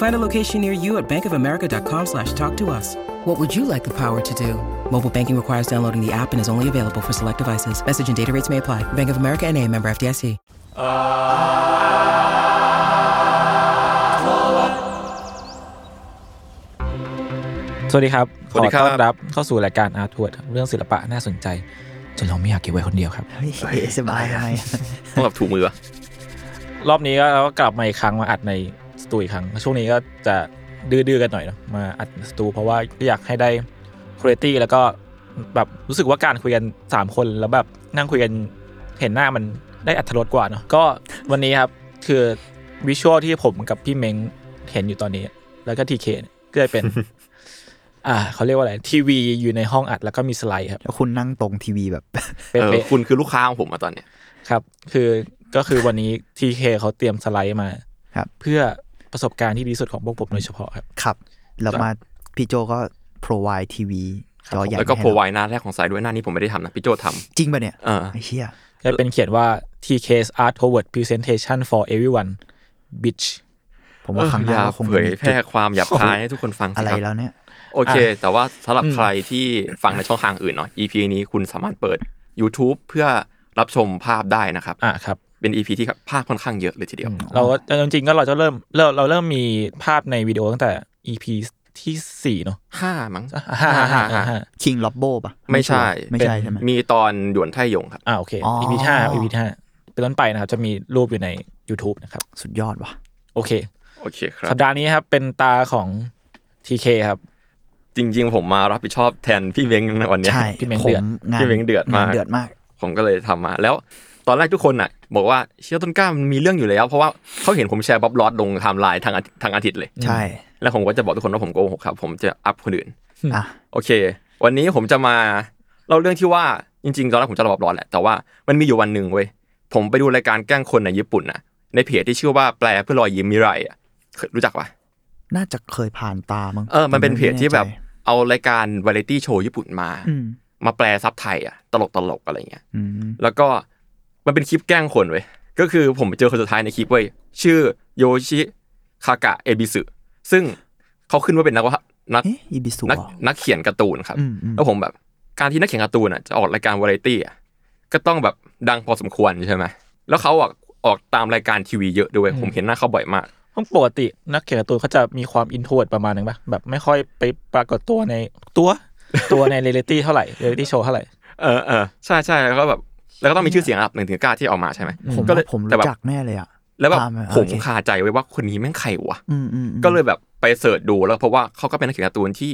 Find a location near you at bankofamerica.com slash talk to us. What would you like the power to do? Mobile banking requires downloading the app and is only available for select devices. Message and data rates may apply. Bank of America and a member FDIC. Uh, สวัสดีครับ ขอต้อนรับเข้าสู่รายการอาร์ทวดเรื่องศิลปะน่าสนใจ จนเราไม่อยากเก็บไว้คนเดียวครับ สบายต้องแบบถูกมือวะรอบนี้ก็เราก็กลับมาอีกครั้งมาอัดใน ตูอีกครั้ง ช่วงนี้ก็จะดื้อๆกันหน่อยเนาะมาอัดสตูเพราะว่าอยากให้ได้คุณภาพแล้วก็แบบรู้สึกว่าการคุยกันสามคนแล้วแบบนั่งคุยกันเห็นหน้ามันได้อัธรสกว่าเนาะก็วันนี้ครับคือวิชวลที่ผมกับพี่เม้งเห็นอยู่ตอนนี้ แล้วก็ทีเคก็จะเป็น อ่าเขาเรียกว่าอะไรทีวีอยู่ในห้องอัดแล้วก็มีสไลด์ครับแล้วคุณนั่งตรงทีวีแบบเออเป๊ะคุณคือลูกค้าของผมมาตอนเนี้ยๆครับ คือก็คือวันนี้ทีเคเขาเตรียมสไลด์มา ครับ เพื่อ ประสบการณ์ที่ดีที่สุดของพวกผมโดยเฉพาะครับขับ แล้วมาพี่โจก็ provide ทีวีจอใหญ่แล้วก็ให้โปรเราไวหน้าแรกของสายด้วยหน้านี้ผมไม่ได้ทำนะพี่โจทจริงป่ะเนี่ยำเออไอ้เชี่ยจะเป็นเขียนว่า TK's Art Forward Presentation for Everyone Bitch ผมว่าครั้งหอน้าย่าก็คงเผยแพร่ความหยาบคายให้ทุกคนฟังสิอะไรครับแล้วเนี่ยโอเค แต่ว่าสำหรับใครที่ฟังในช่องทางอื่นเนาะ EP นี้คุณสามารถเปิด YouTube เพื่อรับชมภาพได้นะครับอะครับ เป็น EP ที่ภาพค่อนข้างเยอะเลยทีเดียว เราก็จริงๆก็เราจะเริ่มเราเราเริ่มมีภาพในวิดีโอตั้งแต่ EP ที่สี่เนาะห้ามั้งห้าห้าห้าห้าคิงล็อบโบป่ะ ไม่ใช่ ไม่ใช่ใช่ไหมมีตอนหยวนไทยงครับอ่าโอเคอ๋อ EP ห้า EP ห้าเป็นต้นไปนะครับ จะมีรูปอยู่ใน YouTube นะครับ สุดยอดว่ะ โอเค โอเคครับ สัปดาห์นี้ครับ เป็นตาของ TK ครับ จริง ๆ ผมมารับผิดชอบแทนพี่เม้งในวันเนี้ยใช่พี่เม้งเดือดงานพี่เม้งเดือดมากงานเดือดมาก ผมก็เลยทำมาแล้ว ตอนแรกทุกคนอะ บอกว่าเชื่อต้นกล้ามันมีเรื่องอยู่แล้ว เพราะว่าเขาเห็นผมแชร์ Bob Ross ลงไทั้งอาทิตย์ทั้งอาทิตย์เลยใช่ แล้วผมก็จะบอกทุกคนว่าผมโกหกครับ ผมจะ up คนอื่นอะโอเค วันนี้ผมจะมาเล่าเรื่องที่ว่าจริงๆตอนแรกผมจะเล่า Bob Ross แหละแต่ว่ามันมีอยู่วันหนึ่งเว้ยผมไปดูรายการแกล้งคนในญี่ปุ่นน่ะในเพจที่ชื่อว่าแปลเพื่อรอยยิ้มมิไรอะเคยรู้จักปะน่าจะเคยผ่านตามั้งเออมันเป็นเพจที่แบบไม่แน่ใจเอารายการวาไรตี้โชว์ญี่ปุ่นมาอืมมาแปลซับไทยอะตลกตลกๆอะไรเงี้ยอืมแล้วก็ มันเป็นคลิปแกล้งคนเว้ยก็คือผมไปเจอคนสุดท้ายในคลิปเว้ยชื่อโยชิคากะเอบิสึซึ่งเขาขึ้นว่าเป็นนักวะนักเอ๊ะอีบิสุนักเหรอนักเขียนการ์ตูนครับอืมอืมแล้วผมแบบ การที่นักเขียนการ์ตูนอะจะออกรายการวาไรตี้อะก็ต้องแบบดังพอสมควรใช่ไหมแล้วเขาอะออกตามรายการทีวีเยอะด้วยผมเห็นหน้าเขาบ่อยมากต้องปกตินักเขียนการ์ตูนเขาจะมีความ introvert ประมาณนึงปะแบบไม่ค่อยไปปรากฏตัวในตัวตัวในเรียลิตี้เท่าไหร่เรียลิตี้โชว์เท่าไหร่เออเออใช่ใช่แล้วก็แบบ แล้วก็ต้องมีชื่อเสียงระดับหนึ่งถึงกล้าที่ออกมาใช่ไหมผมก็เลยว่าผมแต่รู้แบบจักแน่เลยอะแล้วแบบตามอะผมโอเคคาใจไว้ว่าคนนี้แม่งใครวะอืมอืมอืมก็เลยแบบไป search ดูแล้วเพราะว่าเขาก็เป็นนักเขียนการ์ตูนที่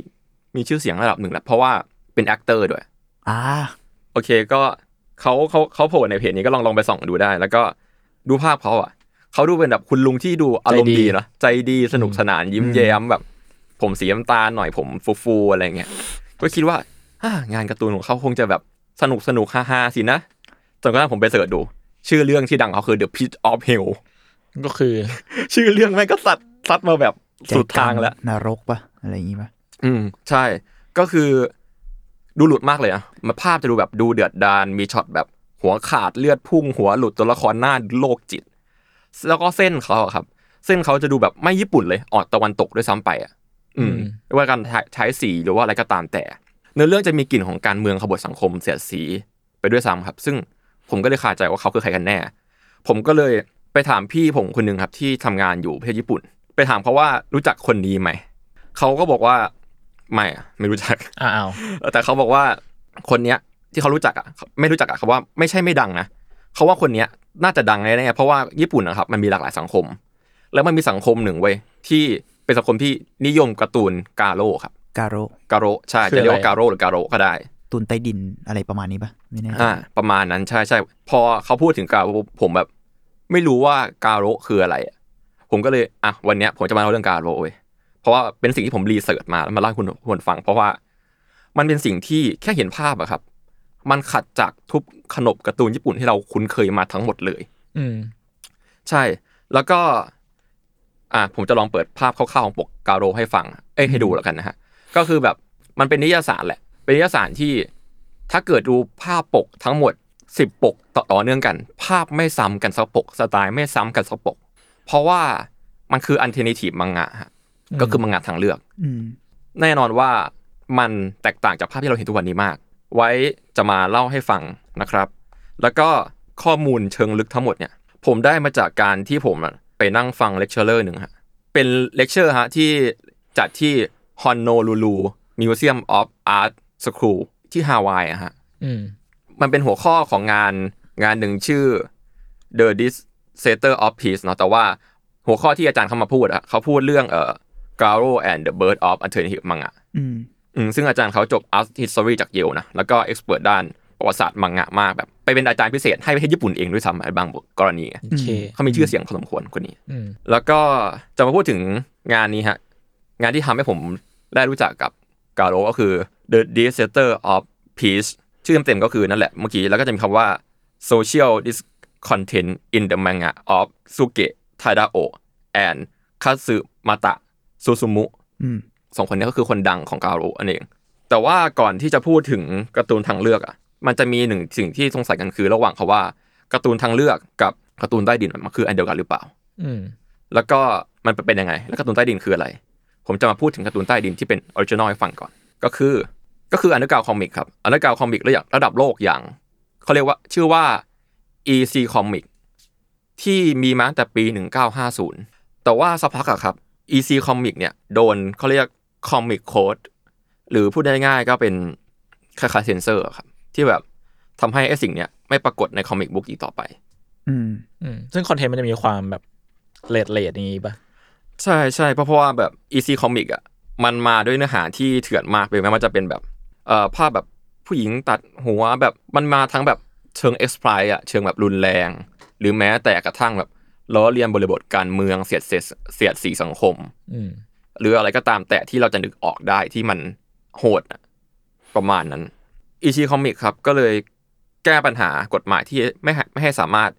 มีชื่อเสียงระดับหนึ่งแหละเพราะว่าเป็น actor ด้วยอ่าโอเคก็เขาเขาเขาโผล่ในเพจนี้ก็ลองลองไปส่องดูได้ แล้วก็ดูภาพเขาอะเขาดูเป็นแบบคุณลุงที่ดูอารมณ์ใจดีดีเนาะใจดีสนุกสนานยิ้มแย้มแบบ ผมสีน้ำตาลหน่อยผมฟูฟูๆอะไรเงี้ยก็คิดว่าอ่างานการ์ตูนของเขาคงจะแบบสนุกสนุกฮาๆสินะจ นกระทั่งผมไป search ดู ชื่อเรื่องที่ดังเขาคือ The Pits of Hell ก็คือ ชื่อเรื่องแม่งก็สัดซัดมาแบบสุดทางแล้วนรกปะอะไรอย่างงี้ปะอืม ใช่ ก็คือดูหลุดมากเลยอะมาภาพจะดูแบบดูเดือดดานมีช็อตแบบหัวขาดเลือดพุ่ง หัวหลุดตัวละครหน้าโลกจิต แล้วก็เส้นเขาอะครับ เส้นเขาจะดูแบบไม่ญี่ปุ่นเลยออกตะวันตกด้วยซ้ำไปอะอืมอืมไม่ว่าการใช้สีหรือว่าอะไรก็ตามแต่เนื้อเรื่องจะมีกลิ่นของการเมืองขบวนสังคมเสียดสีไปด้วยซ้ำครับ ซึ่ง ผมก็เลยคาใจว่าเขาคือใครกันแน่ ผมก็เลยไปถามพี่ผมคนหนึ่งครับที่ทำงานอยู่ประเทศญี่ปุ่น ไปถามเขาว่ารู้จักคนนี้ไหมเขาก็บอกว่าไม่อะไม่รู้จักอ้าวแต่เขาบอกว่าคนเนี้ยที่เขารู้จักอะไม่รู้จักอะเขาว่าไม่ใช่ไม่ดังนะเขาว่าคนเนี้ยน่าจะดังแน่ๆเพราะว่าญี่ปุ่นนะครับมันมีหลากหลายสังคม แล้วมันมีสังคมหนึ่งเว้ยที่เป็นสังคมที่นิยมการ์ตูนกาโร่ครับกาโรกาโร่ใช่จะเรียกว่ากาโร่หรือกาโร่ก็ได้ ตุนใต้ดินอะไรประมาณนี้ปะไม่แน่ใจอ่าประมาณนั้นใช่ใช่พอเขาพูดถึงกาโร่ผมแบบ ไม่รู้ว่ากาโร่คืออะไรอะผมก็เลยอะวันเนี้ย ผมจะมาเล่าเรื่องกาโร่เว้ยเพราะว่าเป็นสิ่งที่ผมรีเสิร์ชมาแล้วมาเล่าให้คุณคุณฟัง เพราะว่ามันเป็นสิ่งที่แค่เห็นภาพอะครับ มันขัดจากทุกขนบการ์ตูนญี่ปุ่นที่เราคุ้นเคยมาทั้งหมดเลย อืม ใช่ แล้วก็ อะผมจะลองเปิดภาพคร่าวๆของปกกาโรให้ฟัง เอ้ยให้ดูแล้วกันนะฮะ ก็คือแบบมันเป็นนิตยสารแหละ เป็นนิตยสารที่ถ้าเกิดดูภาพปกทั้งหมดสิบปกต่อเนื่องกัน ภาพไม่ซ้ำกันสักปก สไตล์ไม่ซ้ำกันสักปก เพราะว่ามันคือ alternative มังงะฮะก็คือมังงะทางเลือกอืมแน่นอนว่ามันแตกต่างจากภาพที่เราเห็นทุกวันนี้มาก ไว้จะมาเล่าให้ฟังนะครับ แล้วก็ข้อมูลเชิงลึกทั้งหมดเนี่ย ผมได้มาจากการที่ผมอะไปนั่งฟังเลคเชอร์หนึ่งฮะเป็นเลคเชอร์ฮะที่จัดที่ Honolulu Museum of Art School ที่ฮาวายอะฮะอืมมันเป็นหัวข้อของงานงานหนึ่งชื่อ The Dictator of Peace เนาะแต่ว่าหัวข้อที่อาจารย์เขามาพูดอะเขาพูดเรื่องเอ่อ Garo and the Birth of Alternative Manga อืมอืมซึ่งอาจารย์เขาจบ Art History จากเยลนะแล้วก็ expert ด้านประวัติศาสตร์มังงะมากแบบไปเป็นอาจารย์พิเศษให้ประเทศญี่ปุ่นเองด้วยซ้ำในบางกรณีโอเคเขามีชื่อเสียงพอสมควรคนนี้อืมแล้วก็จะมาพูดถึงงานนี้ฮะ งานที่ทำให้ผมได้รู้จักกับ กาโรก็คือ The Dictator of Peace ชื่อเต็มๆก็คือนั่นแหละเมื่อกี้แล้วก็จะมีคำว่า Social Discontent in the Manga of Suke Tadao and Katsumata Susumu อืมสองคนนี้ก็คือคนดังของกาโรอันเอง แต่ว่าก่อนที่จะพูดถึงการ์ตูนทางเลือกอะมันจะมีหนึ่งสิ่งที่สงสัยกันคือระหว่างเขาว่าการ์ตูนทางเลือกกับการ์ตูนใต้ดินมันคืออันเดียวกันหรือเปล่า อืมแล้วก็มันเป็นยังไง แล้วการ์ตูนใต้ดินคืออะไร ผมจะมาพูดถึงการ์ตูนใต้ดินที่เป็น original ให้ฟังก่อน ก็คือ ก็คือ underground comic ครับ underground comic ระดับระดับโลกอย่างเขาเรียกว่าชื่อว่า EC Comic ที่มีมาตั้งแต่ปี 1950 แต่ว่าสักพักอะครับ EC Comic เนี่ยโดนเขาเรียก Comic Code หรือพูดง่ายๆก็เป็นคล้ายๆเซนเซอร์ครับที่แบบทำให้ไอ้สิ่งเนี้ยไม่ปรากฏในคอมิกบุ๊กอีกต่อไป อืมอืมซึ่งคอนเทนต์มันจะมีความแบบเลดเลดนี้ป่ะ ใช่ใช่เพราะเพราะว่าแบบ EC Comic อะมันมาด้วยเนื้อหาที่เถื่อนมากเลยแม้มันจะเป็นแบบเอ่อภาพแบบผู้หญิงตัดหัวแบบมันมาทั้งแบบเชิง e x p l o i t อะเชิงแบบรุนแรง หรือแม้แต่กระทั่งแบบล้อเลียนบริบทการเมืองเสียดเสียดเสียดสีสังคมอืมหรืออะไรก็ตามแต่ที่เราจะนึกออกได้ที่มันโหดอะประมาณนั้นอีชีคอมิกครับก็เลยแก้ปัญหากฎหมายที่ไม่ให้ไม่ให้สามารถ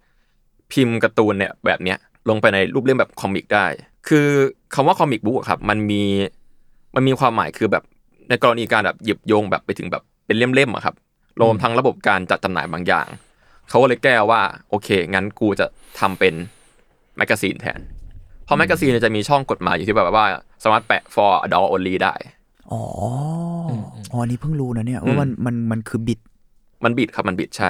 พิมพ์การ์ตูนเนี่ยแบบเนี้ยลงไปในรูปเล่มแบบคอมิกได้ คือคำว่าคอมิกบุ๊กอะครับมันมีมันมีความหมายคือแบบในกรณีการแบบหยิบโยงแบบไปถึงแบบเป็นเล่มๆอะครับรวมทั้งระบบการจัดจำหน่ายบางอย่าง เขาก็เลยแก้ว่า โอเค งั้นกูจะทำเป็น magazine แทน เพราะ magazine เนี่ยจะมีช่องกฎหมายอยู่ที่แบบว่า สามารถแปะ for adult only ได้ อ๋อออ๋ออันนี้เพิ่งรู้นะเนี่ยว่ามันมันมันคือบิด มันบิดครับมันบิดใช่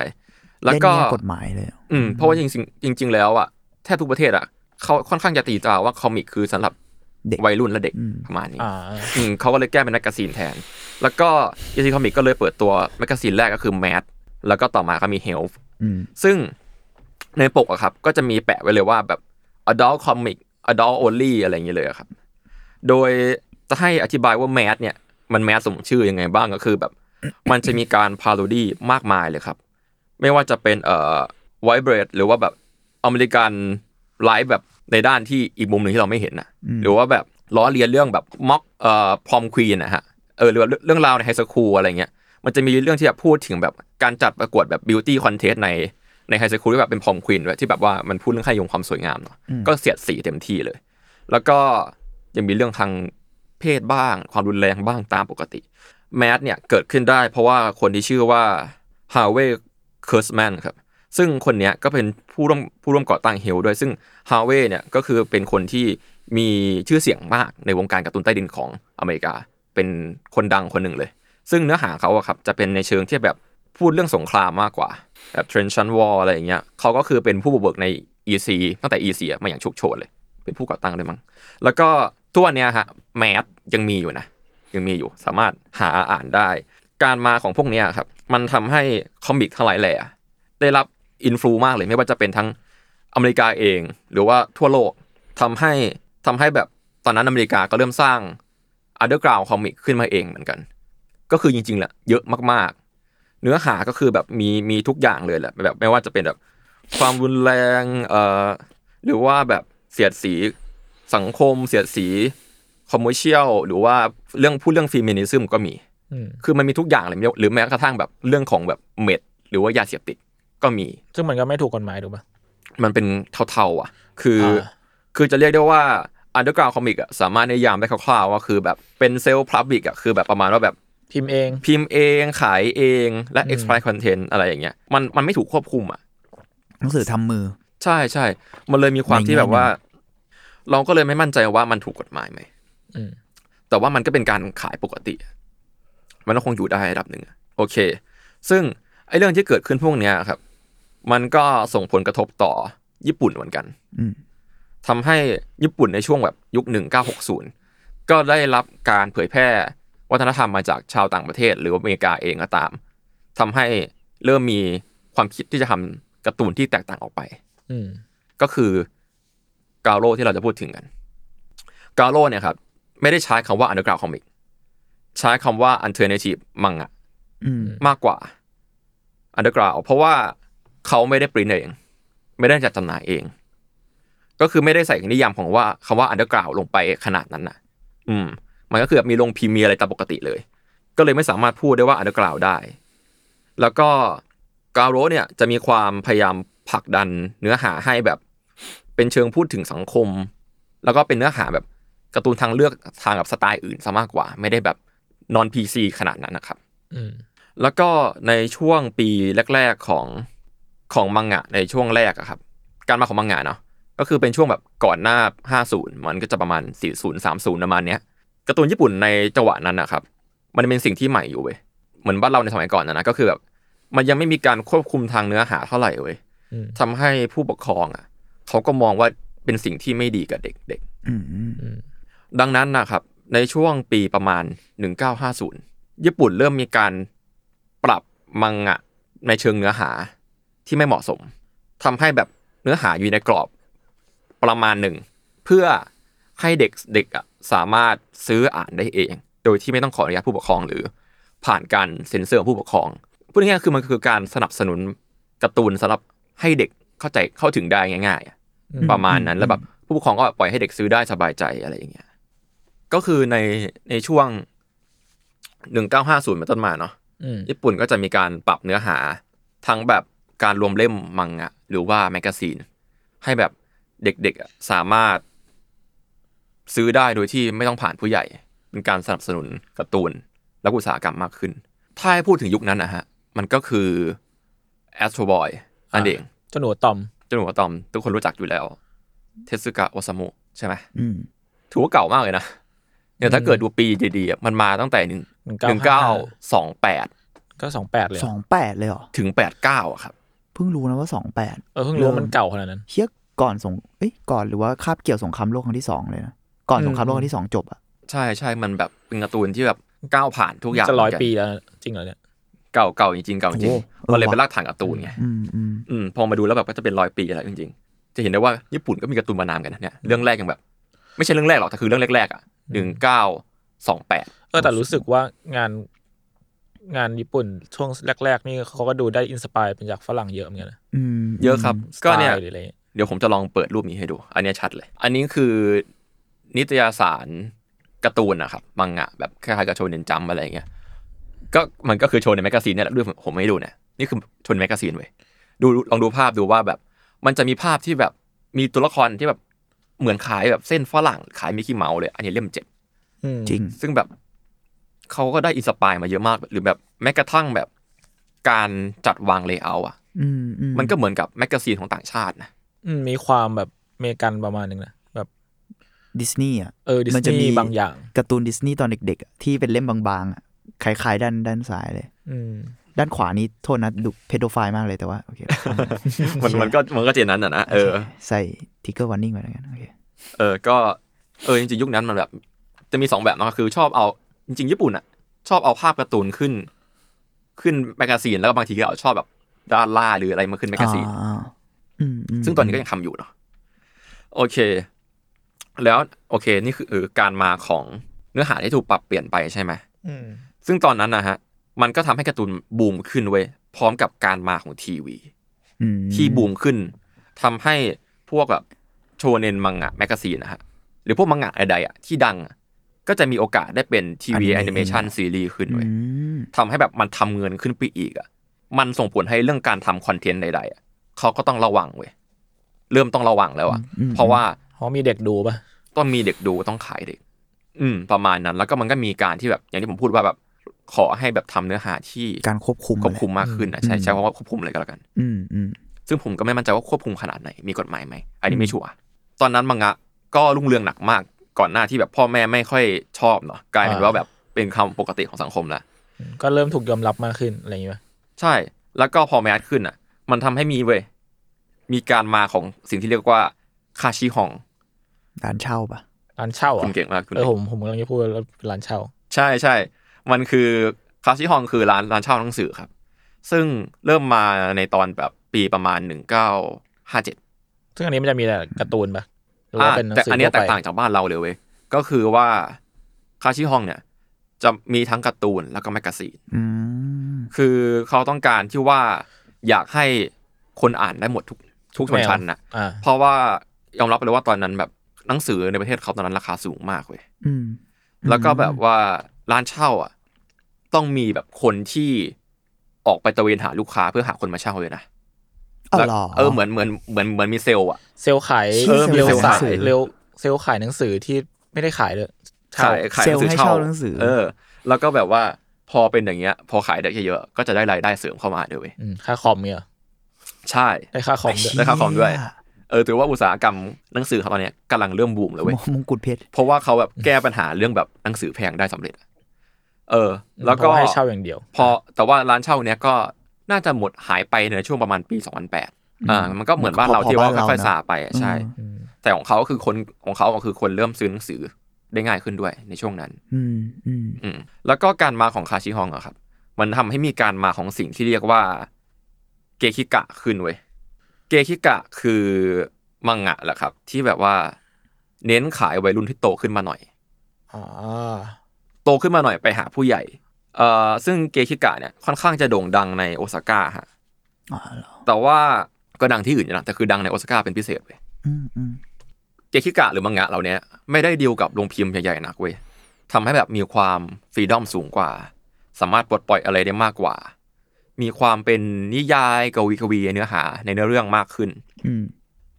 แล้วเล่นก็แง่กฎหมายเลย อืมเพราะว่าจริงๆจริงๆแล้วอะแทบทุกประเทศอะ เขาค่อนข้างจะตีตราว่า comic คือสำหรับเด็กวัยรุ่นและเด็กอืมประมาณนี้อ่าอืมเขาก็เลยแก้เป็น magazine แทน แล้วก็ EC Comic ก็เลยเปิดตัวmagazine แรกก็คือ Mad แล้วก็ต่อมาก็มี Help อืมซึ่งในปกอะครับ ก็จะมีแปะไว้เลยว่าแบบ adult comic adult only อะไรอย่างเงี้ยเลยอะครับ โดยจะให้อธิบายว่า Mad เนี่ย มัน Mad สมชื่อยังไงบ้างก็คือแบบ มันจะมีการ parody มากมายเลยครับ ไม่ว่าจะเป็นเอ่อ white bread หรือว่าแบบ American life แบบในด้านที่อีกมุมหนึ่งที่เราไม่เห็นนะหรือว่าแบบล้อเลียนเรื่องแบบ mock เอ่อ prom queen นะฮะเออหรือว่าเรื่องราวใน high school อะไรเงี้ยมันจะมีเรื่องที่แบบพูดถึงแบบการจัดประกวดแบบ beauty contest ในใน high school ที่แบบเป็น prom queen ด้วยที่แบบว่ามันพูดเรื่องค่านิยมความสวยงามเนาะก็เสียดสีเต็มที่เลย แล้วก็ยังมีเรื่องทางเพศบ้าง ความรุนแรงบ้างตามปกติ Mad เนี่ยเกิดขึ้นได้เพราะว่าคนที่ชื่อว่า Harvey Kurtzman ครับ ซึ่งคนนี้ก็เป็นผู้ร่วมผู้ร่วมก่อตั้ง Help ด้วย ซึ่งฮาเวย์เนี่ยก็คือเป็นคนที่มีชื่อเสียงมากในวงการการ์ตูนใต้ดินของอเมริกา เป็นคนดังคนหนึ่งเลย ซึ่งเนื้อหาเขาอะครับจะเป็นในเชิงที่แบบพูดเรื่องสงครามมากกว่า แบบ Trenchant War อะไรอย่างเงี้ยเขาก็คือเป็นผู้บุกเบิกใน EC ตั้งแต่ EC มาอย่างชุกโชนเลย เป็นผู้ก่อตั้งเลยมั้งแล้วก็ทุกวันเนี้ยฮะแมสยังมีอยู่นะยังมีอยู่สามารถหาอ่านได้ การมาของพวกเนี้ยครับมันทำให้คอมิกทั้งหลายแหล่ได้รับ อินฟลูมากเลยไม่ว่าจะเป็นทั้งอเมริกาเอง หรือว่าทั่วโลกทำให้ทำให้แบบตอนนั้นอเมริกาก็เริ่มสร้าง underground comic ขึ้นมาเองเหมือนกัน ก็คือจริงๆแหละเยอะมากๆ เนื้อหาก็คือแบบมีมีทุกอย่างเลยแหละแบบไม่ว่าจะเป็นแบบความรุนแรงเอ่อหรือว่าแบบเสียดสีสังคม เสียดสี commercial หรือว่าเรื่องพูดเรื่อง feminism ก็มีอืมคือมันมีทุกอย่างเลยหรือแม้กระทั่งแบบเรื่องของแบบเม็ดหรือว่ายาเสพติด ก็มี ซึ่งมันก็ไม่ถูกกฎหมายถูกปะมันเป็นเทาๆอะ คืออาคือจะเรียกได้ว่า underground comic อะสามารถนิยามได้คร่าวๆว่าคือแบบเป็นเซลล์พับบิกอะคือแบบประมาณว่าแบบพิมพ์เอง พิมพ์เองขายเองและอืม exploit content อะไรอย่างเงี้ยมันมันไม่ถูกควบคุมอะหนังสือทำมือ ใช่ใช่มันเลยมีความในที่แง่แบบว่าหนึ่เราก็เลยไม่มั่นใจว่ามันถูกกฎหมายไหมอืมแต่ว่ามันก็เป็นการขายปกติ มันก็คงอยู่ได้ระดับหนึ่งอะโอเค ซึ่งไอ้เรื่องที่เกิดขึ้นพวกเนี้ยครับ มันก็ส่งผลกระทบต่อญี่ปุ่นเหมือนกันอืมทำให้ญี่ปุ่นในช่วงแบบยุค 1960 ก็ได้รับการเผยแพร่วัฒนธรรมมาจากชาวต่างประเทศ หรือว่าอเมริกาเองก็ตามทำให้เริ่มมีความคิดที่จะทำการ์ตูนที่แตกต่างออกไป อืมก็คือกาโร่ที่เราจะพูดถึงกันกาโร่เนี่ยครับ ไม่ได้ใช้คำว่า underground comic ใช้คำว่า alternative manga อืมมากกว่า underground เพราะว่า เขาไม่ได้ปริ้นเอง ไม่ได้จัดจำหน่ายเอง ก็คือไม่ได้ใส่นิยามของว่าคำว่า underground ลงไปขนาดนั้นนะอืม มันก็คือแบบมีลงพิมพ์มีอะไรตามปกติเลย ก็เลยไม่สามารถพูดได้ว่า underground ได้ แล้วก็กาโรเนี่ยจะมีความพยายามผลักดันเนื้อหาให้แบบ เป็นเชิงพูดถึงสังคม แล้วก็เป็นเนื้อหาแบบการ์ตูนทางเลือกทางกับสไตล์อื่นซะมากกว่า ไม่ได้แบบนอนพีซีขนาดนั้นนะครับอืมแล้วก็ในช่วงปีแรก ๆของ ของมังงะในช่วงแรกอะครับ การมาของมังงะเนาะก็คือเป็นช่วงแบบก่อนหน้า 50 มันก็จะประมาณ 40 30 ประมาณเนี้ยการ์ตูนญี่ปุ่นในจังหวะนั้นนะครับ มันเป็นสิ่งที่ใหม่อยู่เว้ยเหมือนบ้านเราในสมัยก่อนนะนะก็คือแบบมันยังไม่มีการควบคุมทางเนื้อหาเท่าไหร่เว้ยอืมทำให้ผู้ปกครองอะเขาก็มองว่าเป็นสิ่งที่ไม่ดีกับเด็กอืมอืมๆดังนั้นนะครับ ในช่วงปีประมาณ 1950 ญี่ปุ่นเริ่มมีการปรับมังงะในเชิงเนื้อหา ที่ไม่เหมาะสมทำให้แบบเนื้อหาอยู่ในกรอบประมาณหนึ่ง เพื่อให้เด็กเด็กอะสามารถซื้ออ่านได้เอง โดยที่ไม่ต้องขออนุญาตผู้ปกครองหรือ ผ่านการเซ็นเซอร์ของผู้ปกครองพูดง่ายๆคือมันคือการสนับสนุนการ์ตูนสำหรับให้เด็กเข้าใจเข้าถึงได้ง่ายๆอะประมาณนั้นแล้วแบบผู้ปกครองก็ปล่อยให้เด็กซื้อได้สบายใจอะไรอย่างเงี้ยก็คือในในช่วงหนึ่งเก้าห้าศูนย์เป็นต้นมาเนาะอืมญี่ปุ่นก็จะมีการปรับเนื้อหาทั้งแบบ การรวมเล่มมังงะหรือว่า magazine ให้แบบเด็กๆอะสามารถ ซื้อได้โดยที่ไม่ต้องผ่านผู้ใหญ่ เป็นการสนับสนุนการ์ตูน และอุตสาหกรรมมากขึ้น ถ้าให้พูดถึงยุคนั้นนะฮะ มันก็คือ Astro Boy อันเองเจ้าหนูตอมเจ้าหนูอะตอม ทุกคนรู้จักอยู่แล้ว เทสึกะโอซามุใช่ไหมอืมถือว่าเก่ามากเลยนะเนี่ยถ้าเกิดดูปีดีๆอะมันมาตั้งแต่หนึ่งหนึ่งเก้าสองแปดก็สองแปดเลยสองแปดเลยเหรอ ถึงแปดเก้าอะครับ เพิ่งรู้นะว่าสองแปดเออเพิ่งรู้ว่ามันเก่าขนาดนั้นเชี่ยก่อนสงเอ้ยก่อนหรือว่าคาบเกี่ยวสงครามโลกครั้งที่สองเลยนะก่อนอืมสงครามโลกครั้งที่สองจบอะใช่ใช่มันแบบเป็นการ์ตูนที่แบบก้าวผ่านทุกอย่างจะร้อยเหมืนกันปีแล้วจริงเหรอเนี่ยเก่าเก่าจริงๆเก่าจริงโอ้ๆมันเลยเออว่ะเป็นรากฐานการ์ตูนไงอืมอืมอืมพอมาดูแล้วแบบก็จะเป็นร้อยปีอะไรจริงๆ จะเห็นได้ว่าญี่ปุ่นก็มีการ์ตูนมานานกันนะเนี่ยเรื่องแรกยังแบบ ไม่ใช่เรื่องแรกหรอกแต่คือเรื่องแรกๆอะหนึ่งเก้าสองแปดเออแต่รู้สึกว่างาน งานญี่ปุ่นช่วงแรก ๆ นี่เขาก็ดูได้ inspire เป็นจากฝรั่งเยอะเหมือนกันนะอืมเยอะครับ ก็เนี่ยสไตล์หรืออะไรเงี้ยเดี๋ยวผมจะลองเปิดรูปนี้ให้ดู อันเนี้ยชัดเลย อันนี้คือนิตยสารการ์ตูนนะครับมังงะแบบคล้ายๆกับ Shonen Jump อะไรอย่างเงี้ยก็มันก็คือโชเนน magazine เนี่ยแหละด้วยผมไม่ดูเนี่ยนี่คือโชเนน magazine เว้ยดูลองดูภาพดูว่าแบบ มันจะมีภาพที่แบบมีตัวละครที่แบบเหมือนขายแบบเส้นฝรั่งคล้ายมิกกี้เมาส์เลย อันนี้เล่มเจ็ดอืมจริง ซึ่งแบบ เขาก็ได้ inspire มาเยอะมาก หรือแบบแม้กระทั่งแบบการจัดวาง layer อะอืมอืมันก็เหมือนกับ magazine ของต่างชาตินะอืมมีความแบบอเมริกันประมาณหนึ่งนะแบบดิสนีย์อะเออดิสมันจะนีมีย์บางอย่างการ์ตูนดิสนีย์ตอนเด็กๆอะที่เป็นเล่มบางๆอะคล้ายๆด้านด้านซ้ายเลย อืมด้านขวานี้โทษนะดู pedophile มากเลยแต่ว่าโอเคมันมันก็มันก็ gen นั้นอะนะเออใส่ทิกเกอร์วันนิ่งไว้แล้วกันโอเคเออก็เออจริงๆยุคนั้นมันแบบ จะมีสองแบบเนอะคือชอบเอา จริงๆ ญี่ปุ่นอะ ชอบเอาภาพการ์ตูนขึ้น ขึ้น magazine แล้วก็บางทีก็เอาชอบแบบดาราหรืออะไรมาขึ้น magazine อ่าอืมมซึ่งตอนนี้ก็ยังทำอยู่เนาะโอเค แล้วโอเค นี่คือเออการมาของเนื้อหาที่ถูกปรับเปลี่ยนไปใช่ไหมอืมซึ่งตอนนั้นนะฮะ มันก็ทำให้การ์ตูนบูมขึ้นเว้ยพร้อมกับการมาของทีวีอืมที่บูมขึ้นทำให้พวกแบบโชเนนมังงะ magazine นะฮะหรือพวกมังงะใดๆอะที่ดังอะ ก็จะมีโอกาสได้เป็นทีวีแอนิเมชันซีรีส์ขึ้นอืเว้ยมทำให้แบบมันทำเงินขึ้นไปอีกอะมันส่งผลให้เรื่องการทำ content ใดๆอะเขาก็ต้องระวังเว้ยเริ่มต้องระวังแล้วอะ เพราะว่าเพราะมีเด็กดูปะต้องมีเด็กดูต้องขายเด็ก อืม ประมาณนั้น แล้วก็มันก็มีการที่แบบอย่างที่ผมพูดว่าแบบขอให้แบบทำเนื้อหาที่การควบคุมควบคุมมากขึ้นนะใช่ใช้คำว่าควบคุมเลยก็แล้วกัน อืมอืมซึ่งผมก็ไม่มั่นใจว่าควบคุมขนาดไหนมีกฎหมายไหมอันนี้ไม่ชัวร์ตอนนั้นมังงะก็รุ่งเรืองหนักมาก ก่อนหน้าที่แบบพ่อแม่ไม่ค่อยชอบเนาะกลายเป็นว่าแบบเป็นคำปกติของสังคมแล้วอืมก็เริ่มถูกยอมรับมากขึ้นอะไรอย่างเงี้ยใช่ แล้วก็พอแมสขึ้นอะ มันทำให้มีเว้ยมีการมาของสิ่งที่เรียกว่าคาชิฮองร้านเช่าปะร้านเช่าอะคุณเก่งมากคุณเออผมผมกำลังจะพูดว่าเป็นร้านเช่า ใช่ใช่มันคือคาชิฮองคือร้านร้านเช่าหนังสือครับ ซึ่งเริ่มมาในตอนแบบปีประมาณหนึ่งเก้าห้าเจ็ดซึ่งอันนี้มันจะมีแต่การ์ตูนปะ หรืออ่าว่าเป็นหนังแต่สืออันเนี้ยทั่แตวกไปต่างจากบ้านเราเลยเว้ยก็คือว่าคาชิฮองเนี่ย จะมีทั้งการ์ตูนแล้วก็ magazineอืมคือเขาต้องการที่ว่าอยากให้คนอ่านได้หมดทุกทุกชนชั้นนะอ่าเพราะว่ายอมรับไปเลยว่าตอนนั้นแบบหนังสือในประเทศเขาตอนนั้นราคาสูงมากเว้ยอืมแล้วก็แบบว่าร้านเช่า อะ ต้องมีแบบคนที่ออกไปตระเวนหาลูกค้าเพื่อหาคนมาเช่าเลยนะ เอาแล้วหรอเออเหมือนเหมือนเหมือนเหมือนมีเซลล์อะเซลล์ขายเออมีเร็วเซลล์ขายขายเร็วเซลล์ขายหนังสือที่ไม่ได้ขายเลยเช่าขายขายเซหลนัล์งสือให้เช่าเช่าหนังสือ เออ แล้วก็แบบว่าพอเป็นอย่างเงี้ย พอขายได้เยอะๆก็จะได้รายได้เสริมเข้ามาด้วยเว้ยอืมค่าคอมเนี่ยใช่ได้ค่าคอมด้วยได้ค่าคอมด้วยเออถือว่าอุตสาหกรรมหนังสือเขาตอนเนี้ยกำลังเริ่มบูมเลยเว้ยมงกุฎเพชรเพราะว่าเขาแบบแก้ปัญหาเรื่องแบบหนังสือแพงได้สำเร็จ เออ แล้วก็เพราะาให้เช่าอย่างเดียว พอแต่ว่าร้านเช่าเนี้ยก็ น่าจะหมดหายไปในช่วงประมาณปี 2008อ่ามันก็เหมือนบ้านเราที่ว่าค่อยๆซาไปอะใช่อืมแต่ของเขาคือคนของเขาก็คือคนเริ่มซื้อหนังสือได้ง่ายขึ้นด้วยในช่วงนั้น อืมอืมอืมแล้วก็การมาของคาชิฮองอะครับ มันทำให้มีการมาของสิ่งที่เรียกว่าเกคิกะขึ้นเว้ยเกคิกะคือมังงะแหละครับ ที่แบบว่า เน้นขายวัยรุ่นที่โตขึ้นมาหน่อยอ่าโตขึ้นมาหน่อยไปหาผู้ใหญ่ เอ่อซึ่งเกคิกะเนี่ยค่อนข้างจะโด่งดังในโอซาก้าฮะอ๋อเหรอแต่ว่าก็ดังที่อื่นอยู่นะแต่คือดังในโอซาก้าเป็นพิเศษเว้ยอืมอืมเกคิกะหรือมังงะเหล่าเนี้ยไม่ได้ดีลกับโรงพิมพ์ใหญ่ๆนักเว้ยทำให้แบบมีความฟรีดอมสูงกว่า สามารถปลดปล่อยอะไรได้มากกว่า มีความเป็นนิยายกวีกวีเนื้อหาในเนื้อเรื่องมากขึ้นอืม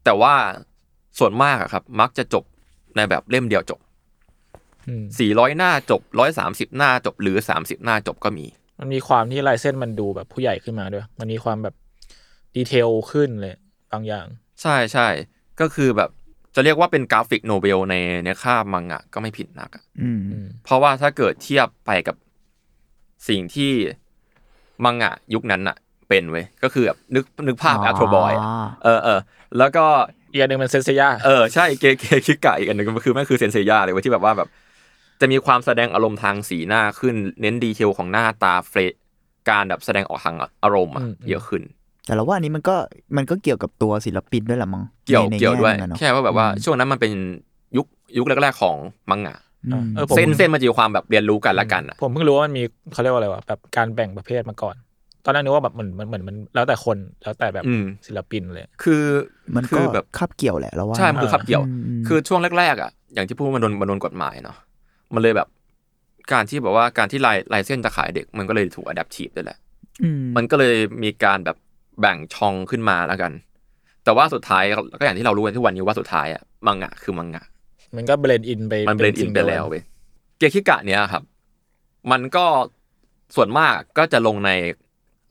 แต่ว่าส่วนมากอะครับ มักจะจบในแบบเล่มเดียวจบ อืม400หน้าจบ130หน้าจบหรือ30หน้าจบก็มี มันมีความที่ลายเส้นมันดูแบบผู้ใหญ่ขึ้นมาด้วย มันมีความแบบดีเทลขึ้นเลยบางอย่าง ใช่ใช่ก็คือแบบจะเรียกว่าเป็น graphic novel ในคราบมังงะก็ไม่ผิดนักอะอืมเพราะว่าถ้าเกิดเทียบไปกับสิ่งที่มังงะยุคนั้นอะเป็นเว้ยก็คือแบบนึกนึกภาพ Astro Boy เออเออแล้วก็อีกอันหนึ่งมัน Saint Seiya เออใช่เกเกคิกะอีกอันหนึ่งก็คือมันคือ Saint Seiya เลยเว้ยที่แบบว่าแบบ จะมีความแสดงอารมณ์ทางสีหน้าขึ้น เน้น detail ของหน้าตาเฟรการแบบแสดงออกทางอารมณ์อะเยอะขึ้น แต่เราว่าอันนี้มันก็มันก็เกี่ยวกับตัวศิลปินด้วยแหละมั้งเกี่ยวในในเกี่ยวด้วยแง่หนึ่งอะเนอะแค่ว่าแบบว่าช่วงนั้นมันเป็นยุคยุคแรกๆของมังงะอืมเออผมเส้นเส้นมันจะมีความแบบเรียนรู้กันละกันอะผมเพิ่งรู้ว่ามันมีเขาเรียกว่าอะไรวะแบบการแบ่งประเภทมาก่อน ตอนแรกนึกว่าแบบเหมือนเหมือนเหมือนมันแล้วแต่คนแล้วแต่แบบอืมศิลปินเลย คือมันคืก็อแบบคาบเกี่ยวแหละเราว่าใช่มันคือขับเกี่ยวอืมอืมคือช่วงแรกๆอะอย่างที่พูดมันโดนมันโดนกฎหมายเนาะ มันเลยแบบ การที่แบบว่าการที่ลายลายเส้นจะขายเด็ก มันก็เลยถูก adaptive ด้วยแหละอืมมันก็เลยมีการแบบแบ่งช่องขึ้นมาแล้วกัน แต่ว่าสุดท้ายก็อย่างที่เรารู้กันทุกวันนี้ว่าสุดท้ายอะมังงะคือมังงะ มันก็ blend in ไปมัน blend in ไปแล้วเว้ยเกียร์คิกะเนี้ยครับ มันก็ส่วนมากก็จะลงใน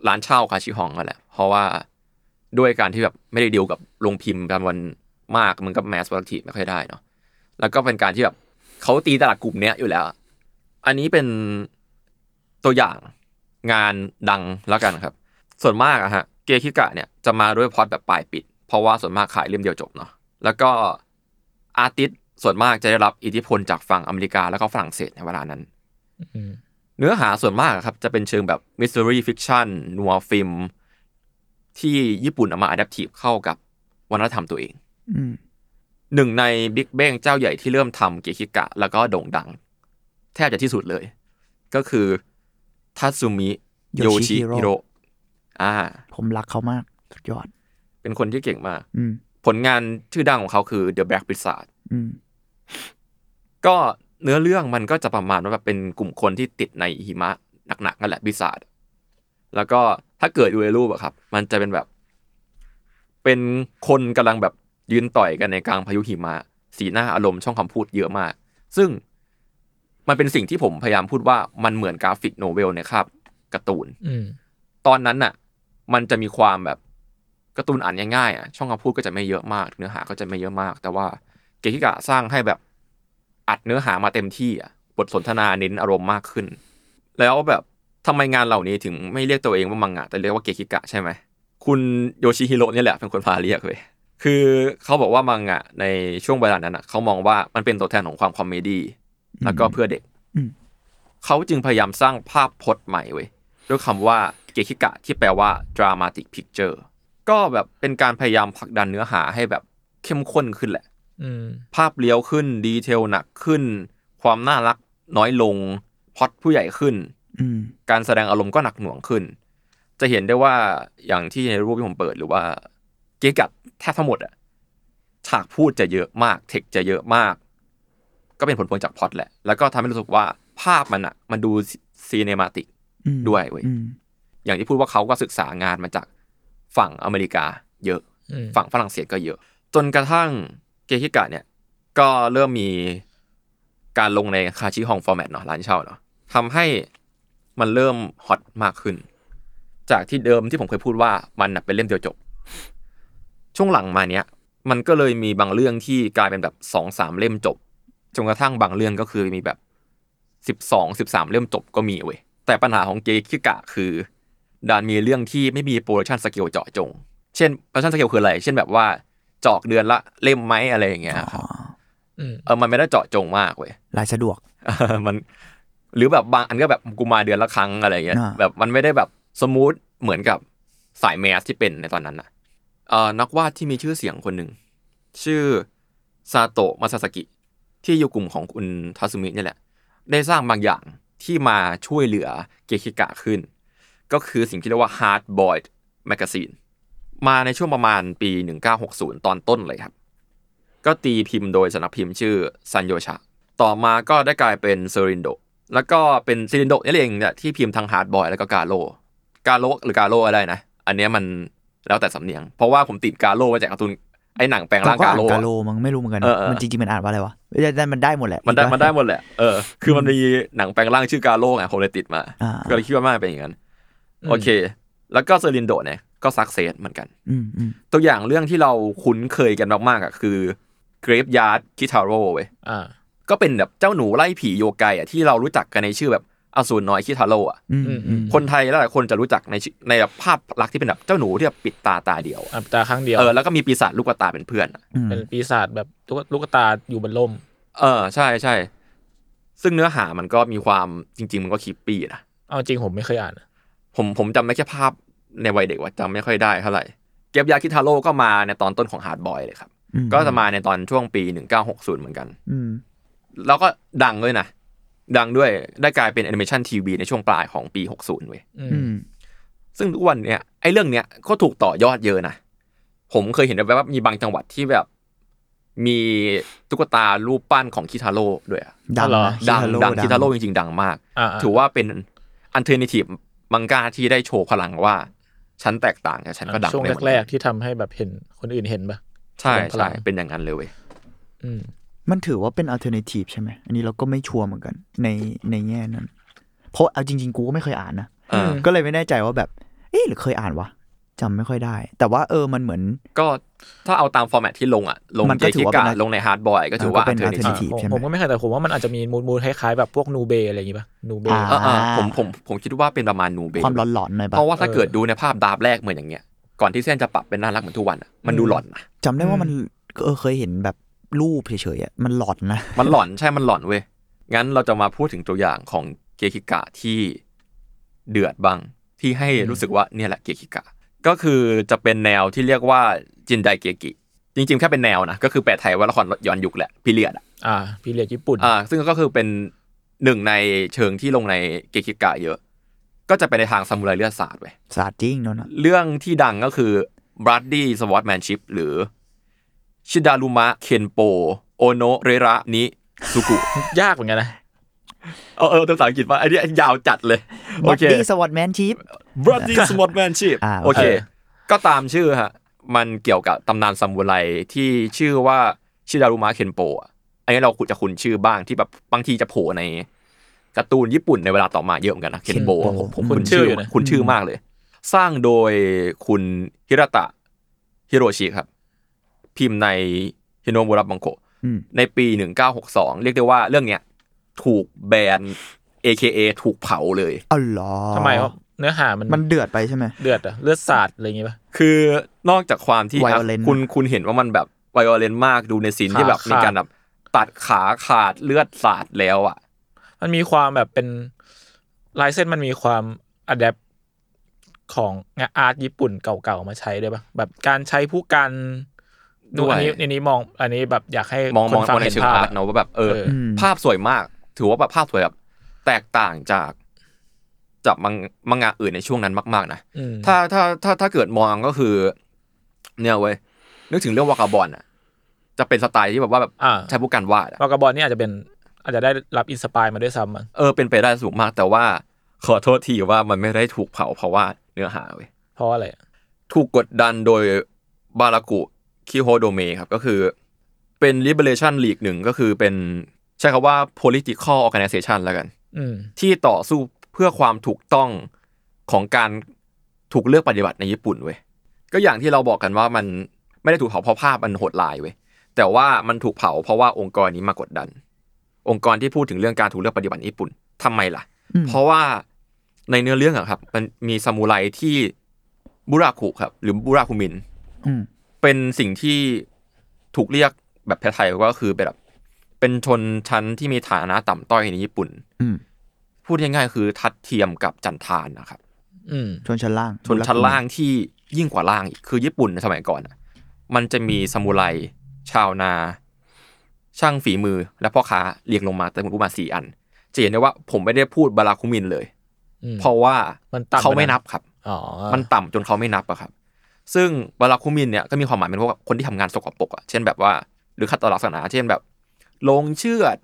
ร้านเช่าคาชิฮองนั่นแหละ เพราะว่าด้วยการที่แบบไม่ได้ดีลกับโรงพิมพ์กันวันมากมันก็ mass productive ไม่ค่อยได้เนาะแล้วก็เป็นการที่แบบ เขาตีตลาดกลุ่มเนี้ยอยู่แล้ว อันนี้เป็นตัวอย่างงานดังแล้วกันครับ ส่วนมากอะฮะเกคิกะเนี่ยจะมาด้วยพอตแบบปลายปิด เพราะว่าส่วนมากขายเล่มเดียวจบเนาะแล้วก็อาร์ติสส่วนมากจะได้รับอิทธิพลจากฝั่งอเมริกาแล้วก็ฝรั่งเศสในเวลานั้นเนื้อหาส่วนมากครับจะเป็นเชิงแบบ mystery fiction นัวฟิล์มที่ญี่ปุ่นเอามา adaptive เข้ากับวัฒนธรรมตัวเอง หนึ่งในบิ๊กเบ้งเจ้าใหญ่ที่เริ่มทำเกคิกะ แล้วก็โด่งดัง แทบจะที่สุดเลย ก็คือทัตสึมิโยชิฮิโร่อ่า ผมรักเขามาก สุดยอด เป็นคนที่เก่งมากอืมผลงานชื่อดังของเขาคือ The Black Wizard อืมก็เนื้อเรื่องมันก็จะประมาณว่าแบบเป็นกลุ่มคนที่ติดในหิมะหนักๆนั่นแหละบิศาจแล้วก็ถ้าเกิดดูในรูปอะครับ มันจะเป็นแบบ เป็นคนกำลังแบบ ยืนต่อยกันในกลางพายุหิมะ สีหน้าอารมณ์ช่องคำพูดเยอะมาก ซึ่งมันเป็นสิ่งที่ผมพยายามพูดว่ามันเหมือน graphic novel ในคราบการ์ตูนอืมตอนนั้นน่ะ มันจะมีความแบบการ์ตูนอ่านง่ายๆอะช่องคำพูดก็จะไม่เยอะมาก เนื้อหาก็จะไม่เยอะมาก แต่ว่าเกคิกะสร้างให้แบบอัดเนื้อหามาเต็มที่อะบทสนทนาเน้นอารมณ์มากขึ้น แล้วแบบทำไมงานเหล่านี้ถึงไม่เรียกตัวเองว่ามังงะแต่เรียกว่าเกคิกะใช่ไหมคุณโยชิฮิโร่เนี่ยแหละเป็นคนพาเรียกเลย คือเขาบอกว่ามังงะในช่วงเวลานั้นอะเขามองว่ามันเป็นตัวแทนของความ comedy แล้วก็เพื่อเด็กอืมเขาจึงพยายามสร้างภาพพจน์ใหม่เว้ยด้วยคำว่าเกคิกะที่แปลว่า dramatic picture ก็แบบเป็นการพยายามผลักดันเนื้อหาให้แบบเข้มข้นขึ้นแหละอืมภาพเลี้ยวขึ้นดีเทลหนักขึ้น ความน่ารักน้อยลงพล็อตผู้ใหญ่ขึ้นอืมการแสดงอารมณ์ก็หนักหน่วงขึ้น จะเห็นได้ว่าอย่างที่ในรูปที่ผมเปิดหรือว่า เกกัดแทบทั้งหมดอะฉากพูดจะเยอะมากเทคจะเยอะมาก ก็เป็นผลพวงจากพล็อตแหละ แล้วก็ทำให้รู้สึกว่าภาพมันอะมันดูซีเนมาติกอืมด้วยเว้ยอืมอย่างที่พูดว่าเขาก็ศึกษางานมาจากฝั่งอเมริกา เยอะอืมฝั่งฝรั่งเศสก็เยอะ จนกระทั่งเกคิกะเนี่ย ก็เริ่มมีการลงในคาชิฮองฟอร์แมตเนาะร้านเช่าเนาะทำให้มันเริ่มฮอตมากขึ้น จากที่เดิมที่ผมเคยพูดว่ามันน่ะเป็นเล่มเดียวจบ ช่วงหลังมาเนี้ยมันก็เลยมีบางเรื่องที่กลายเป็นแบบสองสามเล่มจบจนกระทั่งบางเรื่องก็คือมีแบบสิบสองสิบสามเล่มจบก็มีเว้ยแต่ปัญหาของเกคิกะคือดันมีเรื่องที่ไม่มี production scale เจาะจง เช่น production scale คืออะไร เช่นแบบว่าเจาะเดือนละเล่มไหมอะไรอย่างเงี้ยครับอ๋ออืมเออมันไม่ได้เจาะจงมากเว้ยลายสะดวกเออมัน หรือแบบบางอันก็แบบกูมาเดือนละครั้งอะไรเงี้ยอ่าแบบมันไม่ได้แบบ smooth เหมือนกับสาย mass ที่เป็นในตอนนั้นนะเอ่อ นักวาดที่มีชื่อเสียงคนหนึ่ง ชื่อซาโตะมาซาสกิ ที่อยู่กลุ่มของคุณทาซุมิเนี่ยแหละ ได้สร้างบางอย่างที่มาช่วยเหลือเกคิกะขึ้น ก็คือสิ่งที่เรียกว่า Hard Boiled Magazine มาในช่วงประมาณปี 1960 ตอนต้นเลยครับ ก็ตีพิมพ์โดยสำนักพิมพ์ชื่อซันโยชะ ต่อมาก็ได้กลายเป็นเซรินโด แล้วก็เป็นซิรินโดนี่เองเนี่ยที่พิมพ์ทั้ง Hard Boiled แล้วก็กาโล กาโลหรือกาโลอะไรนะ อันเนี้ยมัน แล้วแต่สำเนียง เพราะว่าผมติดกาโลมาจากการ์ตูนไอ้หนังแปลงร่างกาโลกาอะโลมั้งไม่รู้เหมือนกันเออเออมันจริงๆมันอ่านว่าอะไรวะเอ้ยแต่มันได้หมดแหละ มันได้คิว่ามันได้หมดแหละ เออ คือมันมีหนังแปลงร่างชื่อกาโลไงผมเลยติดมาอ่าก็เลยคิดว่ามันเป็นอย่างนั้น โอเค แล้วก็เซรินโดเนี่ยก็ซักเซสเหมือนกันอืมอืมตัวอย่างเรื่องที่เราคุ้นเคยกันมากๆอะคือ Graveyard Kitaro เว้ยอ่าก็เป็นแบบเจ้าหนูไล่ผีโยไกอะที่เรารู้จักกันในชื่อแบบ อสูรน้อยคิทาโร่อะอืมอืมอืมคนไทยหลายๆคนจะรู้จักในชื่อในแบบภาพลักษณ์ที่เป็นแบบเจ้าหนูที่แบบปิดตาตาเดียวอะอะตาข้างเดียวเออแล้วก็มีปีศาจลูกตาเป็นเพื่อนอะอืมเป็นปีศาจแบบลูกลูกตาอยู่บนล่ม เออใช่ใช่ซึ่งเนื้อหามันก็มีความจริง ๆ มันก็ creepy นะเอาจริงผมไม่เคยอ่านผมผมจำไม่แค่ภาพในวัยเด็กว่าจำไม่ค่อยได้เท่าไหร่เก็บยาคิทาโร่ก็มาในตอนต้นของ Hard Boiled เลยครับอืมก็จะมาในตอนช่วงปี1960เหมือนกันอืมแล้วก็ดังด้วยนะ ดังด้วยได้กลายเป็นแอนิเมชันทีวีในช่วงปลายของปี 60 เว้ยอือืมมซึ่งทุกวันเนี้ยไอ้เรื่องเนี้ยก็ถูกต่อยอดเยอะนะ ผมเคยเห็นแบบว่ามีบางจังหวัดที่แบบ มีตุ๊กตารูปปั้นของคิทาโร่ด้วยอะดังเหรอนะดัง Kitaro ดังคิทาโร่จริงๆ ดังมากอ่าถือว่าเป็น alternative manga ที่ได้โชว์พลังว่า ฉันแตกต่างกับฉันก็ดังช่วงได้เหมือนแรกักนๆที่ทำให้แบบเห็นคนอื่นเห็นปะใช่พลัใช่งเป็นอย่างนั้นเลยเว้ยอื มมันถือว่าเป็น alternative ใช่ไหมอันนี้เราก็ไม่ชัวร์เหมือนกัน ในในแง่นั้น เพราะเอาจริง ๆ กูก็ไม่เคยอ่านนะเออก็เลยไม่แน่ใจว่าแบบ เอ๊ะหรือเคยอ่านวะจำไม่ค่อยได้ แต่ว่าเออมันเหมือน ก็ถ้าเอาตาม format ที่ลงอะ ลงมันเจก็ถืคิอว่ากาเป็นลงใน Hard Boiled ก็ถือว่า ก็เป็น alternative alternative ผมใช่ไหม ผมก็ไม่เคยแต่ผมว่ามันอาจจะมี mood mood คล้ายๆแบบพวกนูเบอะไรอย่างงี้ปะนูเบ อ่า เออเออผมผมผมคิดว่าเป็นประมาณนูเบความหลอนๆหน่อยปะเพราะว่าถ้าเออเกิดดูในภาพ draft แรกเหมือนอย่างเงี้ย ก่อนที่เส้นจะปรับเป็นน่ารักเหมือนทุกวันอะมันดูหลอนนะจำได้ว่ามันเออเคยเห็นแบบ รูปเฉยๆอะมันหลอนนะ มันหลอนใช่มันหลอนเว้ย งั้นเราจะมาพูดถึงตัวอย่างของเกคิกะที่เดือดบ้างที่ให้รู้สึกว่าเนี่ยแหละเกคิกะ ก็คือจะเป็นแนวที่เรียกว่าจินไดเกกิ จริงๆแค่เป็นแนวนะ ก็คือแปลไทยว่าละครย้อนยุคแหละพิเรียดอะอ่าพีเรียดญี่ปุ่นอ่าซึ่งก็คือเป็นหนึ่งในเชิงที่ลงในเกคิกะเยอะ ก็จะไปในทางซามูไรเลือดสาดไปศาสตร์จริงโนนนะเรื่องที่ดังก็คือ b r a d d y Swordmanship หรือ ชิดารุมะ เคนโป โอโนเรระนิสุกุ ยากเหมือนกันนะเออเออตัวภาษาอังกฤษว่าไอ้นี่ยาวจัดเลย โอบัดเคดี้สวอตแมนชีฟ b r a d d y Swordmanship อ่าโอโอเคเค ก็ตามชื่อฮะ มันเกี่ยวกับตำนานซามูไรที่ชื่อว่าชิดารุมะ เคนโปอะอันนี้เราจะคุ้นชื่อบ้างที่แบบบางทีจะโผล่ในการ์ตูนญี่ปุ่นในเวลาต่อมาเยอะเหมือนกันนะ เคนโป Kenpo ผมผมคุ้คุ้นนชื่ชื่อออยู่นะคุ้นชื่อมากเลย สร้างโดยคุณฮิรตะฮิโรชิครับ พิมพ์ในฮิโนมุระบังโกอืมในปี 1962 เรียกได้ว่าเรื่องเนี้ยถูกแบน AKA ถูกเผาเลยอ๋อเหรอทำไมครับเนื้อหามันมันเดือดไปใช่ไหมเดือดอะเลือดสาดอะไรอย่างงี้ป่ะคือนอกจากความที่อะ Violent คุณคุณเห็นว่ามันแบบไวโอเลนมากดูในซีนที่แบบขาขาดมีการแบบตัดขาขาดเลือดสาดแล้วอะ มันมีความแบบเป็นลายเส้นมันมีความ adapt ของงาน art ญี่ปุ่นเก่าๆมาใช้ด้วยป่ะแบบการใช้พู่กัน ด้ดูวยอันนี้อันนี้มองอันนี้แบบอยากให้มองคมองนฟังมองในเห็นเชิงภาพ art เนอะว่าแบบเออเออมภาพสวยมาก ถือว่าแบบภาพสวยแบบแตกต่างจากจากมังมังงะอื่นในช่วงนั้นมาก ๆ นะอืมถ้าถ้าถ้าถ้าเกิดมองก็คือ เนี่ยเว้ยนึกถึงเรื่อง Vagabond อะ จะเป็นสไตล์ที่แบบว่าแบบอ่าใช้พู่กันวาดอะ Vagabond นี่อาจจะเป็น อาจจะได้รับอินสปายมาด้วยซ้ำมั้งเออเป็นไปได้สูงมาก แต่ว่า ขอโทษทีว่ามันไม่ได้ถูกเผาเพราะว่าเนื้อหาเว้ยเพราะว่าอะไรอะถูกกดดันโดยบารากุ คิโฮโดเมครับก็คือเป็น liberation league หนึ่งก็คือเป็นใช้คำว่า political organization แล้วกันอืมที่ต่อสู้เพื่อความถูกต้องของการถูกเลือกปฏิบัติในญี่ปุ่นเว้ยก็อย่างที่เราบอกกันว่ามันไม่ได้ถูกเผาเพราะภาพมันโหดร้ายเว้ยแต่ว่ามันถูกเผาเพราะว่าองค์กรนี้มากดดัน องค์กรที่พูดถึงเรื่องการถูกเลือกปฏิบัติในญี่ปุ่นทำไมล่ะอืมเพราะว่าในเนื้อเรื่องอะครับ มันมีซามูไรที่บุราคุครับ หรือบุราคุมินอืม เป็นสิ่งที่ถูกเรียกแบบไทยๆก็คือเป็นแบบ เป็นชนชั้นที่มีฐานะต่ำต้อยในญี่ปุ่น อืมพูดง่ายๆคือทัดเทียมกับจันทานนะครับอืมชนชั้นล่าง ชนชั้นล่างที่ยิ่งกว่าล่างอีกคือญี่ปุ่นในสมัยก่อนอะมันจะมีซามูไรชาวนา ช่างฝีมือและพ่อค้าเรียงลงมาแต่ผมพูดมาสี่อันจะเห็นได้ว่าผมไม่ได้พูดบาราคุมินเลยอืมเพราะว่ามันต่ำเขาไม่ไปนะนับครับอ๋อมันต่ำจนเขาไม่นับอะครับ ซึ่งบาราคุมินเนี่ยก็มีความหมายเป็นพวกคนที่ทำงานสกปรกอะเช่นแบบว่าหรือขัดต่อลักษณะเช่นแบบลงเชือด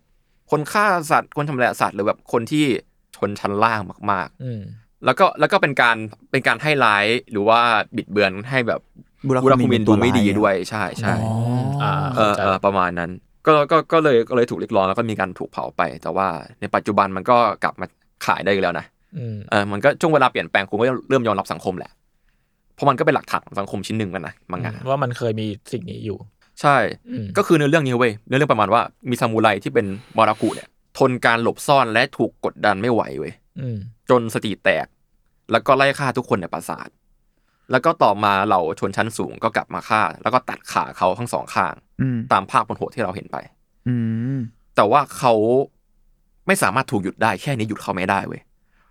คนฆ่าสัตว์ คนทำลายสัตว์หรือแบบคนที่ชนชั้นล่างมากอืมๆแล้วก็แล้วก็เป็นการเป็นการให้ร้ายหรือว่าบิดเบือนให้แบบบุราบุราคุคุมิมินนดูตัวไม่ดีร้ายอะด้วยใช่ใช่อ่าเออเข้าใจเออประมาณนั้น ก็ก็ก็เลยก็เลยถูกเรียกร้องแล้วก็มีการถูกเผาไป แต่ว่าในปัจจุบันมันก็กลับมาขายได้อีกแล้วนะอืมเออมันก็ช่วงเวลาเปลี่ยนแปลงคุณก็เริ่มยอมรับสังคมแหละเพ ราะมันก็เป็นหลักฐานของสังคมชิ้นหนึ่งกันนะมังงะว่ามันเคยมีสิ่งนี้อยู่ ใช่อืมก็คือในเรื่องนี้เว้ยในเรื่องประมาณว่ามีซามูไรที่เป็นมอรากุเนี่ย ทนการหลบซ่อนและถูกกดดันไม่ไหวเว้ยอืมจนสติแตก แล้วก็ไล่ฆ่าทุกคนในปราสาทแล้วก็ต่อมาเหล่าชนชั้นสูงก็กลับมาฆ่า แล้วก็ตัดขาเขาทั้งสองข้างอืมตามภาพบนโหดที่เราเห็นไป อืมแต่ว่าเขาไม่สามารถถูกหยุดได้แค่นี้หยุดเขาไม่ได้เว้ย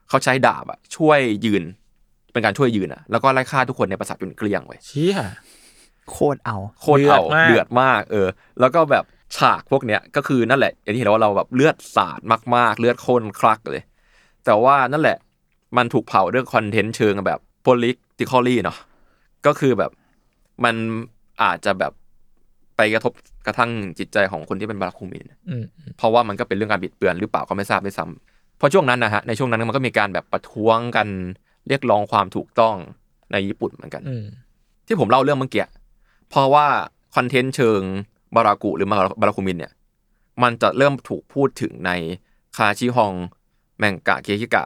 เขาใช้ดาบอะช่วยยืน เป็นการช่วยยืนอะแล้วก็ไล่ฆ่าทุกคนในปราสาทจนเกลี้ยงเว้ยเชี่ยโคตรเอาโคตรเอาเดือดมากเดือดมาก เออ แล้วก็แบบฉากพวกเนี้ยก็คือนั่นแหละอย่างที่เห็นแล้วว่าเราแบบเลือดสาดมากๆ เลือดข้นคลักเลย แต่ว่านั่นแหละมันถูกเผาด้วยคอนเทนต์เชิงแบบ politically เนาะก็คือแบบมันอาจจะแบบไปกระทบกระทั่งจิตใจของคนที่เป็นบาราคุมินอืมเพราะว่ามันก็เป็นเรื่องการบิดเบือนหรือเปล่าก็ไม่ทราบด้วยซ้ำเพราะช่วงนั้นนะฮะในช่วงนั้นมันก็มีการแบบประท้วงกัน เรียกร้องความถูกต้องในญี่ปุ่นเหมือนกันอืมที่ผมเล่าเรื่องเมื่อกี้เพราะว่าคอนเทนต์เชิงบารากุหรือมาบาราคุมินเนี่ย มันจะเริ่มถูกพูดถึงในคาชิฮอง แมงกะเคคิกะ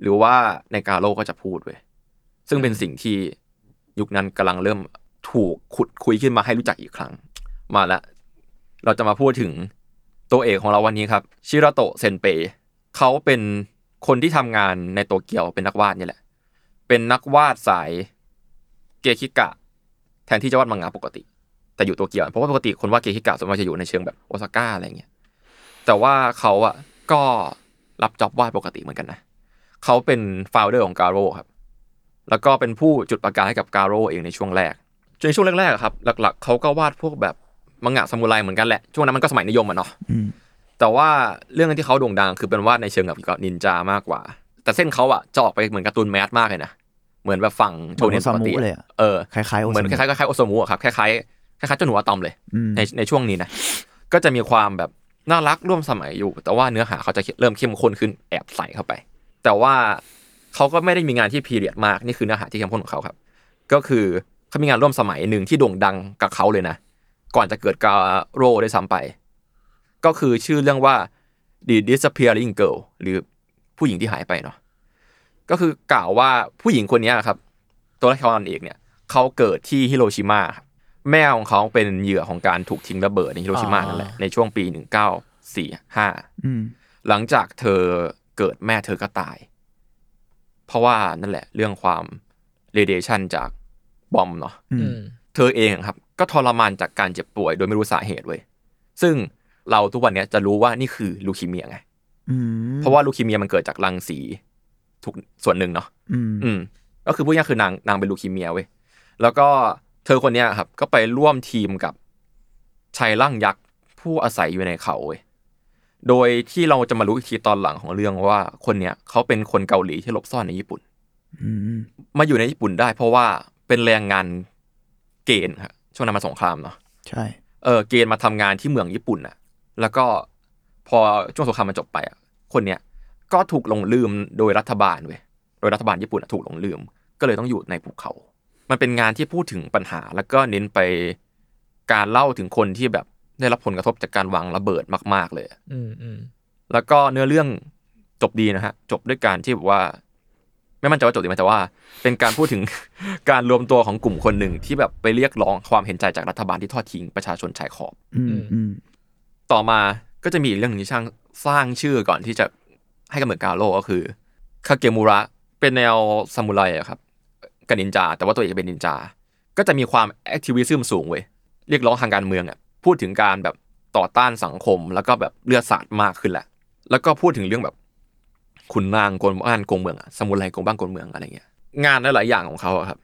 หรือว่าในกาโร่ก็จะพูดเว้ยซึ่งเป็นสิ่งที่ยุคนั้นกำลังเริ่มถูกขุดคุยขึ้นมาให้รู้จักอีกครั้ง มาละเราจะมาพูดถึงตัวเอกของเราวันนี้ครับ ชิราโตะเซนเป เขาเป็น คนที่ทำงานในโตเกียวเป็นนักวาดนี่แหละ เป็นนักวาดสายเกคิกะ แทนที่จะวาดมังงะปกติ แต่อยู่โตเกียวเพราะว่าปกติคนวาดเกคิกะส่วนมากจะอยู่ในเชิงแบบโอซาก้าอะไรเงี้ยแต่ว่าเขาอะก็รับจ็อบวาดปกติเหมือนกันนะเขาเป็นฟาวเดอร์ของกาโร่ครับ แล้วก็เป็นผู้จุดประกายให้กับกาโร่เองในช่วงแรกในช่วงแรกๆครับ หลัก ๆเขาก็วาดพวกแบบมังงะซามูไรเหมือนกันแหละ ช่วงนั้นมันก็สมัยนิยมอะเนาะ แต่ว่าเรื่องที่เขาโด่งดังคือเป็นวาดในเชิงกับนินจามากกว่า แต่เส้นเขาอะจะออกไปเหมือนการ์ตูนแมสมากเลยนะเหมือนแบบฝั่งโชเนนปกติเหมือนโอซามุเลยอะเออคล้ายๆโอซามุเหมือนคล้ายๆคล้ายๆโอซามุอะครับคล้ายๆคล้ายๆเจ้าหนูอะตอมเลยอืมในในช่วงนี้นะก็จะมีความแบบน่ารักร่วมสมัยอยู่ แต่ว่าเนื้อหาเขาจะเริ่มเข้มข้นขึ้นแอบใส่เข้าไป แต่ว่าเขาก็ไม่ได้มีงานที่พีเรียดมากนี่คือเนื้อหาที่เข้มข้นของเขาครับ ก็คือเขามีงานร่วมสมัยหนึ่งที่โด่งดังกับเขาเลยนะ ก่อนจะเกิดกาโร่ได้วยซ้ำไป ก็คือชื่อเรื่องว่า The Disappearing Girl หรือผู้หญิงที่หายไปเนาะก็คือกล่าวว่าผู้หญิงคนเนี้ยครับ ตัวละครเอกเนี่ยเขาเกิดที่ฮิโรชิมาครับแม่ของเขาเป็นเหยื่อของการถูกทิ้งระเบิดในฮิโรชิมานั่นแหละในช่วงปี1945อืมหลังจากเธอเกิดแม่เธอก็ตาย เพราะว่านั่นแหละ เรื่องความเรเดชันจากบอมเนาะอือืมมเธอเองครับ ก็ทรมานจากการเจ็บป่วยโดยไม่รู้สาเหตุเว้ยซึ่ง เราทุกวันเนี้ยจะรู้ว่านี่คือลูคีเมียไงอืมเพราะว่าลูคีเมียมันเกิดจากรังสีทุกส่วนหนึ่งเนาะอืมอืมก็คือพูดง่ายๆคือนางนางเป็นลูคีเมียเว้ยแล้วก็เธอคนเนี้ยครับ ก็ไปร่วมทีมกับชายร่างยักษ์ผู้อาศัยอยู่ในเขาเว้ยโดยที่เราจะมารู้อีกทีตอนหลังของเรื่องว่าคนเนี้ยเขาเป็นคนเกาหลีที่หลบซ่อนในญี่ปุ่นอืมมาอยู่ในญี่ปุ่นได้ เพราะว่าเป็นแรงงานเกณฑ์ครับช่วงนั้นมาสงครามเนาะใช่เออเกณฑ์มาทำงานที่เมืองญี่ปุ่นน่ะ แล้วก็พอช่วงสงครามมันจบไปอะคนเนี้ยก็ถูกหลงลืมโดยรัฐบาลเว้ยโดยรัฐบาลญี่ปุ่นอะถูกหลงลืม ก็เลยต้องอยู่ในภูเขา มันเป็นงานที่พูดถึงปัญหา แล้วก็เน้นไปการเล่าถึงคนที่แบบได้รับผลกระทบจากการวางระเบิดมาก ๆ เลยอะอืมอืมแล้วก็เนื้อเรื่องจบดีนะฮะ จบด้วยการที่แบบว่า ไม่มั่นใจว่าจบดีไหมแต่ว่า เป็นการพูดถึงการรวมตัวของกลุ่มคนหนึ่งที่แบบไปเรียกร้องความเห็นใจจากรัฐบาลที่ทอดทิ้งประชาชนชายขอบ อืมอืม ต่อมาก็จะมีอีกเรื่องหนึงที่ช่างสร้างชื่อก่อนที่จะให้กำเนิดกาโร่ก็คือคาเกมุระเป็นแนวซามูไรอะครับกับนินจา แต่ว่าตัวเอกเป็นนินจา ก็จะมีความแอคทิวิซึมสูงเว้ยเรียกร้องทางการเมืองอะพูดถึงการแบบต่อต้านสังคมแล้วก็แบบเลือดสาดมากขึ้นแหละ แล้วก็พูดถึงเรื่องแบบขุนนางโกนบ้านโกงเมืองอะซามูไรโกงบ้านโกงเมืองอะไรเงี้ย งานหลายอย่างของเขาอะครับ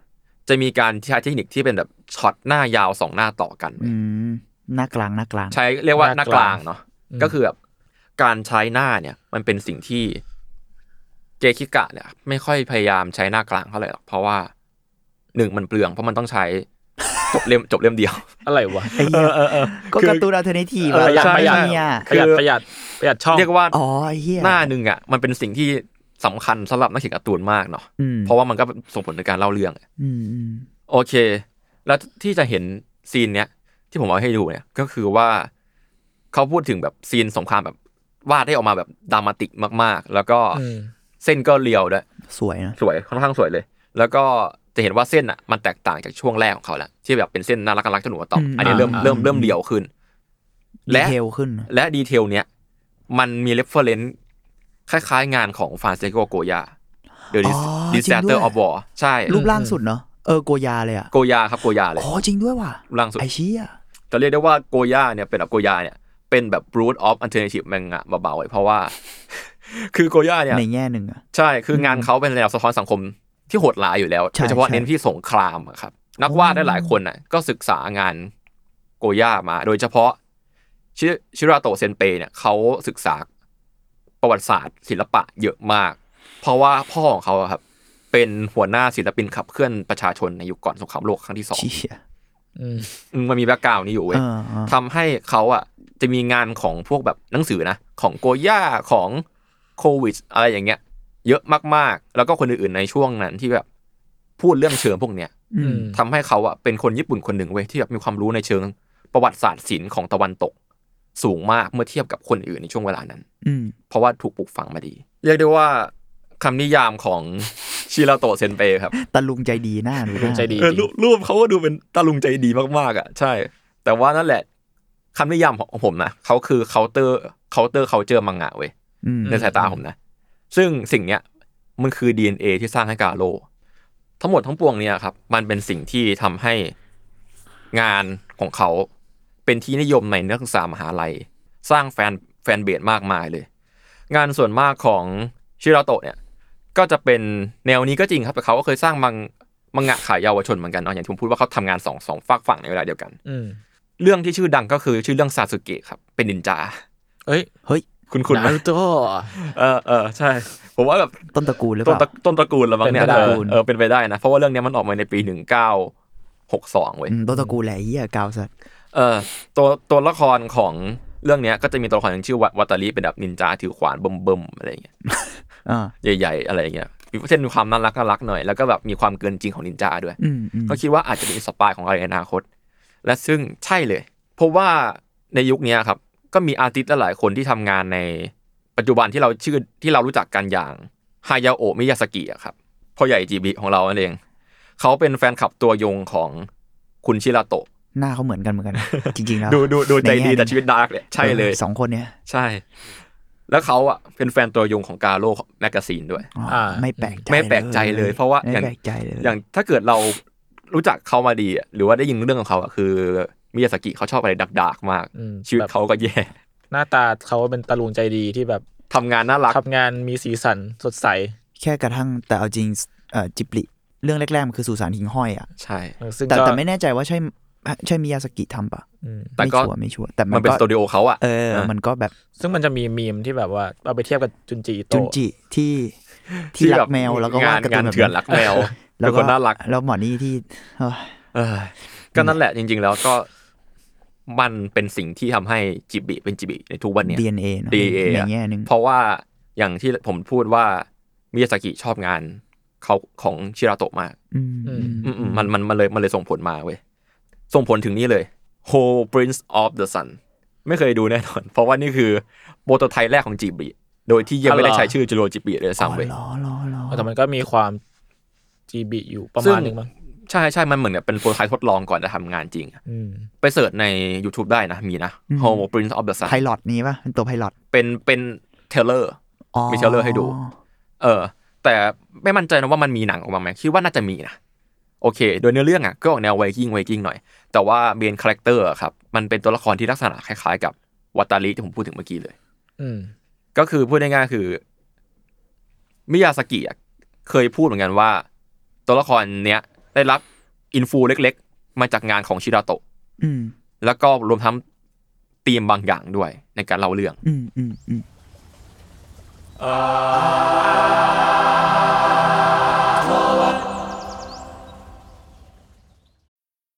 จะมีการใช้เทคนิคที่เป็นแบบช็อตหน้ายาวสองหน้าต่อกันอื หน้ากลางหน้ากลาง ใช้เรียกว่าหน้ากลางเนาะก็คือแบบการใช้หน้าเนี่ย มันเป็นสิ่งที่เกคิกะเนี่ย ไม่ค่อยพยายามใช้หน้ากลางเท่าไหร่หรอกเพราะว่าหนึ่งมันเปลืองเพราะมันต้องใช้จบเล่มจบเล่มเดียว อะไรวะไอ้เหี้ยเออเออก็การ์ตูน alternative เออประหยัดใช่ประหยัดเนี่ยประหยัดคือประหยัดประหยัดช่องเรียกว่าอ๋อไอ้เหี้ยหน้าหนึ่งอะมันเป็นสิ่งที่สำคัญสำหรับนักเขียนการ์ตูนมากเนาะอืมเพราะว่ามันก็ส่งผลในการเล่าเรื่องอืมอืมโอเค แล้วที่จะเห็น scene เนี้ย ที่ผมเอาให้ดูเนี่ยก็คือว่าเขาพูดถึงแบบ scene สงครามแบบวาดให้ออกมาแบบ dramatic มาก ๆ แล้วก็อืมเส้นก็เรียวด้วยสวยนะสวยค่อนข้างสวยเลย แล้วก็จะเห็นว่าเส้นอะมันแตกต่างจากช่วงแรกของเขาแล้วที่แบบเป็นเส้นน่ารักน่ารักจนหนูต่อมอันนี้เริ่มเริ่มเริ่มเรียวขึ้น detail ขึ้นนะและ detail เนี้ยมันมี reference คล้าย ๆ งานของฟรานซิสโกโกยา The อ๋อ Disaster จริงด้วย of War ใช่ รูปร่างสุดเนาะ เออโกยาเลยอะโกยาครับโกยาเลยอ๋อจริงด้วยว่ะรูปร่างสุดไอเชี่ยจะเรียกได้ว่าโกย่าเนี่ยเป็นแบบโกย่าเนี่ยเป็นแบบ root of alternative manga เบาๆไว้เพราะว่า คือโกย่าเนี่ยในแง่หนึ่งอะใช่คืองานเขาเป็นแนวสะท้อนสังคมที่โหดร้ายอยู่แล้วใช่โดยเฉพาะใช่เน้นที่สงครามอะครับ นักวาดได้หลายคนน่ะ ก็ศึกษางานโกย่ามา โดยเฉพาะชิชิราโตะเซนเปเนี่ยเขาศึกษาประวัติศาสตร์ศิลปะเยอะมาก เพราะว่าพ่อของเขาอะครับ เป็นหัวหน้าศิลปินขับเคลื่อนประชาชนในยุคก่อนสงครามโลกครั้งที่สองเชี่ยอืมอืมมันมีแบ็กกราวนี้อยู่เว้ยเออเออทำให้เขาอะจะมีงานของพวกแบบหนังสือนะ ของโกย่าของโควิดอะไรอย่างเงี้ย เยอะมากๆ แล้วก็คนอื่นๆในช่วงนั้นที่แบบพูดเรื่องเชิงพวกเนี้ยอืมทำให้เขาอะเป็นคนญี่ปุ่นคนหนึ่งเว้ยที่แบบมีความรู้ในเชิงประวัติศาสตร์ศิลป์ของตะวันตก สูงมากเมื่อเทียบกับคนอื่นในช่วงเวลานั้น อืมเพราะว่าถูกปลูกฝังมาดี เรียกได้ว่า คำนิยามของชิราโตะเซนเปครับตาลุงใจดีหน้าดูลุงใจดีเออจริรูงปรูปเขาก็ดูเป็นตาลุงใจดีมากๆอะ ใช่ แต่ว่านั่นแหละคำนิยามของผมนะเขาคือ counter counter culture มังงะเว้ยอืมในสายตาผมนะ ซึ่งสิ่งเนี้ยมันคือ DNA ที่สร้างให้กาโล ทั้งหมดทั้งปวงเนี่ยครับ มันเป็นสิ่งที่ทำให้งานของเขาเป็นที่นิยมในนักศึกษามหาลัย สร้าง fan fanbase มากมายเลย งานส่วนมากของชิราโตะเนี่ย ก็จะเป็นแนวนี้ก็จริงครับแต่เขาก็เคยสร้างมังมังงะขายเยาวชนเหมือนกันเนาะอย่างที่ผมพูดว่าเขาทำงานสองสองฝากฝั่งในเวลาเดียวกันอืมเรื่องที่ชื่อดังก็คือชื่อเรื่องซาสึเกะครับ เป็นนินจาเอ้ยเฮ้ยคุณคุณนารูโตะเออเออใช่ ผมว่าแบบต้นตระกูลหรือเปต้นล่าตระต้นตระกูลละมั้งเนี่ยเป็นไปได้เออเออเป็นไปได้นะ เพราะว่าเรื่องเนี้ยมันออกมาในปีหนึ่งเก้าหกสองเว้ยอืมต้นตระกูลแหละไอ้เหี้ยกาวสัตว์เออตัวตัวละครของเรื่องเนี้ยก็จะมีตัวละครหนึ่งชื่อวัวัตาริเป็นแบบนินจาถือขวานเบิ่มๆอะไรอย่างเงี้ยอ่า ใหญ่ๆอะไรอย่างเงี้ยมีเช่นมีความน่ารักน่ารักหน่อยแล้วก็แบบมีความเกินจริงของนินจาด้วยอืมอืมก็คิดว่าอาจจะเป็น inspire ของอะไรในอนาคต และซึ่งใช่เลย เพราะว่าในยุคเนี้ยครับ ก็มี artist หลายๆคนที่ทำงานในปัจจุบันที่เราชื่อที่เรารู้จักกันอย่างฮายาโอะมิยาสกิอะครับพ่อใหญ่จิบลิของเรานั่นเองเขาเป็นแฟนคลับตัวยงของคุณชิราโตะหน้าเขาเหมือนกันเหมือนกัน จริงๆแล้วดูดูดูใจดีนะแต่ชีวิต dark เลยใช่เลยออสองคนเนี้ยใช่ แล้วเขาอะเป็นแฟนตัวยงของกาโร่ magazine ด้วยอ๋ออ่า ไม่แปลกใจไม่แปลกใจเลย เพราะว่าไม่อย่างแปลกใจเลยอย่างถ้าเกิดเรารู้จักเขามาดีอะหรือว่าได้ยินเรื่องของเขาอะคือมิยาซากิเขาชอบอะไร dark ๆมากอืมชีวิตแบบเขาก็แย่ หน้าตาเขาเป็นตาลุงใจดีที่แบบทำงานน่ารักทำงานมีสีสันสดใส แค่กระทั่งแต่เอาจริงเอ่อจิบลิเรื่องแรกๆมันคือสุสานหิงห้อยอะใช่เออซึ่งแต่ก็แต่ไม่แน่ใจว่าใช่ ใช่มิยาสกิทำปะอืมแต่ไม่ก็ชัวร์ไม่ชัวร์แต่มัมันนเป็นก็สตูดิโอเขาอะเออเออ มันก็แบบ ซึ่งมันจะมีมีมที่แบบว่าเอาไปเทียบกับจุนจีอิจุโตะนจิที่ที่รักแมวแล้วก็วาดการ์ตูงานนแบบเถื่อนรักแมวแล้เป็วนคก็นน่ารัก แล้วหมอนี่ที่เอ้ยเออก็นั่นแหละจริง ๆ แล้วก็มันเป็นสิ่งที่ทำให้จิบิเป็นจิบิในทุกวันเนี้ย DNA เนอะ DNA ในอะแง่หนึ่งเพราะว่าอย่างที่ผมพูดว่ามิยาสกิชอบงานเขาของชิราโตะมากอืมอือืมมอืมอืมมันมันมันเลยมันเลยส่งผลมาเว้ย ส่งผลถึงนี่เลย Whole Prince of the Sun ไม่เคยดูแน่นอน เพราะว่านี่คือโปรโตไทป์แรกของจิบิโดยที่ยังไม่ได้ใช้ชื่อจูโรจิบิเลยอ๋อซ้ำเว้ยเหรอเหรอเหรอแต่มันก็มีความจีบีอยู่ประซึ่มาณหนึงมั้งใช่ใช่มันเหมือนแบบเป็นโปรโตไทป์ทดลองก่อนจะทำงานจริงอืมไป search ใน YouTube ได้นะ มีนะ Horus Prince of the Sun ไพลอตนี้ปะเป็นตัว pilotเป็นเป็น trailerอ๋อมี trailer ให้ดู เออ แต่ไม่มั่นใจนะว่ามันมีหนังออกมาไหมคิดว่าน่าจะมีนะ โอเค โดยเนื้อเรื่องอะก็ออกแนวไวกิ้งไวกิ้งหน่อย แต่ว่า main character ครับ มันเป็นตัวละครที่ลักษณะคล้ายๆ กับวัตาริที่ผมพูดถึงเมื่อกี้เลย อืมก็คือพูดง่ายๆคือมิยาซากิอะเคยพูดเหมือนกันว่า ตัวละครเนี้ยได้รับอินฟูเล็ก ๆ มาจากงานของชิราโตะอืมแล้วก็รวมทั้งธีมบางอย่างด้วยในการเล่าเรื่อง อืมอืมอืม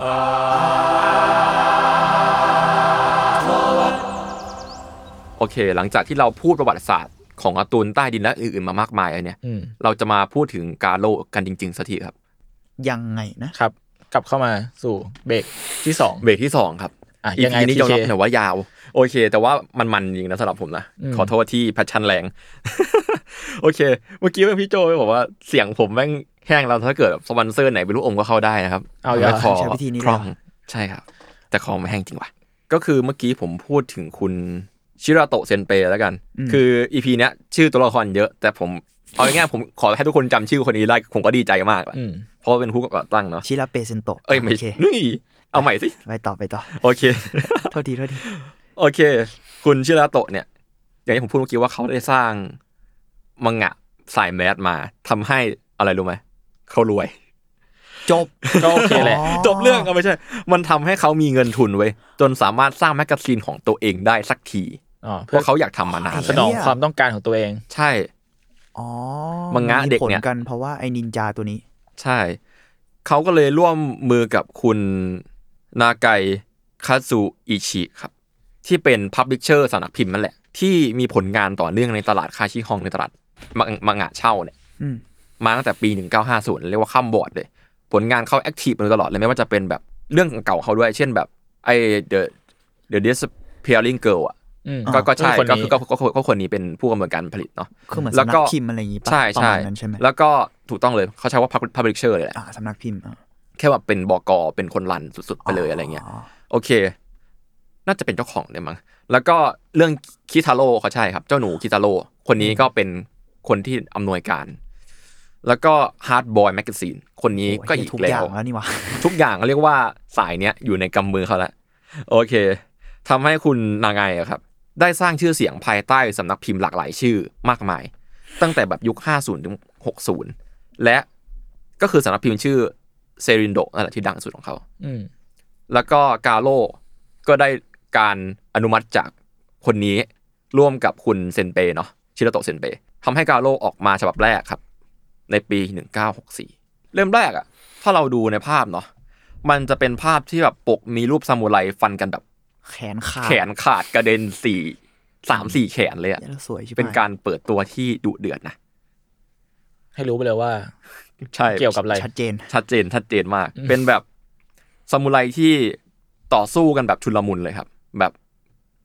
โอเค หลังจากที่เราพูดประวัติศาสตร์ของการ์ตูนใต้ดินและอื่นๆมามากมายแล้วเนี่ยอืมเราจะมาพูดถึงกาโลกันจริงๆสักทีครับ ยังไงนะครับ กลับเข้ามาสู่เบรกที่สองเบรกที่สองครับอะยังไง EP นี้ยอมรับ TK หน่อยว่ายาว โอเค แต่ว่ามันมันจริงนะสำหรับผมนะอืมขอโทษที่ passion แรง โอเค เมื่อกี้พี่โจบอกว่าเสียงผมแม่ง แห้งแล้วถ้าเกิดสปอนเซอร์ไหนมีลูกอมก็เข้าได้นะครับ เอาอย่าไม่คอใช้วิธีนี้คล่องเลยเหรอใช่ครับ แต่คอไม่แห้งจริงว่ะก็คือเมื่อกี้ผมพูดถึงคุณชิราโตะเซนเปแล้วกัน คือ EP เนี้ยชื่อตัวละครเยอะ แต่ผมเอาง่ายๆผมขอให้ทุกคนจำชื่อคนนี้ได้ผมก็ดีใจมากละอืมเพราะว่าเป็นผู้ก่อตั้งเนาะชิราเปเซนโตะเอ้ยไม่โอเคนี่เอาใหม่สิไปต่อไปต่อโอเคโทษทีโทษทีโอเค คุณชิราโตะเนี่ย อย่างที่ผมพูดเมื่อกี้ว่าเขาได้สร้างมังงะสาย mass มาทำให้อะไรรู้ไหม เขารวย จบก็โอเคแหละจบเรื่องก็ไม่ใช่ มันทำให้เขามีเงินทุนเว้ยจนสามารถสร้าง magazine ของตัวเองได้สักทีอ๋อเพเพื่อราะเขาอยากทำมานานสแล้วนองความต้องการของตัวเอง ใช่อ๋อมังงะเด็กเนี่ยมีผลกันเพราะว่าไอ้นินจาตัวนี้ ใช่เขาก็เลยร่วมมือกับคุณนาไกคาซูอิชิครับ ที่เป็น publisher สำนักพิมพ์นั่นแหละ ที่มีผลงานต่อเนื่องในตลาดคาชิฮองในตลาดมังมังงะเช่าเนี่ยอื มมาตั้งแต่ปี 1950 เรียกว่าข้ามบอร์ดเลย ผลงานเขา active มาโดยตลอดเลยไม่ว่าจะเป็นแบบเรื่องเก่าๆเขาด้วย เช่นแบบไอ the the disappearing girl อะอืมก็ก็ใช่คนก็นี้คือก็ก็ก็ก็คนนี้เป็นผู้กำหนดการผลิตเนาะคือเหมือนแล้วสำนัก็กพิมพ์อะไรอย่างงี้ปะใช่ประใช่มาณนั้นใช่ไหมแล้วก็ถูกต้องเลยเขาใช้ว่า public- publisher เลยแหละอ่าสำนักพิมพ์อะแค่ว่าเป็นบกเป็นคนรันสุดๆไปเลยอะไรเงี้ยโอเค น่าจะเป็นเจ้าของเลยมั้งแล้วก็เรื่องคิทาโร่เขาใช่ครับ เจ้าหนูคิทาโร่คนนี้ก็เป็นคนที่อำนวยการ แล้วก็ฮาร์ดบอยแมกซีนคนนี้ก็อีกทุกแล้อย่างวแล้วนี่วะทุกอย่างเรียกว่าสายเนี้ยอยู่ในกำมือเขาแล้วโอเคทำให้คุณนางไงอะครับ ได้สร้างชื่อเสียงภายใต้สำนักพิมพ์หลากหลายชื่อมากมาย ตั้งแต่แบบยุค 50 ถึง 60 และก็คือสำนักพิมพ์ชื่อเซรินโดนั่นแหละที่ดังสุดของเขาอืมแล้วก็กาโลก็ได้การอนุมัติจากคนนี้ร่วมกับคุณเซนเปเนาะชิโรโตะเซนเปทำให้กาโลออกมาฉบับแรกครับ ในปี 1964 เริ่มแรกอะถ้าเราดูในภาพเนาะมันจะเป็นภาพที่แบบปกมีรูปซามูไรฟันกันแบบ แขนขาด แขนขาดกระเด็นสี่สามสี่แขนเลยอะเหี้ยแล้วสวยชิบหายเป็นการเปิดตัวที่ดุเดือดนะ ให้รู้ไปเลยว่า ใช่เกี่ยวกับอะไรชัดเจน ชัดเจนชัดเจนมาก เป็นแบบซามูไรที่ต่อสู้กันแบบชุลมุนเลยครับ แบบ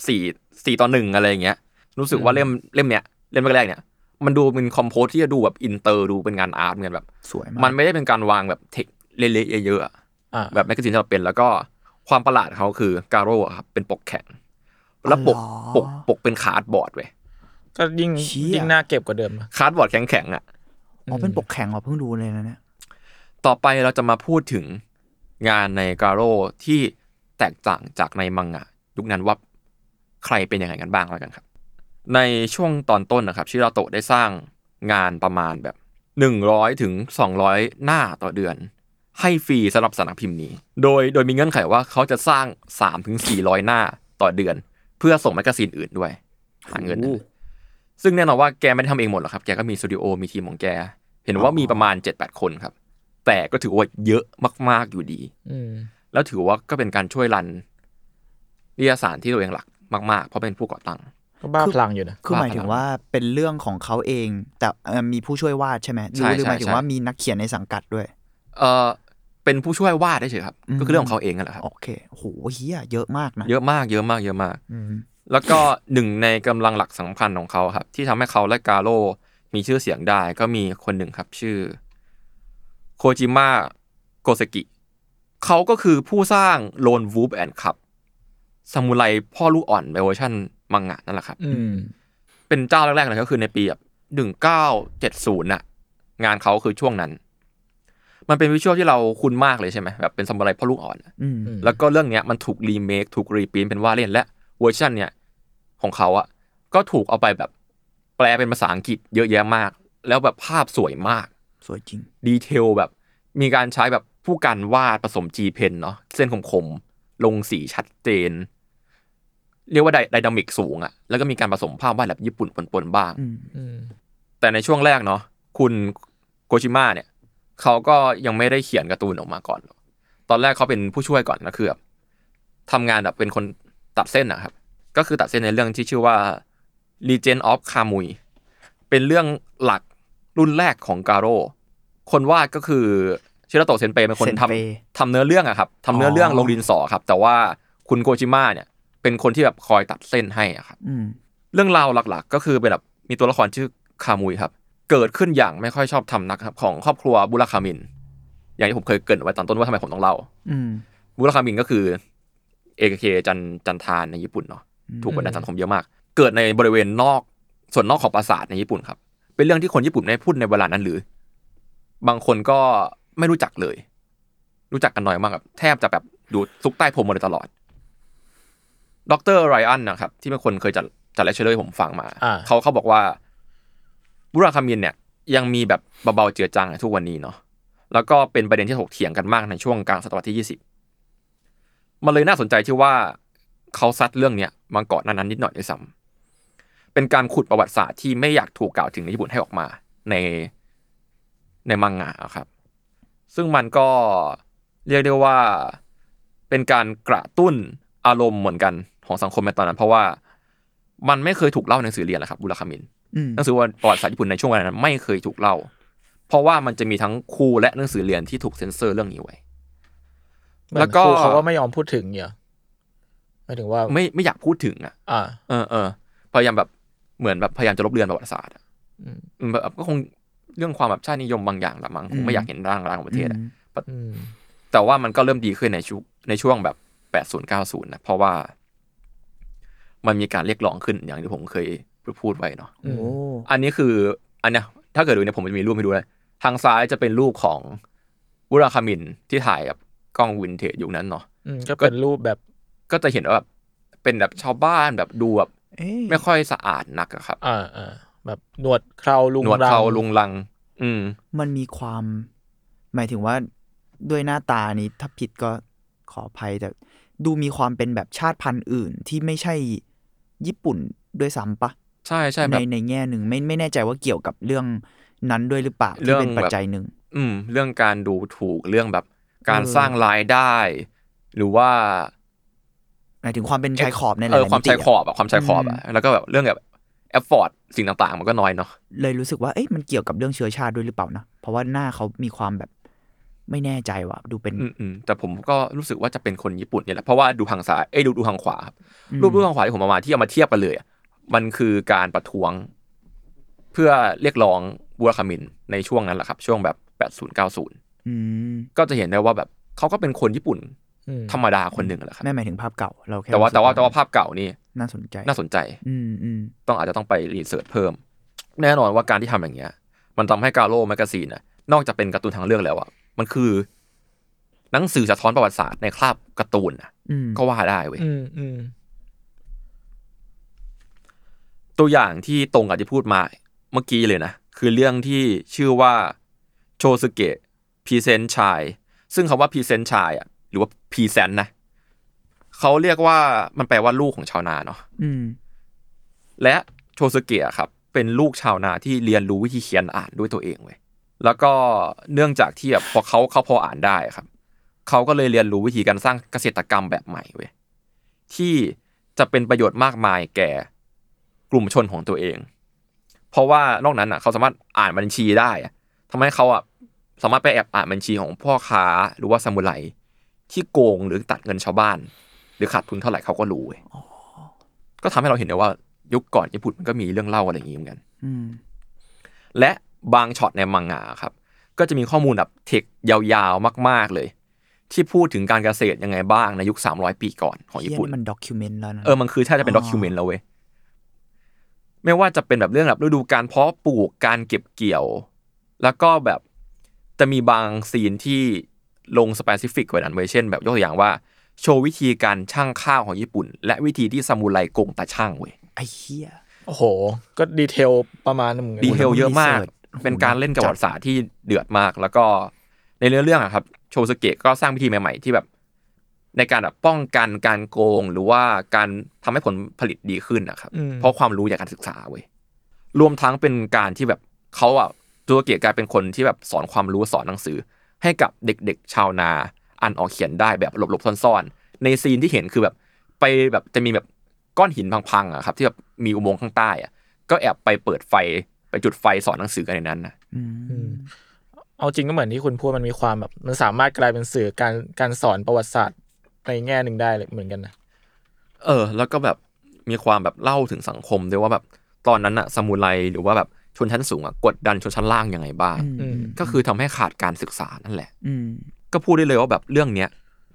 สี่สี่ต่อหนึ่งอะไรอย่างเงี้ย รู้สึกว่าเล่มเล่มเนี้ยเล่มแรกๆเนี่ย มันดูเป็น compose ที่จะดูแบบอินเตอร์ดูเป็นงาน art เหมือนกันแบบสวยมากมันไม่ได้เป็นการวางแบบเทคเละๆเยอะๆอะอ่าแบบ magazine ที่เราเป็นแล้วก็ความประหลาดของเขาคือกาโร่อะครับเป็นปกแข็งแล้วปกปกปกเป็น cardboard เว้ยก็ยิ่งเชี่ยยิ่งน่าเก็บกว่าเดิมนะ cardboard แข็งๆอะอ๋อเป็นปกแข็งเหรอเพิ่งดูเลยนะเนี่ยต่อไปเราจะมาพูดถึงงานในกาโร่ที่แตกต่างจากในมังงะยุคนั้นว่าใครเป็นยังไงกันบ้างแล้วกันครับ ในช่วงตอนต้นนะครับชิราโตะได้สร้างงานประมาณแบบหนึ่งร้อยถึงสองร้อยหน้าต่อเดือน ให้ฟรีสำหรับสำนักพิมพ์นี้ โดยโดยมีเงื่อนไขว่าเขาจะสร้างสามถึงสี่ร้อยหน้าต่อเดือน เพื่อส่ง magazine อื่นด้วยหาเงินนะซึ่งแน่นอนว่าแกไม่ได้ทำเองหมดหรอกครับ แกก็มีสตูดิโอมีทีมของแก เห็นว่ามีประมาณเจ็ดแปดคนครับ แต่ก็ถือว่าเยอะมาก ๆอยู่ดีอืมแล้วถือว่าก็เป็นการช่วยรันนิตยสารที่ตัวเองหลักมาก ๆ เพราะเป็นผู้ก่อตั้ง ก็บ้าพลังอยู่นะคือหมายถึงว่าเป็นเรื่องของเขาเอง แต่เอ่อมีผู้ช่วยวาดใช่ไหมหรือใช่หรือหมายถึงใช่ว่ามีนักเขียนในสังกัดด้วย เออเป็นผู้ช่วยวาดได้เฉยๆครับอืมก็คือเรื่องของเขาเองนั่นแหละครับโอเคโหเฮียเยอะมากนะเยอะมากเยอะมากเยอะมากอืมแล้วก็หนึ่งในกำลังหลักสำคัญของเขาครับ ที่ทำให้เขาและกาโร่มีชื่อเสียงได้ก็มีคนหนึ่งครับ ชื่อ โคจิมะโกเซกิเขาก็คือผู้สร้าง Lone Wolf and Cub ซามูไรพ่อลูกอ่อนในเวอร์ชัน มังงะนั่นแหละครับอืมเป็นเจ้าแรกๆเลยก็คือในปีแบบหนึ่งเก้าเจ็ดศูนย์น่ะ งานเขาคือช่วงนั้น มันเป็น visual ที่เราคุ้นมากเลยใช่ไหมแบบเป็นซามูไรพ่อลูกอ่อนอืมแล้วก็เรื่องเนี้ยมันถูกรีเมคถูก reprint เป็นว่าเล่นและเวอร์ชันเนี้ยของเขาอะก็ถูกเอาไปแบบแปลเป็นภาษาอังกฤษเยอะแยะมาก แล้วแบบภาพสวยมาก สวยจริง ดีเทลแบบ มีการใช้แบบผู้กันวาดผสม G pen เนาะเส้นคมๆลงสีชัดเจน เรียกว่าไดไดนามิกสูงอะแล้วก็มีการผสมภาพวาดแบบญี่ปุ่นปนๆบ้างอืมอืมแต่ในช่วงแรกเนาะคุณโกชิมะเนี่ยเขาก็ยังไม่ได้เขียนการ์ตูนออกมาก่อน ตอนแรกเขาเป็นผู้ช่วยก่อนก็คือแบบทำงานแบบเป็นคนตัดเส้นนะครับ ก็คือตัดเส้นในเรื่องที่ชื่อว่า Legend of Kamui เป็นเรื่องหลักรุ่นแรกของกาโร่คนวาดก็คือชิราโตะเซนเปเป็นคนทำเซนเปทำเนื้อเรื่องอะครับทำเนื้อเรื่องอ๋อลงดินสอครับ แต่ว่าคุณโกจิมะเนี่ย เป็นคนที่แบบคอยตัดเส้นให้อะครับอืมเรื่องราวหลักๆ ก็คือเป็นแบบมีตัวละครชื่อคามุยครับ เกิดขึ้นอย่างไม่ค่อยชอบทำนักครับของครอบครัวบุราคามิน อย่างที่ผมเคยเกรินไว้ตอนต้นว่าทำไมผมต้องเล่าอืมบุราคามินก็คือเอกเคจันจันทานในญี่ปุ่นเนาะถูกกดดันสังคมเยอะมาก เกิดในบริเวณนอกส่วนนอกของปราสาทในญี่ปุ่นครับ เป็นเรื่องที่คนญี่ปุ่นไม่พูดในเวลานั้นหรือ บางคนก็ไม่รู้จักเลย รู้จักกันน้อยมากครับแทบจะแบบดูซุกใต้พรมมาโดยตลอด ดรไรอันนะครับ ที่เป็นคนเคยจัดจัดเลคเชอร์ให้ผมฟังมาอ่าเขาเขาบอกว่าบุราคามินเนี่ย ยังมีแบบเบาๆเจือจางในทุกวันนี้เนาะแล้วก็เป็นประเด็นที่ถกเถียงกันมากในช่วงกลางศตวรรษที่ยี่สิบมันเลยน่าสนใจที่ว่าเขาซัดเรื่องเนี้ยมาก่อนหนานั้นนิดหน่อยด้วยซ้ำเป็นการขุดประวัติศาสตร์ที่ไม่อยากถูกกล่าวถึงในญี่ปุ่นให้ออกมา ในในมังงะอะครับ ซึ่งมันก็เรียกได้ว่าเป็นการกระตุ้น อารมณ์เหมือนกันของสังคมในตอนนั้น เพราะว่ามันไม่เคยถูกเล่าในหนังสือเรียนนะครับบุราคามินอืมหนังสือประวัติศาสตร์ญี่ปุ่นในช่วงเวลานั้นไม่เคยถูกเล่า เพราะว่ามันจะมีทั้งครูและหนังสือเรียนที่ถูกเซ็นเซอร์เรื่องนี้ไว้เหมือนแล้วก็ครูเขาก็ไม่ยอมพูดถึงเนี่ยหมายถึงว่าไม่ไม่อยากพูดถึงอะอ่าเออเออพยายามแบบเหมือนแบบพยายามจะลบเลือนประวัติศาสตร์อะอืมอืมแบบก็คงเรื่องความแบบชาตินิยมบางอย่างละมั้งคงไม่อยากเห็นร่างร้างของประเทศอะอืมแต่ว่ามันก็เริ่มดีขึ้นในช่วงในช่วงแบบ 80 90นะเพราะว่า มันมีการเรียกร้องขึ้นอย่างที่ผมเคยพูดไว้เนาะอืมโอ้อันนี้คือ อันเนี้ยถ้าเกิดดูเนี่ยผมจะมีรูปให้ดูเลยทางซ้ายจะเป็นรูปของวุราคามินที่ถ่ายกับกล้องวินเทจยุคนั้นเนาะอืมก็เป็นรูปแบบก็จะเห็นว่าแบบเป็นแบบชาวบ้านแบบดูแบบเอ๊ะไม่ค่อยสะอาดนักอะครับ อ่าอ่าแบบหนวดเคราลุงหนวดรังเขาลุงลัง อืม มันมีความ หมายถึงว่าด้วยหน้าตานี้ถ้าผิดก็ขออภัยแต่ ดูมีความเป็นแบบชาติพันธุ์อื่นที่ไม่ใช่ญี่ปุ่นด้วยซ้ำปะใช่ใช่แบในบในแง่หนึ่งไม่ไม่แน่ใจว่าเกี่ยวกับเรื่องนั้นด้วยหรือเปล่าเรื่ที่องเป็นปัจแบบจัยหนึ่งอืม เรื่องการดูถูกเรื่องแบบการเออสร้างรายได้ หรือว่าหมายถึงความเป็นชายขอบในหเอลายอๆความมิติชายขอบอะความชายขอบอะแล้วก็แบบเรื่องแบบแอฟฟอร์ดสิ่งต่างๆ มันก็น้อยเนาะเลยรู้สึกว่าเอ๊ะมันเกี่ยวกับเรื่องเชื้อชาติด้วยหรือเปล่านะเพราะว่าหน้าเขามีความแบบ ไม่แน่ใจว่ะดูเป็นอืมอืมแต่ผมก็รู้สึกว่าจะเป็นคนญี่ปุ่นเนี่ยแหละเพราะว่าดูทางซ้ายเอ้ยดูดูทางขวาครับอืมรูปรูปทางขวาที่ผมเอามาที่เอามาเทียบกันเลยอะมันคือการประท้วง เพื่อเรียกร้องบูราคามินในช่วงนั้นแหละครับ ช่วงแบบ80 90อืมก็จะเห็นได้ว่าแบบเขาก็เป็นคนญี่ปุ่นอืมธรรมดาคนหนึ่งแหละครับไม่หมายถึงภาพเก่าเราค่แต่ว่ารู้สึกแต่ว่าแต่ว่าภาพเก่านี่น่าสนใจน่าสนใจ อืมอืมต้องอาจจะต้องไป research เพิ่ม แน่นอนว่าการที่ทำอย่างเงี้ย มันทำให้กาโร่ magazine น่ะนอกจากเป็นการ์ตูนทางเรื่องแล้วอะ มันคือ หนังสือสะท้อนประวัติศาสตร์ในคราบการ์ตูนน่ะอืมก็ว่าได้เว้ยอืมอืมตัวอย่างที่ตรงกับที่พูดมาเมื่อกี้เลยนะ คือเรื่องที่ชื่อว่าโชสุเกะpeasant child ซึ่งคำว่า peasant child อะหรือว่า peasant นะเขาเรียกว่ามันแปลว่าลูกของชาวนาเนาะอืมและโชสุเกะครับ เป็นลูกชาวนาที่เรียนรู้วิธีเขียนอ่านด้วยตัวเองเว้ย แล้วก็เนื่องจากที่แบบพอเขาเขาพออ่านได้ครับเขาก็เลยเรียนรู้วิธีการสร้างเกษตรกรรมแบบใหม่เว้ยที่จะเป็นประโยชน์มากมายแก่กลุ่มชนของตัวเอง เพราะว่านอกนั้นอะเขาสามารถอ่านบัญชีได้อะทำให้เขาอะสามารถไปแอบอ่านบัญชีของพ่อค้าหรือว่าซามูไรที่โกงหรือตัดเงินชาวบ้าน หรือขาดทุนเท่าไหร่เขาก็รู้เว้ยก็ทำให้เราเห็นได้ว่ายุคก่อนญี่ปุ่นมันก็มีเรื่องเล่าอะไรอย่างนี้เหมือนกันอืมและ บางช็อตในมังงะครับ ก็จะมีข้อมูลแบบเทคยาวๆมาก ๆเลย ที่พูดถึงการเกษตรยังไงบ้างในยุค 300 ปีก่อนของญี่เฮียปุ่นนี่มันด็อกิวเมนต์แล้วนะเออมันคือถ้าจะเป็นอ๋อ documentนต์แล้วเว้ยไม่ว่าจะเป็นแบบเรื่องแบบฤดูการเพาะปลูกการเก็บเกี่ยว แล้วก็แบบจะมีบาง scene ที่ลง specific กว่านั้นเว้ยเช่น แบบยกตัวอย่างว่า โชว์วิธีการชั่งข้าวของญี่ปุ่น และวิธีที่ซามูไรโกงตาชั่งเว้ยไอ้เฮียโอ้โห ก็ detail ประมาณนึงหมือนกัน detail เยอะมาก research เป็นการเล่นกับประวัติศาสตร์ที่เดือดมาก แล้วก็ในเรื่องเรื่องอะครับ โชสุเกะก็สร้างวิธีใหม่ ๆ ที่แบบ ในการแบบป้องกันการโกงหรือว่าการทำให้ผลผลิตดีขึ้นนะครับอืมเพราะความรู้จากการศึกษาเว้ยรวมทั้งเป็นการที่แบบเขาอะโชสเกะกลายเป็นคนที่แบบสอนความรู้สอนหนังสือ ให้กับเด็กๆ ชาวนาอ่านออกเขียนได้แบบหลบๆซ่อนๆในซีนที่เห็นคือแบบไปแบบจะมีแบบก้อนหินพังๆอะครับ ที่แบบมีอุโมงค์ข้างใต้อะก็แอบไปเปิดไฟไป จุดไฟสอนหนังสือกันในนั้นนะอืมอืมเอาจริงก็เหมือนที่คุณพูดมันมีความแบบ มันสามารถกลายเป็นสื่อการการสอนประวัติศาสตร์ในแง่หนึ่งได้เลยเหมือนกันนะเออ แล้วก็แบบมีความแบบเล่าถึงสังคมด้วยว่าแบบตอนนั้นอะซามูไรหรือว่าแบบชนชั้นสูงอะกดดันชนชั้นล่างยังไงบ้างอืมก็คือทำให้ขาดการศึกษานั่นแหละอืมก็พูดได้เลยว่าแบบเรื่องเนี้ย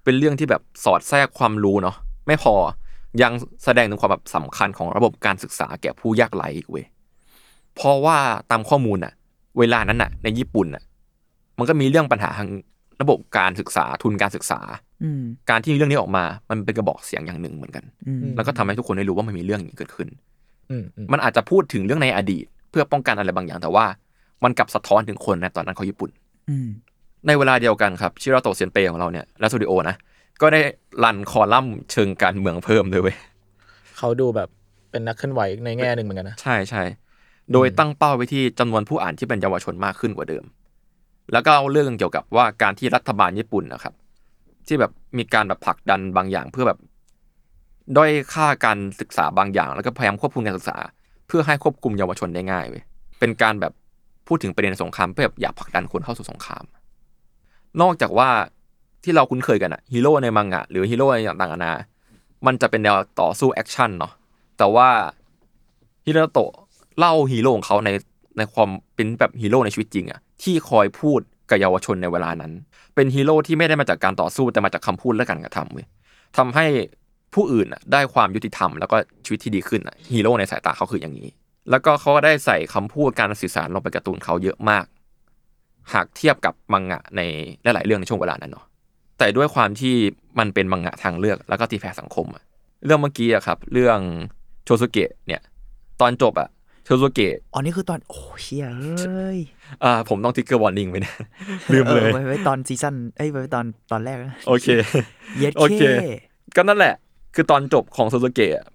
เป็นเรื่องที่แบบสอดแทรกความรู้เนาะไม่พอยังแสดงถึงความแบบสำคัญของระบบการศึกษาแก่ผู้ยากไร้อีกเว้ย เพราะว่าตามข้อมูลอะเวลานั้นอะในญี่ปุ่นอะมันก็มีเรื่องปัญหาทางระบบการศึกษาทุนการศึกษาอืมการที่มีเรื่องนี้ออกมา มันเป็นกระบอกเสียงอย่างหนึ่งเหมือนกันอืมแล้วก็ทำให้ทุกคนได้รู้ว่ามันมีเรื่องอย่างนี้เกิดขึ้นอืมอืมมันอาจจะพูดถึงเรื่องในอดีต เพื่อป้องกันอะไรบางอย่างแต่ว่า มันกลับสะท้อนถึงคนในตอนนั้นของญี่ปุ่นอืมในเวลาเดียวกันครับชิราโตะเซียนเปของเราเนี่ยและสตูดิโอนะก็ได้รันคอลัมน์เชิงการเมืองเพิ่มด้วยเว้ยเขาดูแบบเป็นนักเคลื่อนไหวในแง่หนึ่งเหมือนกันนะใช่ใช่ โดยตั้งเป้าไว้ที่จำนวนผู้อ่านที่เป็นเยาวชนมากขึ้นกว่าเดิม แล้วก็เอาเรื่องเกี่ยวกับว่าการที่รัฐบาลญี่ปุ่นนะครับ ที่แบบมีการแบบผลักดันบางอย่างเพื่อแบบด้อยค่าการศึกษาบางอย่าง แล้วก็พยายามควบคุมการศึกษา เพื่อให้ควบคุมเยาวชนได้ง่ายเว้ยเป็นการแบบพูดถึงประเด็นสงครามเพื่อแบบอยากผลักดันคนเข้าสู่สงคราม นอกจากว่าที่เราคุ้นเคยกันอะฮีโร่ในมังงะหรือฮีโร่ในต่างๆนานามันจะเป็นแนวต่อสู้ action เนาะแต่ว่าชิราโตะ เล่าฮีโร่ของเขาในในความเป็นแบบฮีโร่ในชีวิตจริงอะที่คอยพูดกับเยาวชนในเวลานั้น เป็นฮีโร่ที่ไม่ได้มาจากการต่อสู้แต่มาจากคำพูดและการกระทำเว้ยทำให้ผู้อื่นอะได้ความยุติธรรม แล้วก็ชีวิตที่ดีขึ้นอะฮีโร่ในสายตาเขาคืออย่างนี้ แล้วก็เขาก็ได้ใส่คำพูดการสื่อสารลงไปการ์ตูนเขาเยอะมาก หากเทียบกับมังงะในหลายๆเรื่องในช่วงเวลานั้นเนาะแต่ด้วยความที่มันเป็นมังงะทางเลือกแล้วก็ตีแผ่สังคมอะเรื่องเมื่อกี้อะครับ เรื่องโชซุเกะเนี่ย ตอนจบอะ โชซุเกะอ๋อนี่คือตอนโอ้เชี่ยเอ้ยอ่าผมต้องทิกเกอร์วอร์นิ่งไว้นะลืมเลยออไว้ไว้ตอน season เอ้ยไว้ตอนตอนแรกนะโอเคเย็ดโอเคเคก็นั่นแหละ คือตอนจบของโชซุเกะอะ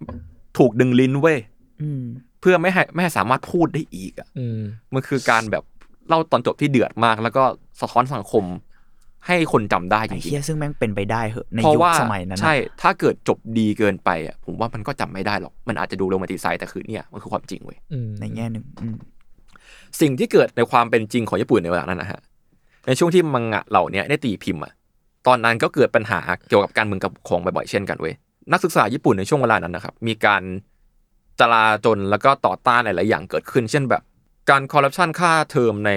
ถูกดึงลิ้นเว้ยอืมเพื่อไม่ให้ไม่ให้สามารถพูดได้อีกอะอืมมันคือการแบบเล่าตอนจบที่เดือดมาก แล้วก็สะท้อนสังคม ให้คนจำได้จไอ้ริงเฮียซึ่งแม่งเป็นไปได้เหอะในๆเพราะยุคว่าสมัยนั้นนะใช่ ถ้าเกิดจบดีเกินไปอะผมว่ามันก็จำไม่ได้หรอก มันอาจจะดูโรแมนติไซด์แต่คือเนี่ยมันคือความจริงเว้ยอืมในแง่หนึ่งอืมสิ่งที่เกิดในความเป็นจริงของญี่ปุ่นในเวลานั้นนะฮะในช่วงที่มังงะเหล่าเนี้ยได้ตีพิมพ์อะตอนนั้นก็เกิดปัญหาเกี่ยวกับการเมืองกับปกครองบ่อยๆเช่นกันเว้ยนักศึกษาญี่ปุ่นในช่วงเวลานั้นนะครับ มีการจลาจลแล้วก็ต่อต้านหลายๆอย่างเกิดขึ้น เช่นแบบ การคอร์รัปชันค่าเทอมใน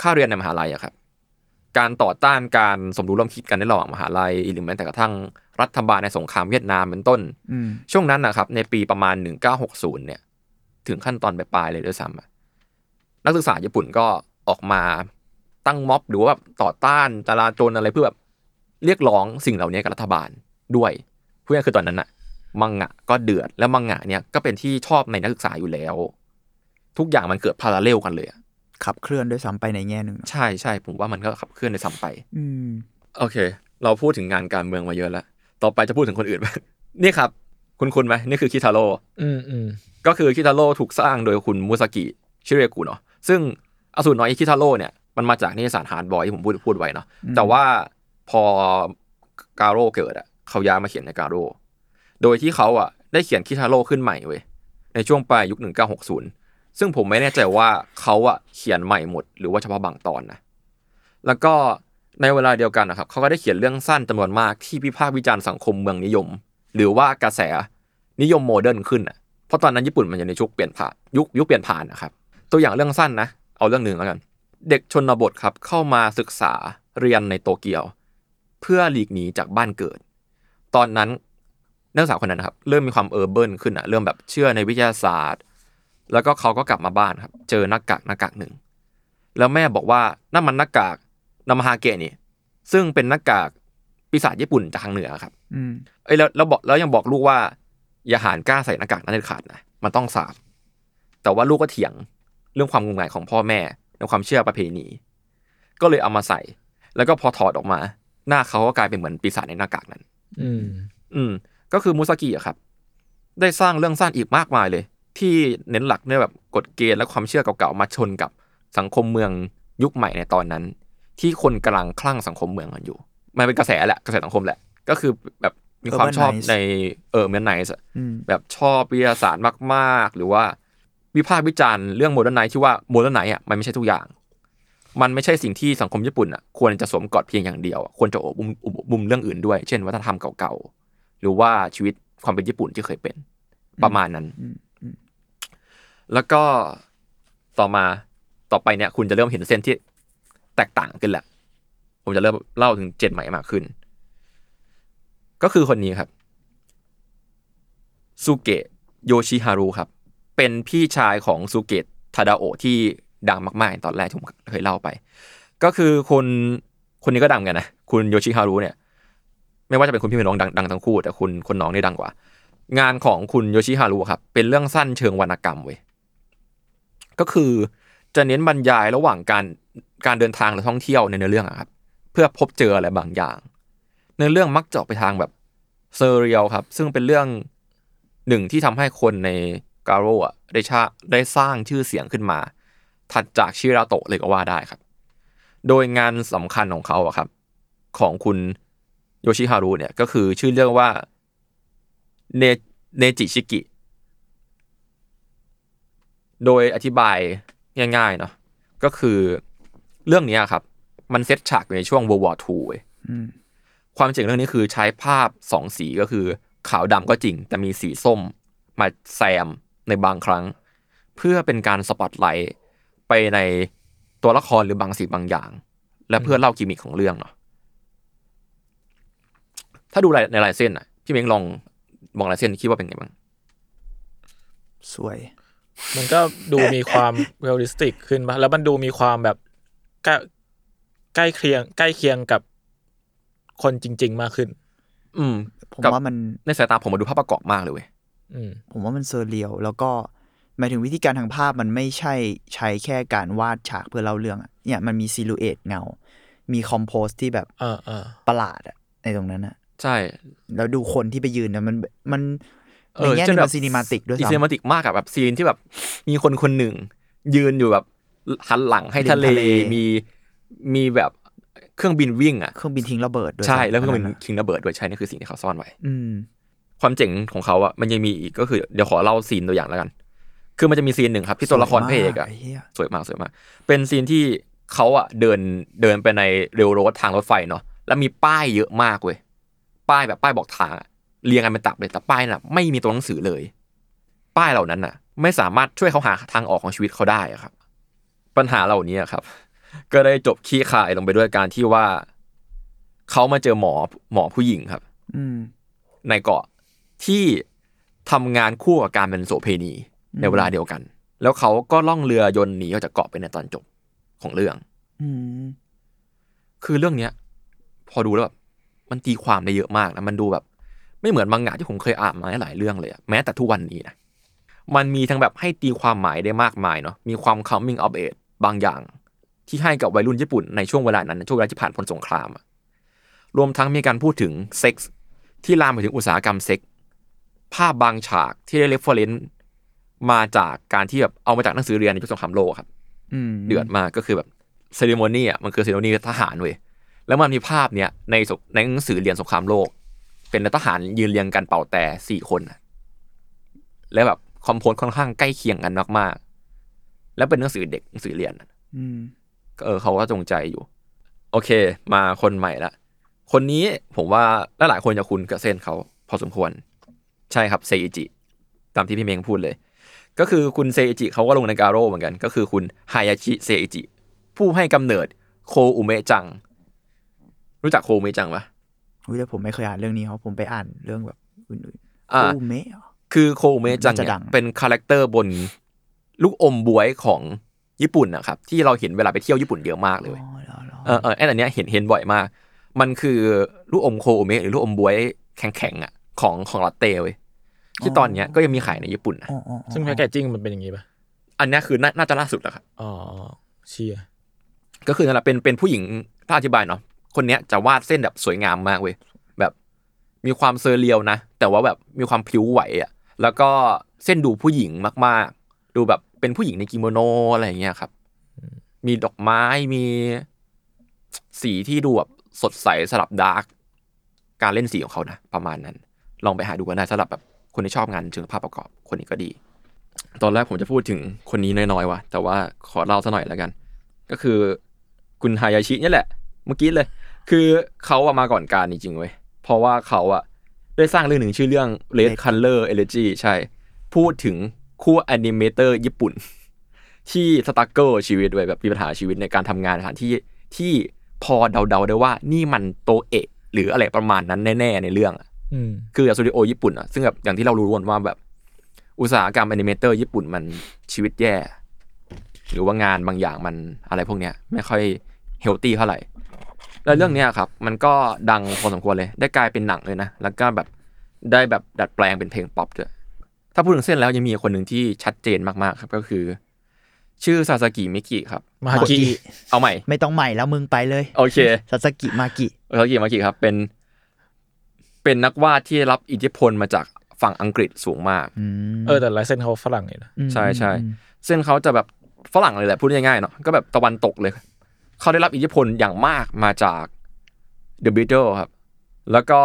ค่าเรียนในมหาลัยอะครับ การต่อต้านการสมรู้ร่วมคิดกันในระหว่างมหาลัยหรือแม้แต่กระทั่งรัฐบาลในสงครามเวียดนามเป็นต้นอืมช่วงนั้นนะครับ ในปีประมาณ 1960 เนี่ย ถึงขั้นตอนปลายๆเลยด้วยซ้ำอะนักศึกษาญี่ปุ่นก็ออกมาตั้งม็อบหรือว่าแบบต่อต้านจราจรอะไรเพื่อแบบเรียกร้องสิ่งเหล่านี้กับรัฐบาลด้วยเพื่อคือตอนนั้นอะมังงะก็เดือดแล้วมังงะเนี่ยก็เป็นที่ชอบในนักศึกษาอยู่แล้ว ทุกอย่างมันเกิดพาราเรลกันเลยอะ ขับเคลื่อนด้วยซ้ำไปในแง่หนึ่งใช่ใช่ผมว่ามันก็ขับเคลื่อนในซ้ำไป อืมโอเค เราพูดถึงงานการเมืองมาเยอะแล้ว ต่อไปจะพูดถึงคนอื่นบ้างนี่ครับ คุณคุณไหมนี่คือคิทาโร่อืมอืมก็คือคิทาโร่ถูกสร้างโดยคุณมุสกิชิเรกุเนาะซึ่งอสูรน้อยคิทาโร่เนี่ยมันมาจากนิตยสารฮาร์ดบอยที่ผมพูดพูดไว้เนาะแต่ว่าพอกาโร่เกิดอะเขาย้ายมาเขียนในกาโร่โดยที่เขาอะได้เขียนคิทาโร่ขึ้นใหม่เว้ยในช่วงปลายยุค 1960 ซึ่งผมไม่แน่ใจว่าเขาอะเขียนใหม่หมด หรือว่าเฉพาะบางตอนนะแล้วก็ในเวลาเดียวกันนะครับเขาก็ได้เขียนเรื่องสั้นจำนวนมากที่วิพากษ์วิจารณ์สังคมเมืองนิยม หรือว่ากระแสนิยม modern ขึ้นอะเพราะตอนนั้นญี่ปุ่นมันอยู่ในชุกเปลี่ยนผ่านยุคยุคเปลี่ยนผ่านนะครับตัวอย่างเรื่องสั้นนะเอาเรื่องหนึ่งแล้วกัน เด็กชนบทครับเข้ามาศึกษาเรียนในโตเกียว เพื่อหลีกหนีจากบ้านเกิด ตอนนั้นนักศึกษาคนนั้นนะครับเริ่มมีความเออร์เบิร์นขึ้นอะเริ่มแบบเชื่อในวิทยาศาสตร์ แล้วก็เขาก็กลับมาบ้านครับ เจอหน้ากากหน้ากากหนึ่ง แล้วแม่บอกว่านั่นมันหน้ากากนามาฮาเกะนี่ ซึ่งเป็นหน้ากากปีศาจญี่ปุ่นจากทางเหนือครับ อืมเอ้ยแล้วแล้วบอกแล้วยังบอกลูกว่า อย่าหารกล้าใส่หน้ากากนั้นเด็ดขาดนะมันต้องสาบ แต่ว่าลูกก็เถียงเรื่องความงมงายของพ่อแม่ในความเชื่อประเพณี ก็เลยเอามาใส่ แล้วก็พอถอดออกมา หน้าเขาก็กลายเป็นเหมือนปีศาจในหน้ากากนั้น อืม อืม ก็คือมุสกิอะครับ ได้สร้างเรื่องสั้นอีกมากมายเลย ที่เน้นหลักเนี่ยแบบกฎเกณฑ์และความเชื่อเก่าๆมาชนกับสังคมเมืองยุคใหม่ในตอนนั้น ที่คนกำลังคลั่งสังคมเมืองกันอยู่ มันเป็นกระแสแหละกระแสสังคมแหละ ก็คือแบบมีความ Urban ชอบ Nice ในเออเมนไนส์อืมแบบชอบวิทยาศาสตร์มากๆ หรือว่าวิพากษ์วิจารณ์เรื่อง modernize ที่ว่า modernize อะมันไม่ใช่ทุกอย่าง มันไม่ใช่สิ่งที่สังคมญี่ปุ่นอะควรจะสวมกอดเพียงอย่างเดียวอะควรจะโอบอุ้มโอบอุ้มเรื่องอื่นด้วย เช่น วัฒนธรรมเก่าๆ หรือว่าชีวิตความเป็นญี่ปุ่นที่เคยเป็นประมาณนั้นอืมอืม แล้วก็ต่อมาต่อไปเนี่ย คุณจะเริ่มเห็นเส้นที่แตกต่างขึ้นแหละ ผมจะเริ่มเล่าถึงเจนใหม่มากขึ้น ก็คือคนนี้ครับซูเกะโยชิฮารุครับ เป็นพี่ชายของซูเกะทาดาโอที่ดังมากๆ ตอนแรกที่ผมเคยเล่าไป ก็คือคนคนนี้ก็ดังเหมือนกันนะ คุณโยชิฮารุเนี่ย ไม่ว่าจะเป็นคุณพี่เป็นน้องดังดังทั้งคู่ แต่คุณคนน้องนี่ดังกว่า งานของคุณโยชิฮารุครับ เป็นเรื่องสั้นเชิงวรรณกรรมเว้ย ก็คือจะเน้นบรรยายระหว่างการการเดินทางหรือท่องเที่ยวในเนื้อเรื่องอะครับเพื่อพบเจออะไรบางอย่างในเรื่องมักจะออกไปทางแบบ surreal ครับ ซึ่งเป็นเรื่องหนึ่งที่ทำให้คนในกาโร่อะได้ชาได้สร้างชื่อเสียงขึ้นมา ถัดจากชิราโตะเลยก็ว่าได้ครับ โดยงานสำคัญของเขาอะครับ ของคุณโยชิฮารุเนี่ยก็คือชื่อเรื่องว่าเนจิชิกิ โดยอธิบายง่ายๆเนาะก็คือเรื่องเนี้ยครับ มันเซตฉากอยู่ในช่วง World War II เว้ยอืมความจริงเรื่องนี้คือใช้ภาพสองสีก็คือ ขาวดำก็จริง แต่มีสีส้มมาแซมในบางครั้ง เพื่อเป็นการสปอตไลท์ไปในตัวละครหรือบางสิ่งบางอย่าง และเพื่อเล่ากิมมิคของเรื่องเนาะถ้าดูในลายเส้นอะพี่เม้งลองมองลายเส้นคิดว่าเป็นไงบ้างสวย มันก็ดูมีความ realistic ขึ้นปะแล้วมันดูมีความแบบใกล้ใกล้เคียง ใกล้เคียงกับคนจริง ๆ มากขึ้น อืม ผมกลับว่ามันในสายตาผมมาดูภาพประกอบมากเลยเว้ยอืมผมว่ามันเซอร์เรียลแล้วก็หมายถึงวิธีการทางภาพมันไม่ใช่ใช้แค่การวาดฉากเพื่อเล่าเรื่องอะเนี่ยมันมีซิลูเอตเงา มีคอมโพสที่แบบเออเออประหลาดอะในตรงนั้นอะใช่ แล้วดูคนที่ไปยืนนะมันมันเอ ในอแง่หเช่นึนงแบมับนซีนิมาติกด้วยซีนิมาซ้ำติกมากอะแบบซีนที่แบบ มีคนคนหนึ่ง ยืนอยู่แบบหันหลังให้ริมทะเลทะเลมีมีแบบเครื่องบินวิ่งอะเครื่องบินทิ้งระเบิดด้วยใช่ซ้ำแล้วเครื่องบินอัะคิงระเบิดด้วยใช่นี่คือสิ่งที่เขาซ่อนไว้ อืมความเจ๋งของเขาอะมันยังมีอีกก็คือเดี๋ยวขอเล่าซีนตัวอย่างแล้วกัน คือมันจะมีซีนหนึ่งครับ ที่ตัวละครพระเอกอะสวยมากไอ้เหี้ยสวยมากสวยมาก เป็นซีนที่เขาอะเดินเดินไปในเรลโรดทางรถไฟเนาะแล้วมีป้ายเยอะมากเว้ยป้ายแบบป้ายบอกทางอะ เรียงกันเป็นตับเลยแต่ป้ายน่ะ ไม่มีตัวหนังสือเลย ป้ายเหล่านั้นน่ะ ไม่สามารถช่วยเขาหาทางออกของชีวิตเขาได้อะครับ ปัญหาเหล่านี้อะครับ ก็ได้จบขี้คายลงไปด้วยการที่ว่าเขามาเจอหมอหมอผู้หญิงครับ อืมในเกาะที่ทำงานคู่กับการเป็นโสเพณีในเวลาเดียวกัน แล้วเขาก็ล่องเรือยนต์หนีออกจากเกาะไปในตอนจบของเรื่อง อืมคือเรื่องเนี้ย พอดูแล้วแบบมันตีความได้เยอะมากนะมันดูแบบ ไม่เหมือนมังงะที่ผมเคยอ่านมาหลายเรื่องเลยอะแม้แต่ทุกวันนี้นะมันมีทั้งแบบให้ตีความหมายได้มากมายเนาะมีความ coming of age บางอย่าง ที่ให้กับวัยรุ่นญี่ปุ่นในช่วงเวลานั้นในช่วงเวลาที่ผ่านพ้นสงครามอะรวมทั้งมีการพูดถึงเซ็กส์ที่ลามไปถึงอุตสาหกรรมเซ็กส์ภาพบางฉากที่ได้ reference มาจากการที่แบบเอามาจากหนังสือเรียนในยุคสงครามโลกครับอืมเดือดมากก็คือแบบ ceremony อะมันคือ ceremony ทหารเว้ยแล้วมันมีภาพเนี้ยในในหนังสือเรียนสงครามโลก เป็นทหารยืนเรียงกันเป่าแตรสี่คนน่ะแล้วแบบคอมโพสค่อนข้างใกล้เคียงกันมากๆ แล้วเป็นหนังสือเด็กหนังสือเรียนน่ะอืมก็เออเขาก็จงใจอยู่ โอเค มาคนใหม่ละคนนี้ผมว่าหลายๆคนจะคุ้นกับเส้นเขาพอสมควร ใช่ครับเซอิจิตามที่พี่เมงพูดเลย ก็คือคุณเซอิจิเขาก็ลงในการโร่เหมือนกัน ก็คือคุณฮายาชิเซอิจิผู้ให้กำเนิดโคอุเมะจัง รู้จักโคอุเมะจังปะ อุ้ยแต่ผมไม่เคยอ่านเรื่องนี้เพราะผมไปอ่านเรื่องแบบอื่นๆอ่าโคอุเมะเหรอคือโคอุเมะจังน่าจะดังเนี่ดัยเป็น character บนลูกอมบวยของญี่ปุ่นนะครับ ที่เราเห็นเวลาไปเที่ยวญี่ปุ่นเยอะมากเลยเว้ยอ๋อเหรอเหรอเออเออไอ้อันเนี้ยเห็นเห็นบ่อยมาก มันคือลูกอมโคอุเมะหรือลูกอมบวยแข็งๆอะของของลอตเต้เว้ยที่ตอนเนี้ยก็ยังมีขายในญี่ปุ่นนะอ๋ออ๋ออ๋อซึ่ง packaging มันเป็นอย่างนี้ปะอันเนี้ยคือน่าน่าจะล่าสุดแล้วครับอ๋อเชียก็คือนั่นแหละเป็นเป็นผู้หญิงถ้าอธิบายเนาะ คนเนี้ยจะวาดเส้นแบบสวยงามมากเว้ยแบบมีความ surreal นะ แต่ว่าแบบมีความพลิ้วไหวอะแล้วก็เส้นดูผู้หญิงมาก ๆ ดูแบบเป็นผู้หญิงในกิโมโนอะไรอย่างเงี้ยครับ มีดอกไม้มีสีที่ดูแบบสดใสสลับดาร์กการเล่นสีของเขานะ ประมาณนั้น ลองไปหาดูกันได้สำหรับแบบคนที่ชอบงานเชิงภาพประกอบคนนี้ก็ดี ตอนแรกผมจะพูดถึงคนนี้น้อยๆว่ะแต่ว่าขอเล่าซะหน่อยแล้วกัน ก็คือคุณฮายาชิเนี่ยแหละ เมื่อกี้เลย คือเขาอะมาก่อนการจริงๆเว้ยเพราะว่าเขาอะได้สร้างเรื่องหนึ่งชื่อเรื่อง Red Color Elegy ใช่ พูดถึงคู่ animator ญี่ปุ่น ที่ struggle ชีวิตด้วยแบบมีปัญหาชีวิตในการทำงานสถานที่ที่พอเดาๆได้ว่านี่มันโตเอะ หรืออะไรประมาณนั้นแน่ๆในเรื่องอะอืมคือสตูดิโอญี่ปุ่นอะซึ่งแบบอย่างที่เรารู้กันว่าแบบ อุตสาหกรรม animator ญี่ปุ่นมันชีวิตแย่ หรือว่างานบางอย่างมันอะไรพวกเนี้ย ไม่ค่อย healthy เท่าไหร่ แล้วเรื่องเนี้ยครับ มันก็ดังพอสมควรเลย ได้กลายเป็นหนังเลยนะ แล้วก็แบบได้แบบดัดแปลงเป็นเพลงป๊อปด้วยถ้าพูดถึงเส้นแล้วยังมีคนหนึ่งที่ชัดเจนมากๆครับก็คือ ชื่อซาสกิมิกิครับมากิเอาใหม่ ไม่ต้องใหม่แล้วมึงไปเลยโอเคซาสกิมากิซาสกิมิกิครับเป็น เป็นนักวาดที่รับอิทธิพลมาจากฝั่งอังกฤษสูงมากอืมเออแต่ลายเส้นเขาฝรั่งนี่นะใช่ใช่เส้นเขาจะแบบฝรั่งเลยแหละพูดง่ายๆเนาะก็แบบตะวันตกเลย เขาได้รับอิทธิพลอย่างมากมาจาก The Beatles ครับ แล้วก็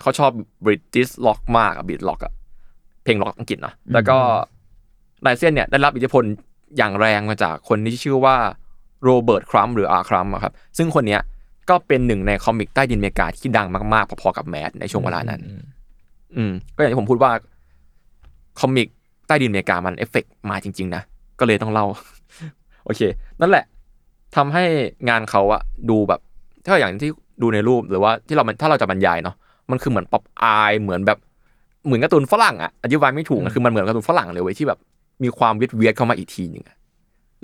เขาชอบ British Rock มากอะ Brit Rock อะเพลงร็อกอังกฤษเนาะแล้วก็ลายเส้นเนี่ยได้รับอิทธิพลอย่างแรงมาจากคนที่ชื่อว่าโรเบิร์ตครัมหรืออาร์ครัมครับ ซึ่งคนเนี้ยก็เป็นหนึ่งใน comic ใต้ดินอเมริกาที่ดังมากๆ พอๆกับแมดในช่วงเวลานั้นอืมอืม ก็อย่างที่ผมพูดว่า comic ใต้ดินอเมริกามันเอฟเฟกต์มาจริง ๆ นะ ก็เลยต้องเล่า โอเค นั่นแหละ ทำให้งานเขาอะดูแบบถ้าอย่างที่ดูในรูปหรือว่าที่เรามันถ้าเราจะบรรยายเนาะมันคือเหมือนป๊อปอายเหมือนแบบเหมือนการ์ตูนฝรั่งอะอธิบายไม่ถูกนะคือมันเหมือนการ์ตูนฝรั่งเลยเว้ยที่แบบมีความเวียดเวียดๆเข้ามาอีกทีหนึ่งอะ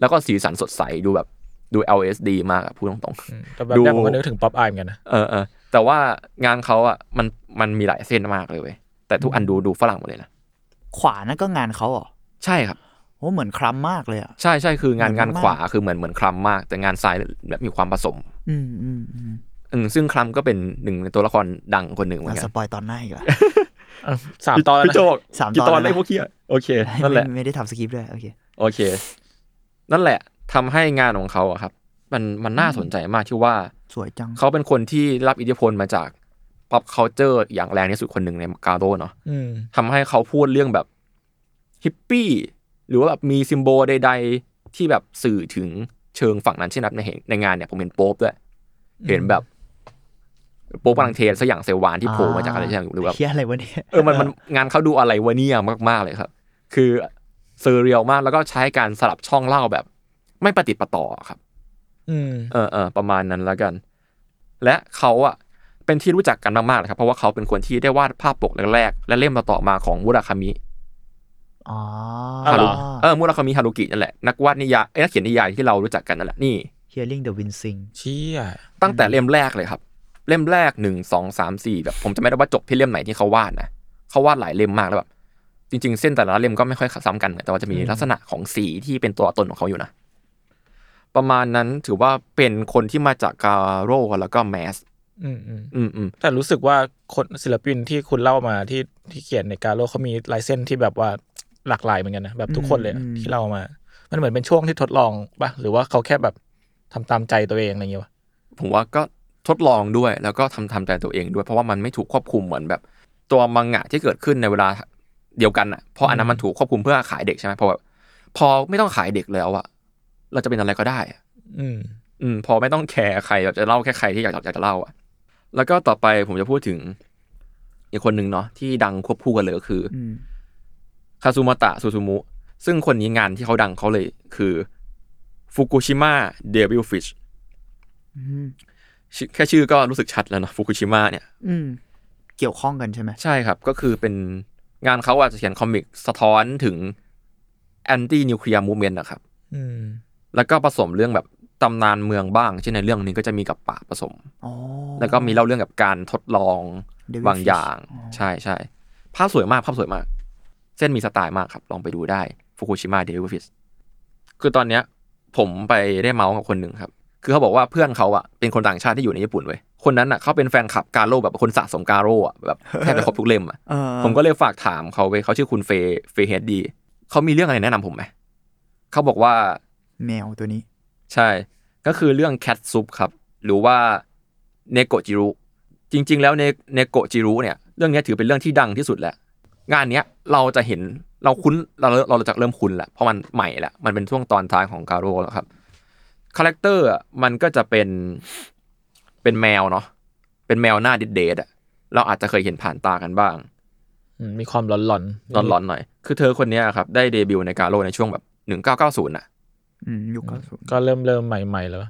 แล้วก็สีสันสดใสดูแบบดู LSD มากอะพูดตรงๆอืมแต่แบบดูแรกผมก็นึกถึงป๊อปอายเหมือนกันนะเออเออแต่ว่างานเขาอะมันมันมีหลายเส้นมากเลยเว้ยแต่ทุกอันดูดูฝรั่งหมดเลยนะขวานั่นก็งานเขาเหรอใช่ครับ โอ้เหมือนครัมมากเลยอะใช่ใช่คืองานเหมือนงานมากขวาคือเหมือนเหมือนคลัมมาก แต่งานซ้ายแบบมีความผสม อืมอืมอืมอืมซึ่งคลัมก็เป็นหนึ่งในตัวละครดังคนหนึ่งเหมือเรานกัสนปอยตอนหน้าอีกแล้วเออสามตอนแล้วพี่นะโจสามกี่ตตออนนแล้วนะได้พวกเคียโอเคนั่นแหละไม่ไม่ได้ทำสคริปต์ด้วยโอเคโอเค นั่นแหละทำให้งานของเขาอะครับ มันมันน่าสนใจมากที่ว่าสวยจังเขาเป็นคนที่รับอิทธิพลมาจาก pop culture อย่างแรงที่สุดคนหนึ่งในกาโร่เนาะอืมทำให้เขาพูดเรื่องแบบฮิปปี้ หรือว่าแบบมี symbol ใด ๆ ที่แบบสื่อถึงเชิงฝั่งนั้นเช่นนับในเหในงานเนี่ยผมเห็นโป๊ปด้วย เห็นแบบ โป๊ปกำลังเทสักอย่างเซลวานที่โผล่มาจากอะไรสักอย่างหรือแบบเฮียอะไรวะเนี่ยเออมันมันงานเขาดูอะไรวะเนี่ยมากๆเลยครับ คือ surreal มากแล้วก็ใช้การสลับช่องเล่าแบบ ไม่ประติดประต่อครับ อืมเออเออประมาณนั้นแล้วกัน และเขาอะเป็นที่รู้จักกันมากๆเลยครับ เพราะว่าเขาเป็นคนที่ได้วาดภาพปกแรกๆและเล่มต่อๆมาของมุราคามิ อ๋ออ๋อฮาเหรรุอเออมุราคามิฮารุกินั่นแหละนักวาดนิยายเอ้ยนักเขียนนิยายที่เรารู้จักกันนั่นแหละนี่ Hearing the Wind Sing เชี่ยตั้งแต่เล่มแรกเลยครับ เล่มแรกหนึ่งสองสามสี่แบบผมจะไม่ได้ว่าจบที่เล่มไหนที่เขาวาดนะเขาวาดหลายเล่มมากแล้วแบบจริง ๆ เส้นแต่ละเล่มก็ไม่ค่อยซ้ำกัน แต่ว่าจะมีลักษณะของสีที่เป็นตัวตนของเขาอยู่นะ ประมาณนั้นถือว่าเป็นคนที่มาจากกาโร่แล้วก็แมสอืมอืมอืมอืมแต่รู้สึกว่าคนศิลปินที่คุณเล่ามาที่ที่เขียนในการโลกเขามีลายเส้นที่แบบว่า หลากหลายเหมือนกันนะแบบทุกคนเลยอะอืมที่เล่ามา มันเหมือนเป็นช่วงที่ทดลองปะหรือว่าเขาแค่แบบทำตามใจตัวเองอะไรอย่างเงี้ยวะผมว่าก็ทดลองด้วยแล้วก็ทำทำใจตัวเองด้วย เพราะว่ามันไม่ถูกควบคุมเหมือนแบบ ตัวมังงะที่เกิดขึ้นในเวลาเดียวกันอะเพราะอันนั้นมันถูกควบคุมเพื่อขายเด็กใช่ไหมเพราะแบบพอไม่ต้องขายเด็กแล้วอะเราจะเป็นอะไรก็ได้อะอืม อืม พอไม่ต้องแคร์ใครแบบจะเล่าแค่ใครที่อยากอยากจะเล่าอะแล้วก็ต่อไปผมจะพูดถึงอีกคนหนึ่งเนาะที่ดังควบคู่กันเลยก็คืออืม คัตสึมาตะซูซูมุซึ่งคนนี้งานที่เขาดังเขาเลยคือฟุกุชิมะ Devil Fish อืมแค่ชื่อก็รู้สึกชัดแล้วเนาะฟุกุชิมะเนี่ยอืมเกี่ยวข้องกันใช่ไหมใช่ครับ ก็คือเป็นงานเขาอาจจะเขียน comic สะท้อนถึงanti-nuclear movement นะครับอืมแล้วก็ผสมเรื่องแบบตำนานเมืองบ้าง เช่นในเรื่องนี้ก็จะมีกัปปะผสมอ๋อแล้วก็มีเล่าเรื่องกับการทดลอง Devil บางอย่าง Fish อ๋อใช่ใช่ภาพสวยมากภาพสวยมากเส้นมีสไตล์มากครับ ลองไปดูได้ฟุกุชิมะ Devil Fish คือตอนเนี้ยผมไปได้เมาส์กับคนหนึ่งครับ คือเขาบอกว่าเพื่อนเขาอะเป็นคนต่างชาติที่อยู่ในญี่ปุ่นเว้ยคนนั้นอะเขาเป็นแฟนคลับกาโร่แบบคนสะสมกาโร่อะแบบแทบจะครบทุกเล่มอะเออผมก็เลยฝากถามเขาเว้ยเขาชื่อคุณเฟย์เฟย์เฮดดีเขามีเรื่องอะไรแนะนำผมไหมเขาบอกว่าแมวตัวนี้ ใช่ ก็คือเรื่อง Cat Soup ครับ หรือว่าเนโกจิรุจริง ๆ แล้วเนเนโกจิรุเนี่ย เรื่องเนี้ยถือเป็นเรื่องที่ดังที่สุดแหละ งานเนี้ยเราจะเห็นเราคุ้นเราเราจะเริ่มคุ้นแหละเพราะมันใหม่แหละมันเป็นช่วงตอนท้ายของกาโร่แล้วครับ character อะมันก็จะเป็นเป็นแมวเนาะเป็นแมวหน้า dead dead อะเราอาจจะเคยเห็นผ่านตากันบ้างอืมมีความหลอนๆร้อนๆหน่อย คือเธอคนเนี้ยครับ ได้เดบิวต์ในกาโร่ในช่วงแบบหนึ่งเก้าเก้าศูนย์อะอืมยุคเก้าศูนย์ก็เริ่มเริ่มใหม่ๆแล้ว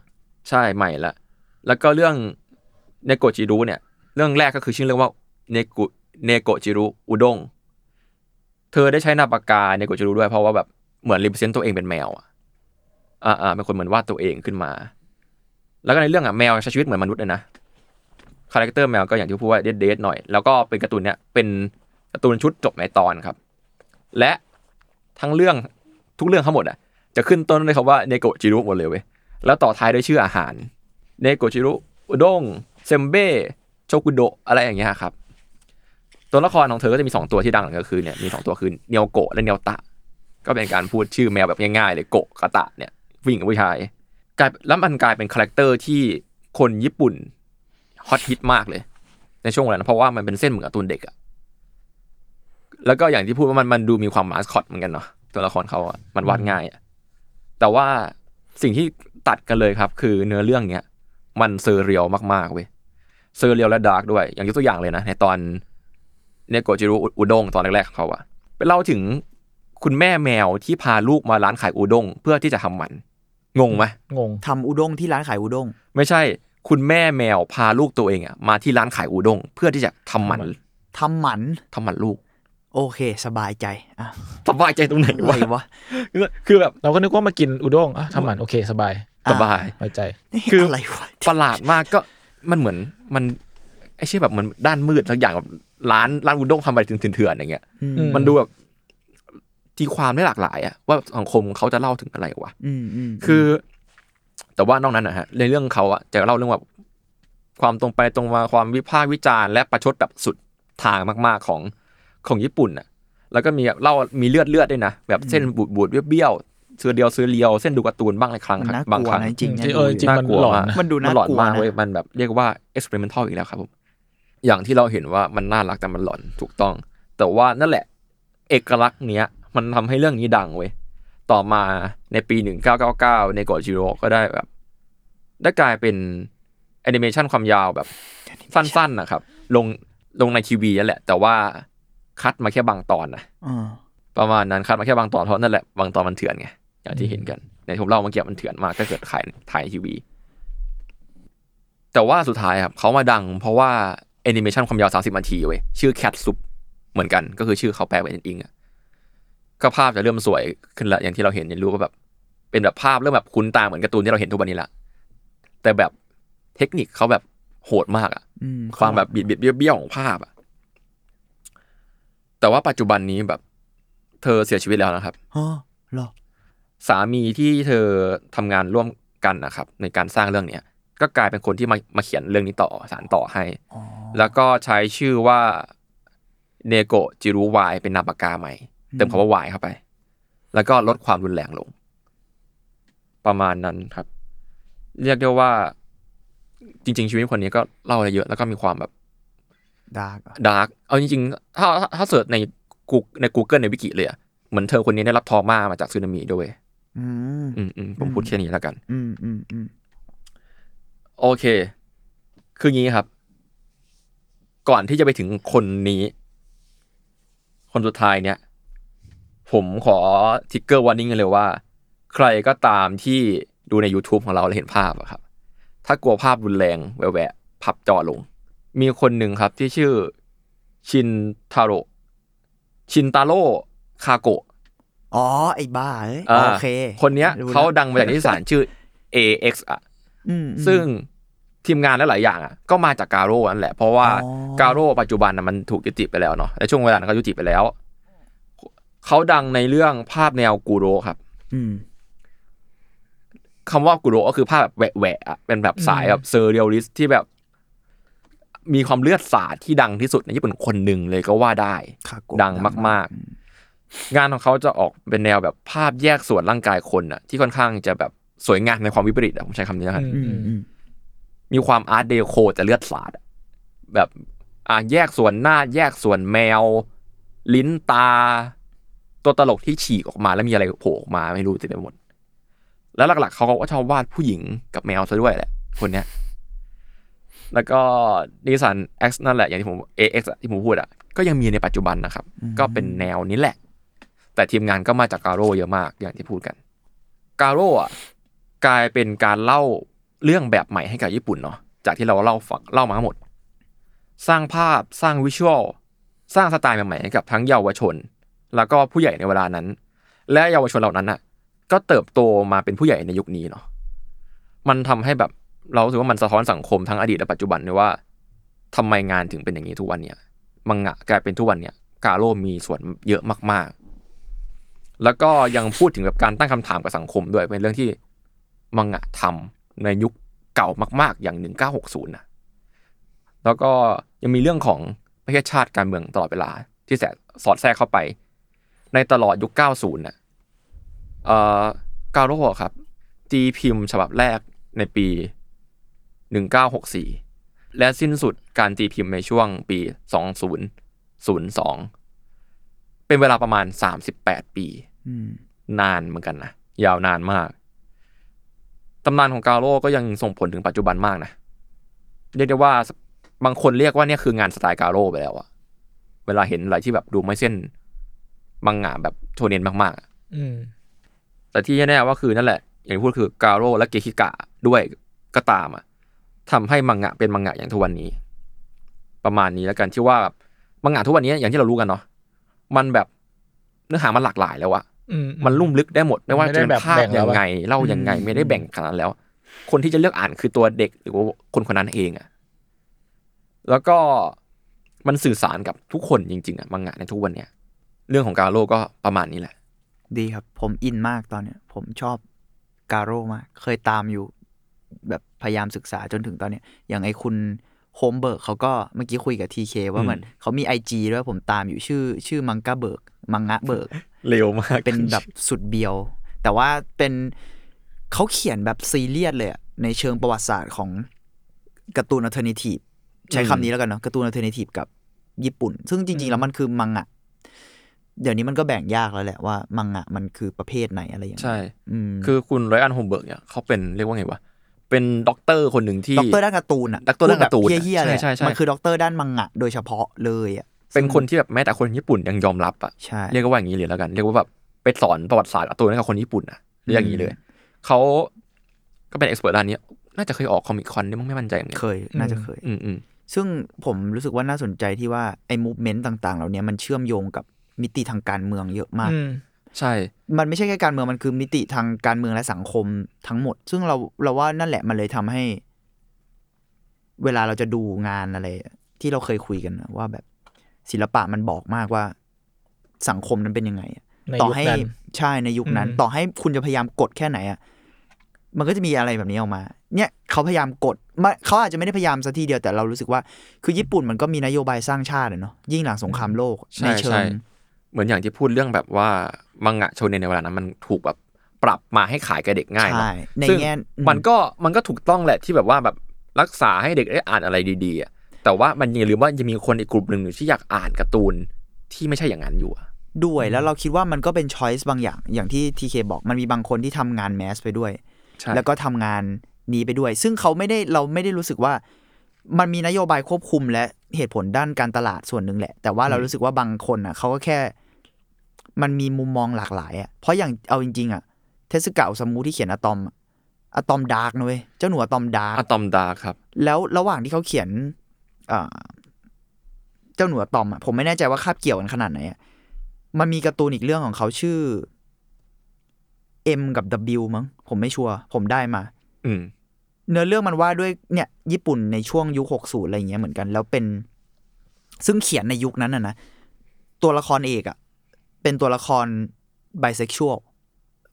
ใช่ใหม่ละแล้วก็เรื่องเนโกจิรุเนี่ย เรื่องแรกก็คือชื่อเรื่องว่าเนโกเนโกจิรุอุด้ง เธอได้ใช้นาปากกาเนโกจิรุด้วยเพราะว่าแบบเหมือน represent ตัวเองเป็นแมวอะอ่าเป็นคนเหมือนวาดตัวเองขึ้นมา แล้วก็ในเรื่องอะแมวใช้ชีวิตเหมือนมนุษย์เลยนะcharacter แมวก็อย่างที่พูดว่า dead dead หน่อย แล้วก็เป็นการ์ตูนเนี่ยเป็นการ์ตูนชุดจบในตอนครับ และทั้งเรื่องทุกเรื่องทั้งหมดอะจะขึ้นต้นด้วยคำว่าเนโกจิรุหมดเลยเว้ยแล้วต่อท้ายด้วยชื่ออาหารเนโกจิรุอุด้งเซมเบ้โชกุโดะอะไรอย่างเงี้ยครับ ตัวละครของเธอก็จะมีสองตัวที่ดังก็คือเนี่ยมีสองตัวคือเนียวโกะและเนียวตะ ก็เป็นการพูดชื่อแมวแบบง่ายๆเลยโกะกะตะเนี่ยผู้หญิงกับผู้ชายกลายแล้วมันกลายเป็น character ที่คนญี่ปุ่นฮอตฮิตมากเลย ในช่วงเวลานั้นเพราะว่ามันเป็นเส้นเหมือนการ์ตูนเด็กอะแล้วก็อย่างที่พูดว่ามันมันดูมีความมาสคอตเหมือนกันเนาะตัวละครเขาอะมันวาดง่ายอะแต่ว่าสิ่งที่ตัดกันเลยครับ คือเนื้อเรื่องเนี้ยมัน surreal มากๆเว้ย surreal และ dark ด้วย อย่างยกตัวอย่างเลยนะในตอน เนโกจิรุอุด้งตอนแรกๆของเขาอะไปเล่าถึงคุณแม่แมวที่พาลูกมาร้านขายอุด้งเพื่อที่จะทำมัน งงไหมงงทำอุด้งที่ร้านขายอุด้งไม่ใช่ คุณแม่แมวพาลูกตัวเองอะมาที่ร้านขายอุด้งเพื่อที่จะทำมันทำหมันทำมันลูก โอเค สบายใจอะสบายใจตรงไหนอะไรวะวะคือแบบเราก็นึกว่ามากินอุด้งอะทำหมันโอเค สบายสบายไว้ใจ คืออะไรวะประหลาดมากก็มันเหมือนมันไอ้ เช่แบบมันด้านมืดสักอย่างแบบร้านร้านอุด้งทำอะไรถึงเถื่อนๆอย่างเงี้ยอืมอืมมันดูแบบทีความได้หลากหลายอะว่าสังคมเขาจะเล่าถึงอะไรวะอืมอืมคือ แต่ว่านอกนั้นนะฮะในเรื่องเขาอะจะเล่าเรื่องแบบความตรงไปตรงมาความวิพากษ์วิจารณ์และประชดแบบสุดทางมาก ๆของของญี่ปุ่นอะแล้วก็มีแบบเล่ามีเลือดเลือดด้วยนะแบบเส้นบูดบูดๆเบี้ยวๆเสือเดียวเสือเลียวเส้นดูการ์ตูนบ้างในครั้งมันน่ากบางลัวครั้งนะจริงๆนะเออจริงมันน่ากลัวหลอนมากนะมันดูมันน่าหลอนกลัวมากนะเว้ยมันแบบเรียกว่า experimental อีกแล้วครับผม อย่างที่เราเห็นว่ามันน่ารักแต่มันหลอนถูกต้อง แต่ว่านั่นแหละ เอกลักษณ์เนี้ย มันทำให้เรื่องนี้ดังเว้ยต่อมาในปี 1999 ในโกจิโร่ก็ได้แบบได้กลายเป็นแอนิเมชันความยาวแบบ สั้นๆนะครับ ลงลงในทีวีนั่นแหละ แต่ว่าคัดมาแค่บางตอนนะอ่าประมาณนั้นคัดมาแค่บางตอนเพราะนั่นแหละบางตอนมันเถื่อนไงอย่างที่เห็นกันในผมเล่าเมื่อกี้มันเถื่อนมากถ้าเกิดถ่ายถ่ายทีวี แต่ว่าสุดท้ายครับเขามาดังเพราะว่า แอนิเมชันความยาว30นาทีเว้ยชื่อ Cat Soup เหมือนกันก็คือชื่อเขาแปลเป็นอิงๆอะก็ภาพจะเริ่มสวยขึ้นละอย่างที่เราเห็นเนี่ยรู้ว่าแบบ เป็นแบบภาพเริ่มแบบคุ้นตาเหมือนการ์ตูนที่เราเห็นทุกวันนี้ละแต่แบบเทคนิคเขาแบบโหดมากอะอืมความแบบบิดบิดเบี้ยวเบี้ยวของภาพอะแต่ว่าปัจจุบันนี้แบบ เธอเสียชีวิตแล้วนะครับฮะเหรอสามีที่เธอทำงานร่วมกันนะครับ ในการสร้างเรื่องเนี้ย ก็กลายเป็นคนที่มามาเขียนเรื่องนี้ต่อสานต่อให้อ๋อแล้วก็ใช้ชื่อว่าเนโกจิรุ Y เป็นนามปากกาใหม่ เติมคำว่า Y เข้าไป แล้วก็ลดความรุนแรงลง ประมาณนั้นครับ เรียกได้ว่า จริง ๆ ชีวิตคนนี้ก็เล่าอะไรเยอะ แล้วก็มีความแบบ dark อะ dark เอาจริงๆถ้าถ้าถ้า search ในกูใน Google ในวิกิเลยอะเหมือนเธอคนนี้ได้รับ trauma มาจากสึนามิด้วยอืมอืมอืมผมพูดแค่นี้แล้วกัน อืมอืมอืม โอเค คืองี้ครับ ก่อนที่จะไปถึงคนนี้ คนสุดท้ายเนี่ย ผมขอทิกเกอร์วอร์นิ่งเลยว่า ใครก็ตามที่ดูใน YouTube ของเราแล้วเห็นภาพอะครับ ถ้ากลัวภาพรุนแรงแหวะๆพับจอลง มีคนหนึ่งครับที่ชื่อชินทาโร่ชินตาโร่คาโกะอ๋อ ไอ้บ้าเอ้ยอ่าโอเค คนเนี้ยรู้ละเขาดังมาจากนิตยสารชื่อ AX อะอืมอืมซึ่ง ทีมงานหลายๆอย่างอะก็มาจากกาโร่นั่นแหละ เพราะว่าอ๋อกาโร่ปัจจุบันน่ะมันถูกยุติไปแล้วเนาะในช่วงเวลานั้นก็ยุติไปแล้วเขาดังในเรื่องภาพแนวกูโรครับ อืมคำว่ากูโรก็คือภาพแบบแหวะๆอะเป็นแบบสายแบบ surrealist ที่แบบ มีความเลือดสาดที่ดังที่สุดในญี่ปุ่นคนหนึ่งเลยก็ว่าได้คาโกะดังมาก ๆ งานของเขาจะออกเป็นแนวแบบภาพแยกส่วนร่างกายคนอะที่ค่อนข้างจะแบบสวยงามในความวิปริตอะผมใช้คำนี้แล้วกันอือืมอื มมีความอาร์ตเดโคแต่เลือดสาดอะแบบอ่าแยกส่วนหน้าแยกส่วนแมว ลิ้นตา ตัวตลกที่ฉีกออกมาแล้วมีอะไรโผล่ออกมาไม่รู้เต็มไปหมด แล้วหลักๆเขาก็ชอบวาดผู้หญิงกับแมวซะด้วยแหละคนเนี้ยแล้วก็ดีสัน X นั่นแหละอย่างที่ผม AX อะที่ผมพูดอะก็ยังมีในปัจจุบันนะครับ ก็เป็นแนวนี้แหละ แต่ทีมงานก็มาจากการโร่เยอะมากอย่างที่พูดกัน การโร่อะกลายเป็นการเล่า เรื่องแบบใหม่ให้กับญี่ปุ่นเนาะจากที่เราเล่าฝังเล่ามาทั้งหมด สร้างภาพสร้างวิชวลสร้างสไตล์ใหม่ๆให้กับทั้งเยาวชน แล้วก็ผู้ใหญ่ในเวลานั้น และเยาวชนเหล่านั้นน่ะ ก็เติบโตมาเป็นผู้ใหญ่ในยุคนี้เนาะมันทำให้แบบเรารู้สึกว่ามันสะท้อนสังคมทั้งอดีตและปัจจุบันด้วยว่าทำไมงานถึงเป็นอย่างนี้ทุกวันเนี่ยมังงะกลายเป็นทุกวันเนี่ยกาโร่มีส่วนเยอะมาก ๆ แล้วก็ยังพูดถึงแบบการตั้งคำถามกับสังคมด้วยเป็นเรื่องที่มังงะทำ ในยุคเก่ามากๆอย่าง 1960นะแล้วก็ยังมีเรื่องของประเทศชาติการเมืองตลอดเวลา ที่แสสอดแทรกเข้าไป ในตลอดยุค 90น่ะเอ่อกาโร่ครับตีพิมพ์ฉบับแรกในปี 1964 และสิ้นสุดการตีพิมพ์ในช่วงปี 2002 เป็นเวลาประมาณ 38 ปีอืมนานเหมือนกันนะยาวนานมาก ตำนานของกาโร่ก็ยังส่งผลถึงปัจจุบันมากนะ เรียกได้ว่าบางคนเรียกว่าเนี่ยคืองานสไตล์กาโร่ไปแล้วอะเวลาเห็นอะไรที่แบบดูไม่เส้นมังงะแบบโชเนนมากๆอะอืมแต่ที่แน่ๆว่าคือนั่นแหละ อย่างที่พูดคือกาโร่และเกคิกะด้วยก็ตามอะทำให้มังงะเป็นมังงะอย่างทุกวันนี้ ประมาณนี้แล้วกันที่ว่าแบบมังงะทุกวันนี้อย่างที่เรารู้กันเนาะมันแบบเนื้อหามันหลากหลายแล้วอะอื มมันลุ่มลึกได้หมดไม่ว่าไม่จะได้เป็นแบบภาพแบ่งแล้ยัวงอะไงเล่ายังไงอืมไม่ได้แบ่งขนาดนั้นแล้ว คนที่จะเลือกอ่านคือตัวเด็กหรือว่าคนคนนั้นเองอะแล้วก็มันสื่อสารกับทุกคนจริง ๆอะมังงะในทุกวันเนี้ยเรื่องของกาโร่ก็ประมาณนี้แหละ ดีครับ ผมอินมากตอนเนี้ย ผมชอบกาโร่มากเคยตามอยู่ แบบพยายามศึกษาจนถึงตอนเนี้ย อย่างไอคุณ Holmberg เขาก็เมื่อกี้คุยกับทีเคว่ามันเขามี IG ด้วยผมตามอยู่ชื่อ ชื่อ mangabergมังงะเบิร์ก เร็วมากเป็นแบบสุดเบียว แต่ว่าเป็นเขาเขียนแบบซีเรียสเลยอะในเชิงประวัติศาสตร์ของการ์ตูน alternative ใช้คำนี้แล้วกันเนาะการ์ตูน alternative กับญี่ปุ่น ซึ่งจริง ๆ แล้วมันคือมังงะเดี๋ยวนี้มันก็แบ่งยากแล้วแหละว่ามังงะมันคือประเภทไหนอะไรอย่างเงี้ยใช่อืมคือคุณไรอันโฮมเบิร์กเนี่ยเขาเป็นเรียกว่าไงวะเป็นด็อกเตอร์คนหนึ่งที่ด็อกเตอร์ด้านการ์ตูนอะด็อกเตอร์ด้านการ์ตูนพูดแบบเฮี้ยๆเลยใช่ใช่ใช่มันคือด็อกเตอร์ด้านมังงะโดยเฉพาะเลยอะ เป็นคนที่แบบแม้แต่คนญี่ปุ่นยังยอมรับอะใช่เรียกว่าอย่างนี้เลยแล้วกัน เรียกว่าแบบไปสอนประวัติศาสตร์การ์ตูนให้กับคนญี่ปุ่นอะเรียกอย่างนี้เลยเขาก็เป็น expert ด้านนี้น่าจะเคยออก Comic Con นี่มั้งไม่มั่นใจเหมือนกันเคย น่าจะเคยอืมอืมซึ่งผมรู้สึกว่าน่าสนใจที่ว่าไอ้ movement ต่าง ๆ เหล่านี้มันเชื่อมโยงกับมิติทางการเมืองเยอะมากอืมใช่ มันไม่ใช่แค่การเมืองมันคือมิติทางการเมืองและสังคมทั้งหมด ซึ่งเราเราว่านั่นแหละมันเลยทำให้ เวลาเราจะดูงานอะไร ที่เราเคยคุยกันนะว่าแบบ ศิลปะมันบอกมากว่าสังคมนั้นเป็นยังไงอะในต่อยุคให้นั้นใช่ในยุคนั้นอืมต่อให้คุณจะพยายามกดแค่ไหนอะมันก็จะมีอะไรแบบนี้ออกมา เนี่ยเขาพยายามกดไม่เขาอาจจะไม่ได้พยายามสัทีเดียวแต่เรารู้สึกว่า คือญี่ปุ่นมันก็มีนโยบายสร้างชาติอะเนาะยิ่งหลังสงครามโลกใช่ในเชิใช่งเหมือนอย่างที่พูดเรื่องแบบว่ามังงะโชเนนในเวลานั้นมันถูกแบบปรับมาให้ขายกับเด็กง่ายเนอะใช่ในซึ่งแง่อืมันก็มันก็ถูกต้องแหละที่แบบว่าแบบรักษาให้เด็กได้อ่านอะไรดีๆอะ แต่ว่ามันอย่าลืมว่ายังมีคนอีกกลุ่มหนึ่งที่อยากอ่านการ์ตูนที่ไม่ใช่อย่างนั้นอยู่อะด้วยแล้วเราคิดว่ามันก็เป็นช้อยส์บางอย่าง อย่างที่ทีเคบอกมันมีบางคนที่ทำงานแมสไปด้วยใช่แล้วก็ทำงานนี้ไปด้วย ซึ่งเขาไม่ได้เราไม่ได้รู้สึกว่ามันมีนโยบายควบคุมและเหตุผลด้านการตลาดส่วนหนึ่งแหละ แต่ว่าเรารู้สึกว่าบางคนอะเขาก็แค่ มันมีมุมมองหลากหลายอะเพราะอย่างเอาจริง ๆ อะ เทสึกะ โอซามุที่เขียนอะตอมอะอะตอม dark นะเว้ยเจ้าหนูอะตอม dark อะตอม dark ครับ แล้วระหว่างที่เขาเขียนอ่า เจ้าหนูอะตอมอะผมไม่แน่ใจว่าคาบเกี่ยวกันขนาดไหนอะมันมีการ์ตูนอีกเรื่องของเขาชื่อ M กับ W มั้งผมไม่ชัวร์ผมได้มา อืมเนื้อเรื่องมันว่าด้วยเนี่ย ญี่ปุ่นในช่วงยุคหกศูนย์อะไรอย่างเงี้ยเหมือนกัน แล้วเป็น ซึ่งเขียนในยุคนั้นนะนะตัวละครเอกอะเป็นตัวละครไบเซ็กชวล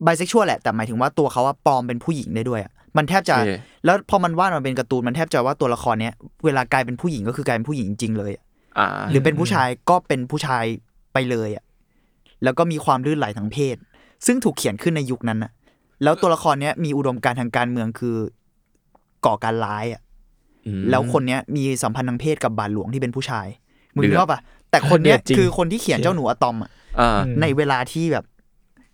ไบเซ็กชวลแหละ แต่หมายถึงว่าตัวเขาอะปลอมเป็นผู้หญิงได้ด้วยอะ มันแทบจะโอเคแล้วพอมันวาดมาเป็นการ์ตูนมันแทบจะว่าตัวละครเนี้ยเวลากลายเป็นผู้หญิงก็คือกลายเป็นผู้หญิงจริงๆเลยอะอ่าหรือเป็นผู้ชายก็เป็นผู้ชายไปเลยอะแล้วก็มีความลื่นไหลทางเพศ ซึ่งถูกเขียนขึ้นในยุคนั้นอะแล้วตัวละครเนี้ยมีอุดมการณ์ทางการเมืองคือก่อการร้ายอะอืมแล้วคนเนี้ยมีสัมพันธ์ทางเพศกับบาทหลวงที่เป็นผู้ชายมึงเดือดนึกออกปะแต่คนเนี้ยเดือดจริงคือคนที่เขียนเจ้าหนูอะตอมอะอ่าอืมในเวลาที่แบบ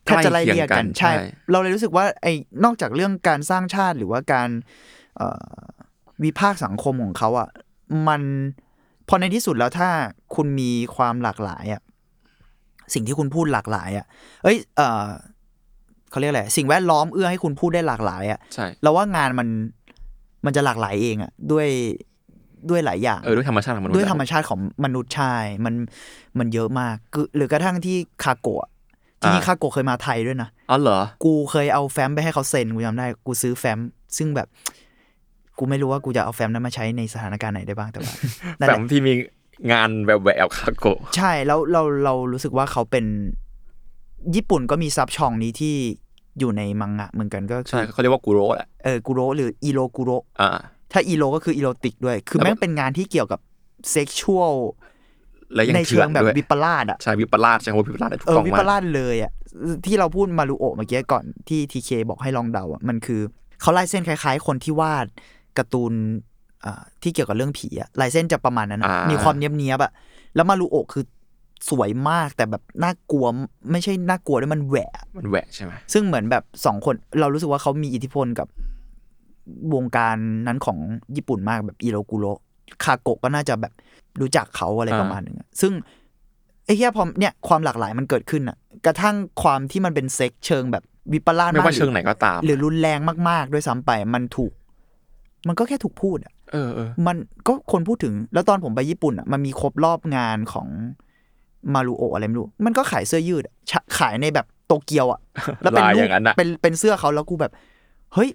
แทบจะไล่เรียกกันใกล้เคียงกันใช่ใช่ เราเลยรู้สึกว่าไอ้นอกจากเรื่องการสร้างชาติหรือว่าการเอ่อวิพากษ์สังคมของเขาอะมันพอในที่สุดแล้วถ้าคุณมีความหลากหลายอะสิ่งที่คุณพูดหลากหลายอะ เอ้ยเออเขาเรียกอะไรสิ่งแวดล้อมเอื้อให้คุณพูดได้หลากหลายอะใช่เราว่างานมันมันจะหลากหลายเองอะด้วยด้วยหลายอย่างเออด้วยธรรมชาติของมนุษย์ด้วยธรรมชาติของมนุษย์ชายมันมันเยอะมากคือหรือกระทั่งที่คาโกะ ที่นี่คาโกะเคยมาไทยด้วยนะอ๋อเหรอ กูเคยเอาแฟ้มไปให้เขาเซ็นกูจำได้กูซื้อแฟ้มซึ่งแบบ กูไม่รู้ว่ากูจะเอาแฟ้มนั้นมาใช้ในสถานการณ์ไหนได้บ้างแต่ว่านั่นแบแหบละที่มีงานแบบแหววคาโกะใช่แล้วเราเรารู้สึกว่าเขาเป็นญี่ปุ่นก็มีซับช่องนี้ที่อยู่ในมังงะเหมือนกันก็คืใช่อเขาเรียกว่ากูโร่แหละเออกุโรหรืออีโรกุโรอ่าถ้าอีโรก็คืออีโรติกด้วย คือแล้วแม่งเป็นงานที่เกี่ยวกับเซ็กชวล และยังในเถื่เชิอนงแบบด้วยวิปลาสอะใช่วิปลาสใช่คำว่าวิปลาสได้ถูกเออต้องวิมาปกลาสเลยอะที่เราพูดมารุโอะเมื่อกี้ก่อนที่ทีเคบอกให้ลองเดาอะมันคือเขาลายเส้นคล้ายๆ คนที่วาดการ์ตูนอ่าที่เกี่ยวกับเรื่องผีอะลายเส้นจะประมาณนั้นอะอ่ามีมีความเนียบๆอะแล้วมารุโอะคือสวยมากแต่แบบน่ากลัวไม่ใช่น่ากลัวด้วยมันแหวะมันแหวะใช่ไหมซึ่งเหมือนแบบสองคนเรารู้สึกว่าเขามีอิทธิพลกับวงการนั้นของญี่ปุ่นมากแบบอิโรกุโรคาโกะก็น่าจะแบบ รู้จักเขาอะไรประมาณหนึงอะซึ่งไอ้เหี้ยพอเนี่ยความหลากหลายมันเกิดขึ้นอะ กระทั่งความที่มันเป็นเซ็กเชิงแบบวิปลาสไม่มากว่าเชิงไหนก็ตาม หรือรุนแรงมาก ๆ ด้วยซ้ำไปมันถูก มันก็แค่ถูกพูดอะเออเออมันก็คนพูดถึงแล้วตอนผมไปญี่ปุ่นอะมันมีครบรอบงานของมารุโอะอะไรไม่รู้มันก็ขายเสื้อยืดอะชะขายในแบบโตเกียวอะ แล้วเป็นลายรูอปย่างนั้นอะเป็นเป็นเสื้อเขาแล้วกูแบบ เฮ้ย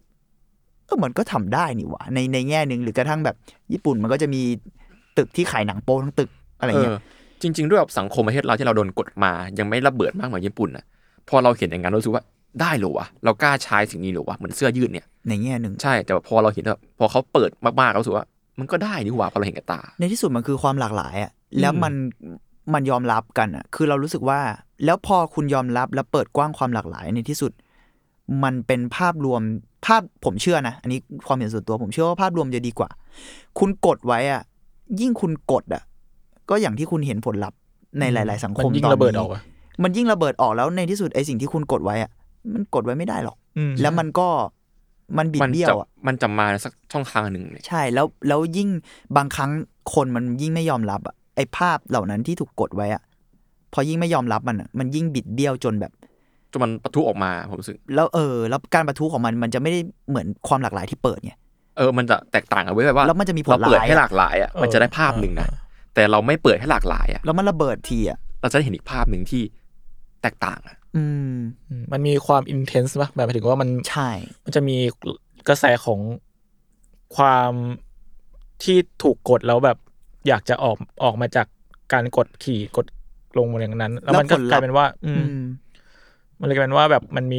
เออมันก็ทำได้นี่หว่าในในแง่หนึ่งหรือกระทั่งแบบญี่ปุ่นมันก็จะมี ตึกที่ขายหนังโป๊ทั้งตึกอะไรเอเงี้อยจริง ๆ ด้วยแบบสังคมประเทศเราที่เราโดนกดมา ยังไม่ระเบิดมากเหมือนญี่ปุ่นอะพอเราเห็นอย่างนั้นเรารู้สึกว่าได้เหรอวะเรากล้าใช้สิ่งนี้เหรอวะเหมือนเสื้อยืดเนี่ยในแง่หนึ่งใช่แต่ว่าพอเราเห็นแบบพอเขาเปิดมากๆเรารู้สึกว่า มันก็ได้นี่หว่าพอเราเห็นกับตา ในที่สุดมันคือความหลากหลายอะแล้วมันมันยอมรับกันอะ คือเรารู้สึกว่า แล้วพอคุณยอมรับแล้วเปิดกว้างความหลากหลายในที่สุด มันเป็นภาพรวมภาพผมเชื่อนะ อันนี้ความเห็นส่วนตัวผมเชื่อว่าภาพรวมจะดีกว่า คุณกดไว้อะ ยิ่งคุณกดอะ ก็อย่างที่คุณเห็นผลลัพธ์ในหลาย ๆ สังคมันมยิ่งตอนระเบิดนี้ออกอะมันยิ่งระเบิดออกแล้วในที่สุดไอ้สิ่งที่คุณกดไว้อะ มันกดไว้ไม่ได้หรอกอืมแล้วมันก็มันบิดมันเบี้ยจะวอะมันจะมาสักช่องทางหนึ่งเนี่ยใช่แล้วแล้วยิ่งบางครั้งคนมันยิ่งไม่ยอมรับอะไอ้ภาพเหล่านั้นที่ถูกกดไว้อะพอยิ่งไม่ยอมรับมันอะมันยิ่งบิดเบี้ยวจนแบบจนมันปะทุออกมาผมรู้สึกแล้วเออ แล้วการประทุของมันมันจะไม่ได้เหมือนความหลากหลายที่เปิดไง เออมันจะแตกต่างกันไว้แบบว่าแล้วมันจะมีผลเราเปิดร้ายให้หลากหลายอะมันจะได้ภาพหนึ่งนะแต่เราไม่เปิดให้หลากหลายอะแล้วมันระเบิดทีอะเราจะได้เห็นอีกภาพหนึ่งที่แตกต่างอะอืมอืมมันมีความอินเทนส์ป่ะแบบหมายถึงว่ามันใช่ มันจะมีกระแสของความที่ถูกกดแล้วแบบอยากจะออกออกมาจากการกดขี่กดลงมาอย่างนั้น แล้วมันก็กลายเป็นว่า อือืมมมันเลยกลายเป็นว่าแบบมันมี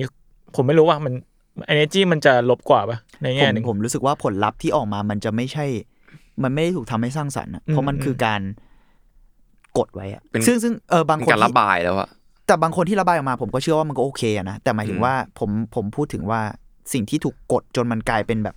ผมไม่รู้ว่ามัน energy มันจะลบกว่าปะในผแง่มหนึ่งผมรู้สึกว่าผลลัพธ์ที่ออกมามันจะไม่ใช่ มันไม่ได้ถูกทำให้สร้างสรรค์อะเพราะมันอืมคือการกดไว้อะเป็นซึ่งซึ่งเออบางเป็นคนการระที่บายแล้วอะแต่บางคนที่ระบายออกมาผมก็เชื่อว่ามันก็โอเคอะนะแต่หมายถึงอืมว่าผมผมพูดถึงว่าสิ่งที่ถูกกดจนมันกลายเป็นแบบ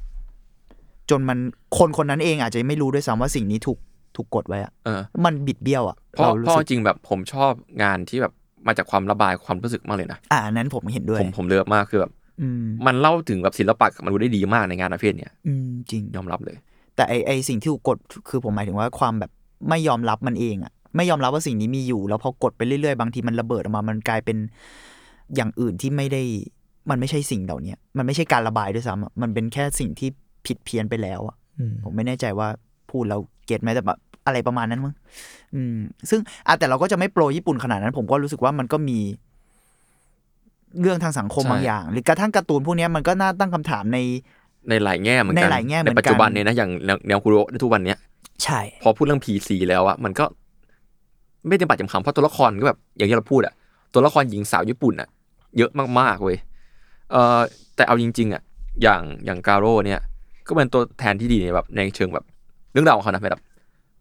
จนมันคนคนนั้นเองอาจจะไม่รู้ด้วยซ้ำว่าสิ่งนี้ถูกถูกกดไว้อะเออมันบิดเบี้ยวอะเพราะเราเพรู้ราะสึกจริงๆแบบผมชอบงานที่แบบมาจากความระบายความรู้สึกมากเลยนะอ่าอันนั้นผมเห็นด้วยผมผมเลือกมากคือแบบอื มมันเล่าถึงแบบศิลปะกับมนุษย์ได้ดีมากในงานประเภทเนี้ยอืมจริงยอมรับเลย แต่ไอไอสิ่งที่ถูกกดคือผมหมายถึงว่าความแบบไม่ยอมรับมันเองอะไม่ยอมรับว่าสิ่งนี้มีอยู่ แล้วพอกดไปเรื่อยๆ บางทีมันระเบิดออกมา มันกลายเป็นอย่างอื่นที่ไม่ได้ มันไม่ใช่สิ่งเหล่านี้มันไม่ใช่การระบายด้วยซ้ำอะมันเป็นแค่สิ่งที่ผิดเพี้ยนไปแล้วอะอืมผมไม่แน่ใจว่าพูดแล้วเก็ตไหมแต่แบบอะไรประมาณนั้นมั้งอืมซึ่งอะแต่เราก็จะไม่โปรญี่ปุ่นขนาดนั้น ผมก็รู้สึกว่ามันก็มี เรื่องทางสังคมใช่บางอย่าง หรือกระทั่งการ์ตูนพวกเนี้ยมันก็น่าตั้งคำถามในในหลายแง่เหมือนกันในหลายแง่เหมือนกันปัจจุบันเนี่ยนะอย่างแนวแนวคุโรในทุกวันเนี้ยใช่ พอพูดเรื่อง PC แล้วอะมันก็ไม่เต็มปากเต็มคำเพราะตัวละครก็แบบอย่างที่เราพูดอะตัวละครหญิงสาวญี่ปุ่นอะเยอะมากๆเว้ยเออแต่เอาจริง ๆอะอย่างอย่างการโร่เนี่ย ก็เป็นตัวแทนที่ดีในแบบในเชิงแบบเรื่องราวของเขานะแบบ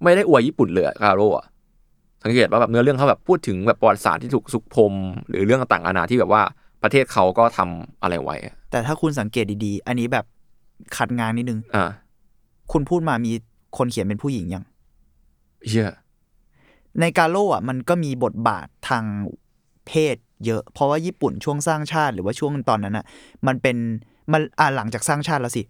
ไม่ได้อวยญี่ปุ่นเลยอะการโร่อะสังเกตว่าแบบเนื้อเรื่องเขาแบบพูดถึงแบบประวัติศาสตร์ที่ถูกสุกพรมหรือเรื่องต่างๆนานาที่แบบว่า ประเทศเขาก็ทำอะไรไว้อะแต่ถ้าคุณสังเกตดีๆ อันนี้แบบขัดงานนิดนึงอ่าคุณพูดมามีคนเขียนเป็นผู้หญิงยังเชื่อในกาโร่อะมันก็มีบทบาททางเพศเยอะ เพราะว่าญี่ปุ่นช่วงสร้างชาติหรือว่าช่วงตอนนั้นอะมันเป็นมันอ่าหลังจากสร้างชาติแล้วสิ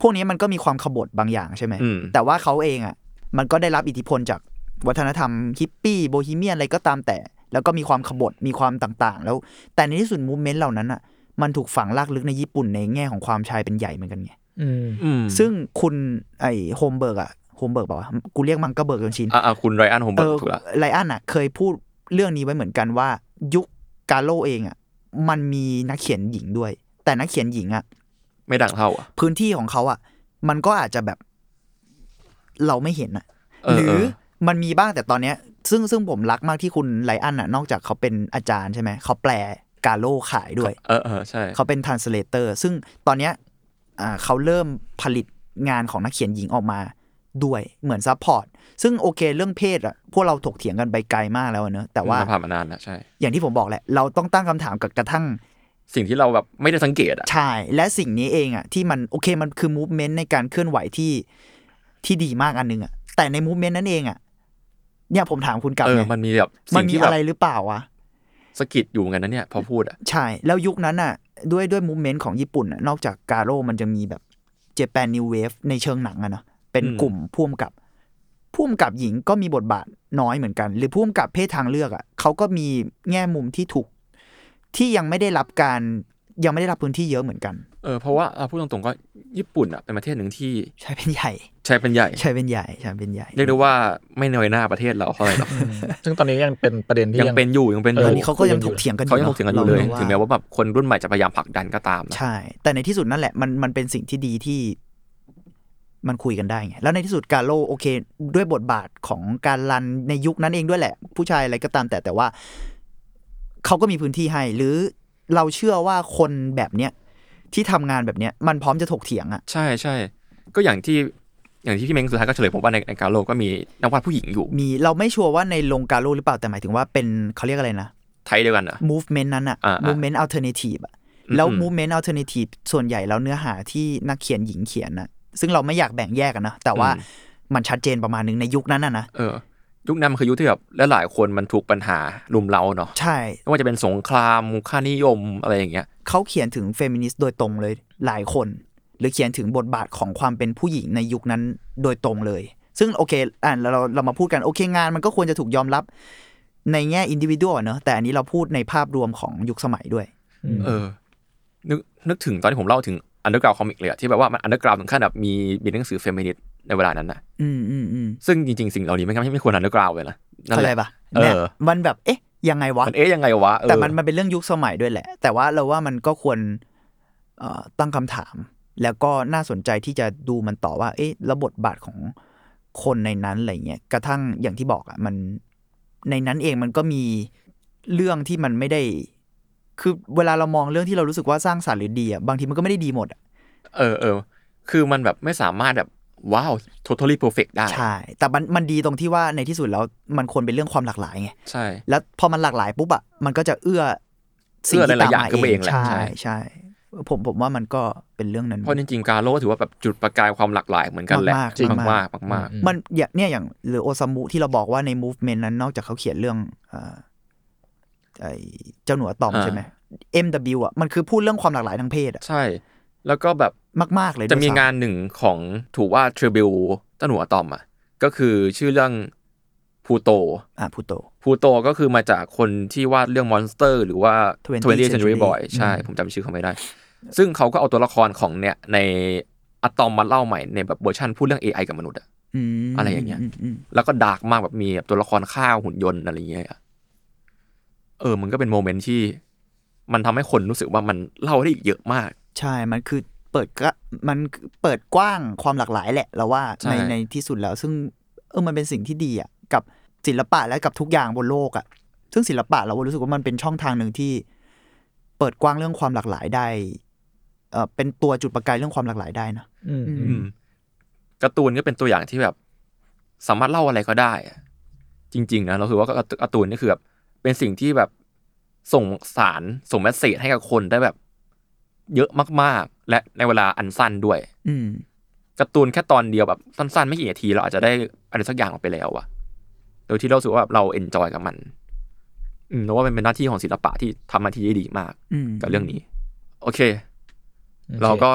พวกนี้มันก็มีความขบฏบางอย่างใช่ไหมอืมแต่ว่าเขาเองอะมันก็ได้รับอิทธิพลจากวัฒนธรรมฮิปปี้โบฮีเมียนอะไรก็ตามแต่ แล้วก็มีความขบฏมีความต่างๆ แล้วแต่ในที่สุด movement เหล่านั้นอะมันถูกฝังลากลึกในญี่ปุ่นในแง่ของความชายเป็นใหญ่เหมือนกันไงอืมอืมซึ่งคุณไอโฮมเบิร์กอะโฮมเบิร์กบอกว่ากูเรียกมังงะเบิร์กจนชินอ่าคุณไรอันโฮมเบิร์กเออถูกละไรอันอะเคยพูดเรื่องนี้ไว้เหมือนกันว่า ยุคกาโลเองอะมันมีนักเขียนหญิงด้วย แต่นักเขียนหญิงอะไม่ดังเท่าอะพื้นที่ของเขาอะมันก็อาจจะแบบ เราไม่เห็นอะเออหรือเออมันมีบ้างแต่ตอนเนี้ย ซึ่งซึ่งผมรักมากที่คุณไรอันอะนอกจากเขาเป็นอาจารย์ใช่ไหมเขาแปลกาโลขายด้วย เออเออใช่เขาเป็น translator ซึ่งตอนเนี้ยอ่าเขาเริ่มผลิตงานของนักเขียนหญิงออกมาด้วยเหมือน support ซึ่งโอเคเรื่องเพศอะพวกเราถกเถียงกันไปไกลมากแล้วอะเนอะแต่ว่าผ่านมานานแล้วใช่ อย่างที่ผมบอกแหละ เราต้องตั้งคำถามกับกระทั่ง สิ่งที่เราแบบไม่ได้สังเกตอะชายและสิ่งนี้เองอะที่มันโอเคมันคือ movement ในการเคลื่อนไหวที่ที่ดีมากอันหนึ่งอะแต่ใน movement นั้นเองอะ เนี่ยผมถามคุณกลับเออไงมันมีแบบมันสิ่งที่แบอะไรหรือเปล่าวะสะกิดอยู่เหมือนกันนะเนี่ย พอพูดอะใช่ แล้วยุคนั้นน่ะ ด้วยด้วย movement ของญี่ปุ่นน่ะนอกจากกาโร่มันจะมีแบบ Japan New Wave ในเชิงหนังอะเนาะเป็นอืมกลุ่มพ่วมกับพผู้กำกับหญิงก็มีบทบาทน้อยเหมือนกัน หรือผู้กำกับเพศทางเลือกอะเขาก็มีแง่มุมที่ถูก ที่ยังไม่ได้รับการ ยังไม่ได้รับพื้นที่เยอะเหมือนกัน เออเพราะว่าเอาพูดตรงๆก็ญี่ปุ่นอะเป็นประเทศหนึ่งที่ใช่เป็นใหญ่ใช้เป็นใหญ่ใช่เป็นใหญ่ใช่เป็นใหญ่เรียกได้ว่าไม่น้อยหน้าประเทศเราเท่าไหร่หรอกซึ่งตอนนี้ยังเป็นประเด็นที่ยังเป็นอยู่ยังเป็นอตยู่อนนี้เขาก็ยังถกเถียงกันเขายังถกเถียงกันอยู่เลยราถึงแม้ว่าแบบคนรุ่นใหม่จะพยายามผลักดันก็ตามนะใช่ แต่ในที่สุดนั่นแหละมันมันเป็นสิ่งที่ดีที่มันคุยกันได้ไง แล้วในที่สุดกาโลโอเค ด้วยบทบาทของการรันในยุคนั้นเองด้วยแหละ ผู้ชายอะไรก็ตามแต่แต่ว่า เขาก็มีพื้นที่ให้ หรือ เราเชื่อว่าคนแบบเนี้ยที่ทำงานแบบเนี้ยมันพร้อมจะถกเถียงอะใช่ใช่ก็อย่างที่อย่างที่พี่เม้งสุดท้ายก็เฉลยผมว่าในในการโลกก็มีนักวาดผู้หญิงอยู่ มีเราไม่ชัวร์ว่าในลงกาโลหรือเปล่าแต่หมายถึงว่าเป็นเขาเรียกอะไรนะไทยเดียวกันอะ movement นั้นอะอ่าอ่า movement alternative อะอืมแล้วอืม movement alternative ส่วนใหญ่แล้วเนื้อหาที่นักเขียนหญิงเขียนนะซึ่งเราไม่อยากแบ่งแยกกันนะแต่ว่ามันชัดเจนประมาณนึงในยุคนั้นอะนะเออ ยุคนั้นมันคือยุคที่แบบหลายๆคนมันถูกปัญหาลุมเร้าเนาะใช่ไม่ว่าจะเป็นสงครามค่านิยมอะไรอย่างเงี้ยเขาเขียนถึงเฟมินิสต์โดยตรงเลยหลายคน หรือเขียนถึงบทบาทของความเป็นผู้หญิงในยุคนั้นโดยตรงเลย ซึ่งโอเคอ่านเราเราเรามาพูดกันโอเคงานมันก็ควรจะถูกยอมรับในแง่อินดิวิ u a เนอะแต่อันนี้เราพูดในภาพรวมของยุคสมัยด้วย เออ นึกนึกถึงตอนที่ผมเล่าถึง underground comic เลยอะที่แบบว่ามัน underground ถึงขั้นแบบมีมีหนังสือเฟมินิสต์ ในเวลานั้นนะอืมอืมอืมซึ่งจริงๆ สิ่งเหล่านี้ไม่ไม่ไม่ควร underground เลยนะนั่นแหละเข้าแหใจละปะเออเนี่ยมันแบบเอ๊ะยังไงวะมันเอ๊ยยังไงวะเออแต่มันมันเป็นเรื่องยุคสมัยด้วยแหละ แต่ว่าเราว่ามันก็ควรเอ่อตั้งคำถาม แล้วก็น่าสนใจที่จะดูมันต่อว่า เอ๊ะแล้วบทบาทของคนในนั้นอะไรเงี้ยกระทั่งอย่างที่บอกอะมันในนั้นเองมันก็มีเรื่องที่มันไม่ได้ คือเวลาเรามองเรื่องที่เรารู้สึกว่าสร้างสรรค์หรือดีอะบางทีมันก็ไม่ได้ดีหมดอะเออเออคือมันแบบไม่สามารถแบบ ว้าว totally perfect ได้ ใช่ แต่มันมันดีตรงที่ว่าในที่สุดแล้วมันควรเป็นเรื่องความหลากหลายไง ใช่ แล้วพอมันหลากหลายปุ๊บอะมันก็จะเอื้อเอื้อหลายๆอย่างขึ้นมาเองแหละใช่ใช่ใช่ผมผมว่ามันก็เป็นเรื่องนั้น เพราะจริงๆการโลก็ถือว่าแบบจุดประกายความหลากหลายเหมือนกันแหละมากๆจริงมามากกๆมากมันอย่างเนี่ยอย่างหรือโอซามุที่เราบอกว่าใน movement นั้นนอกจากเขาเขียนเรื่องเอ่อไอเจ้าหนูอะตอมอ่าใช่ไหม MW อะมันคือพูดเรื่องความหลากหลายทางเพศอะๆใช่ แล้วก็แบบมากๆเลยจะมีด้วยซ้ำงานหนึ่งของถูกว่าทริบิลต้นหัวอะตอมอะก็คือชื่อเรื่องพูโตอ่าพูโตพูโตก็คือมาจากคนที่วาดเรื่องมอนสเตอร์ หรือว่า 20th 20th Century Century Boy ใช่ ผมจำชื่อเขาไม่ได้ ซึ่งเขาก็เอาตัวละครของเนี่ยในอะตอมมาเล่าใหม่ในแบบเวอร์ชันพูดเรื่อง AI กับมนุษย์อะอืมอะไรอย่างเงี้ยมอืมแล้วก็ดาร์กมากแบบมีแบบตัวละครข้าวหุ่นยนต์อะไรอย่างเงี้ยอะเออ มันก็เป็นโมเมนต์ที่ มันทำให้คนรู้สึกว่ามันเล่าได้อีกเยอะมาก ใช่ มันคือเปิดก็มันเปิดกว้างความหลากหลายแหละเราว่าใช่ ในในที่สุดแล้ว ซึ่งเออมันเป็นสิ่งที่ดีอะกับศิลปะและกับทุกอย่างบนโลกอะซึ่งศิลปะเรารู้สึกว่ามันเป็นช่องทางหนึ่งที่เปิดกว้างเรื่องความหลากหลายได้เออเป็นตัวจุดประกายเรื่องความหลากหลายได้นะ อืม อือืมการ์ตูนก็เป็นตัวอย่างที่แบบ สามารถเล่าอะไรก็ได้อะจริง ๆ นะเราถือว่าการ์ตูนนี่คือแบบเป็นสิ่งที่แบบส่งสารส่ง message ให้กับคนได้แบบ เยอะมากๆ และในเวลาอันสั้นด้วย อืมการ์ตูนแค่ตอนเดียวแบบสั้นๆ ไม่กี่นาทีเราอาจจะได้อะไรสักอย่างออกไปแล้วอะโดยที่เรารู้สึกว่าเรา enjoy กับมัน อืมเพราะว่ามันเป็นหน้าที่ของศิลปะที่ทำหน้าที่ได้ดีมากอืมกับเรื่องนี้โอเคโอเค เราก็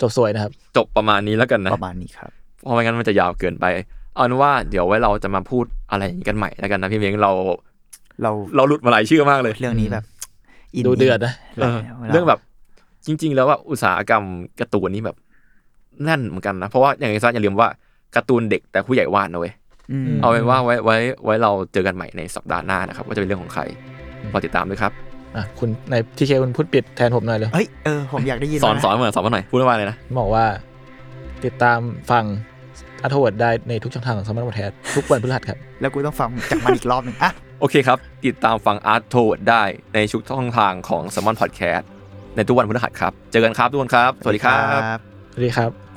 จบสวยนะครับ จบประมาณนี้แล้วกันนะประมาณนี้ครับเพราะไม่งั้นมันจะยาวเกินไปเอาเป็นว่าเดี๋ยวไว้เราจะมาพูดอะไรอย่างนี้กันใหม่แล้วกันนะพี่เม้งเรา เราเราหลุดมาหลายชื่อมากเลย เรื่องนี้แบบนดูเดือดนะเออเรื่องแบบ จริง ๆ แล้วว่าอุตสาหกรรมการ์ตูนนี่แบบแน่นเหมือนกันนะ เพราะว่าอย่างที่ซะอย่าลืมว่าการ์ตูนเด็กแต่ผู้ใหญ่วาดนะเว้ยอืมเอาเป็นว่าไว้ไว้ไว้เราเจอกันใหม่ในสัปดาห์หน้านะครับว่าจะเป็นเรื่องของใครรอติดตามด้วยครับอะคุณในทีเคคุณพูดปิดแทนผมหน่อยเลยเฮ้ยเออผมอยากได้ยินสอนแล้วะสอนมาสอนมาหน่อยพูดว่าอะไรนะบอกว่า ติดตามฟังอัธวัตได้ในทุกช่องทางของสมาร์ทโฟนแทสทุกวันพฤหัสครับ แล้วกูต้องฟังจากมันอีกรอบหนึ่งอะโอเคครับ ติดตามฟังอาร์ตโทดได้ในชุกช่องทางของ s ซ m มอนพอดแคสต์ ในทุกวันพฤหัสครับ เจอกันครับทุกคนครับ สวัสดีครับ สวัสดีครับ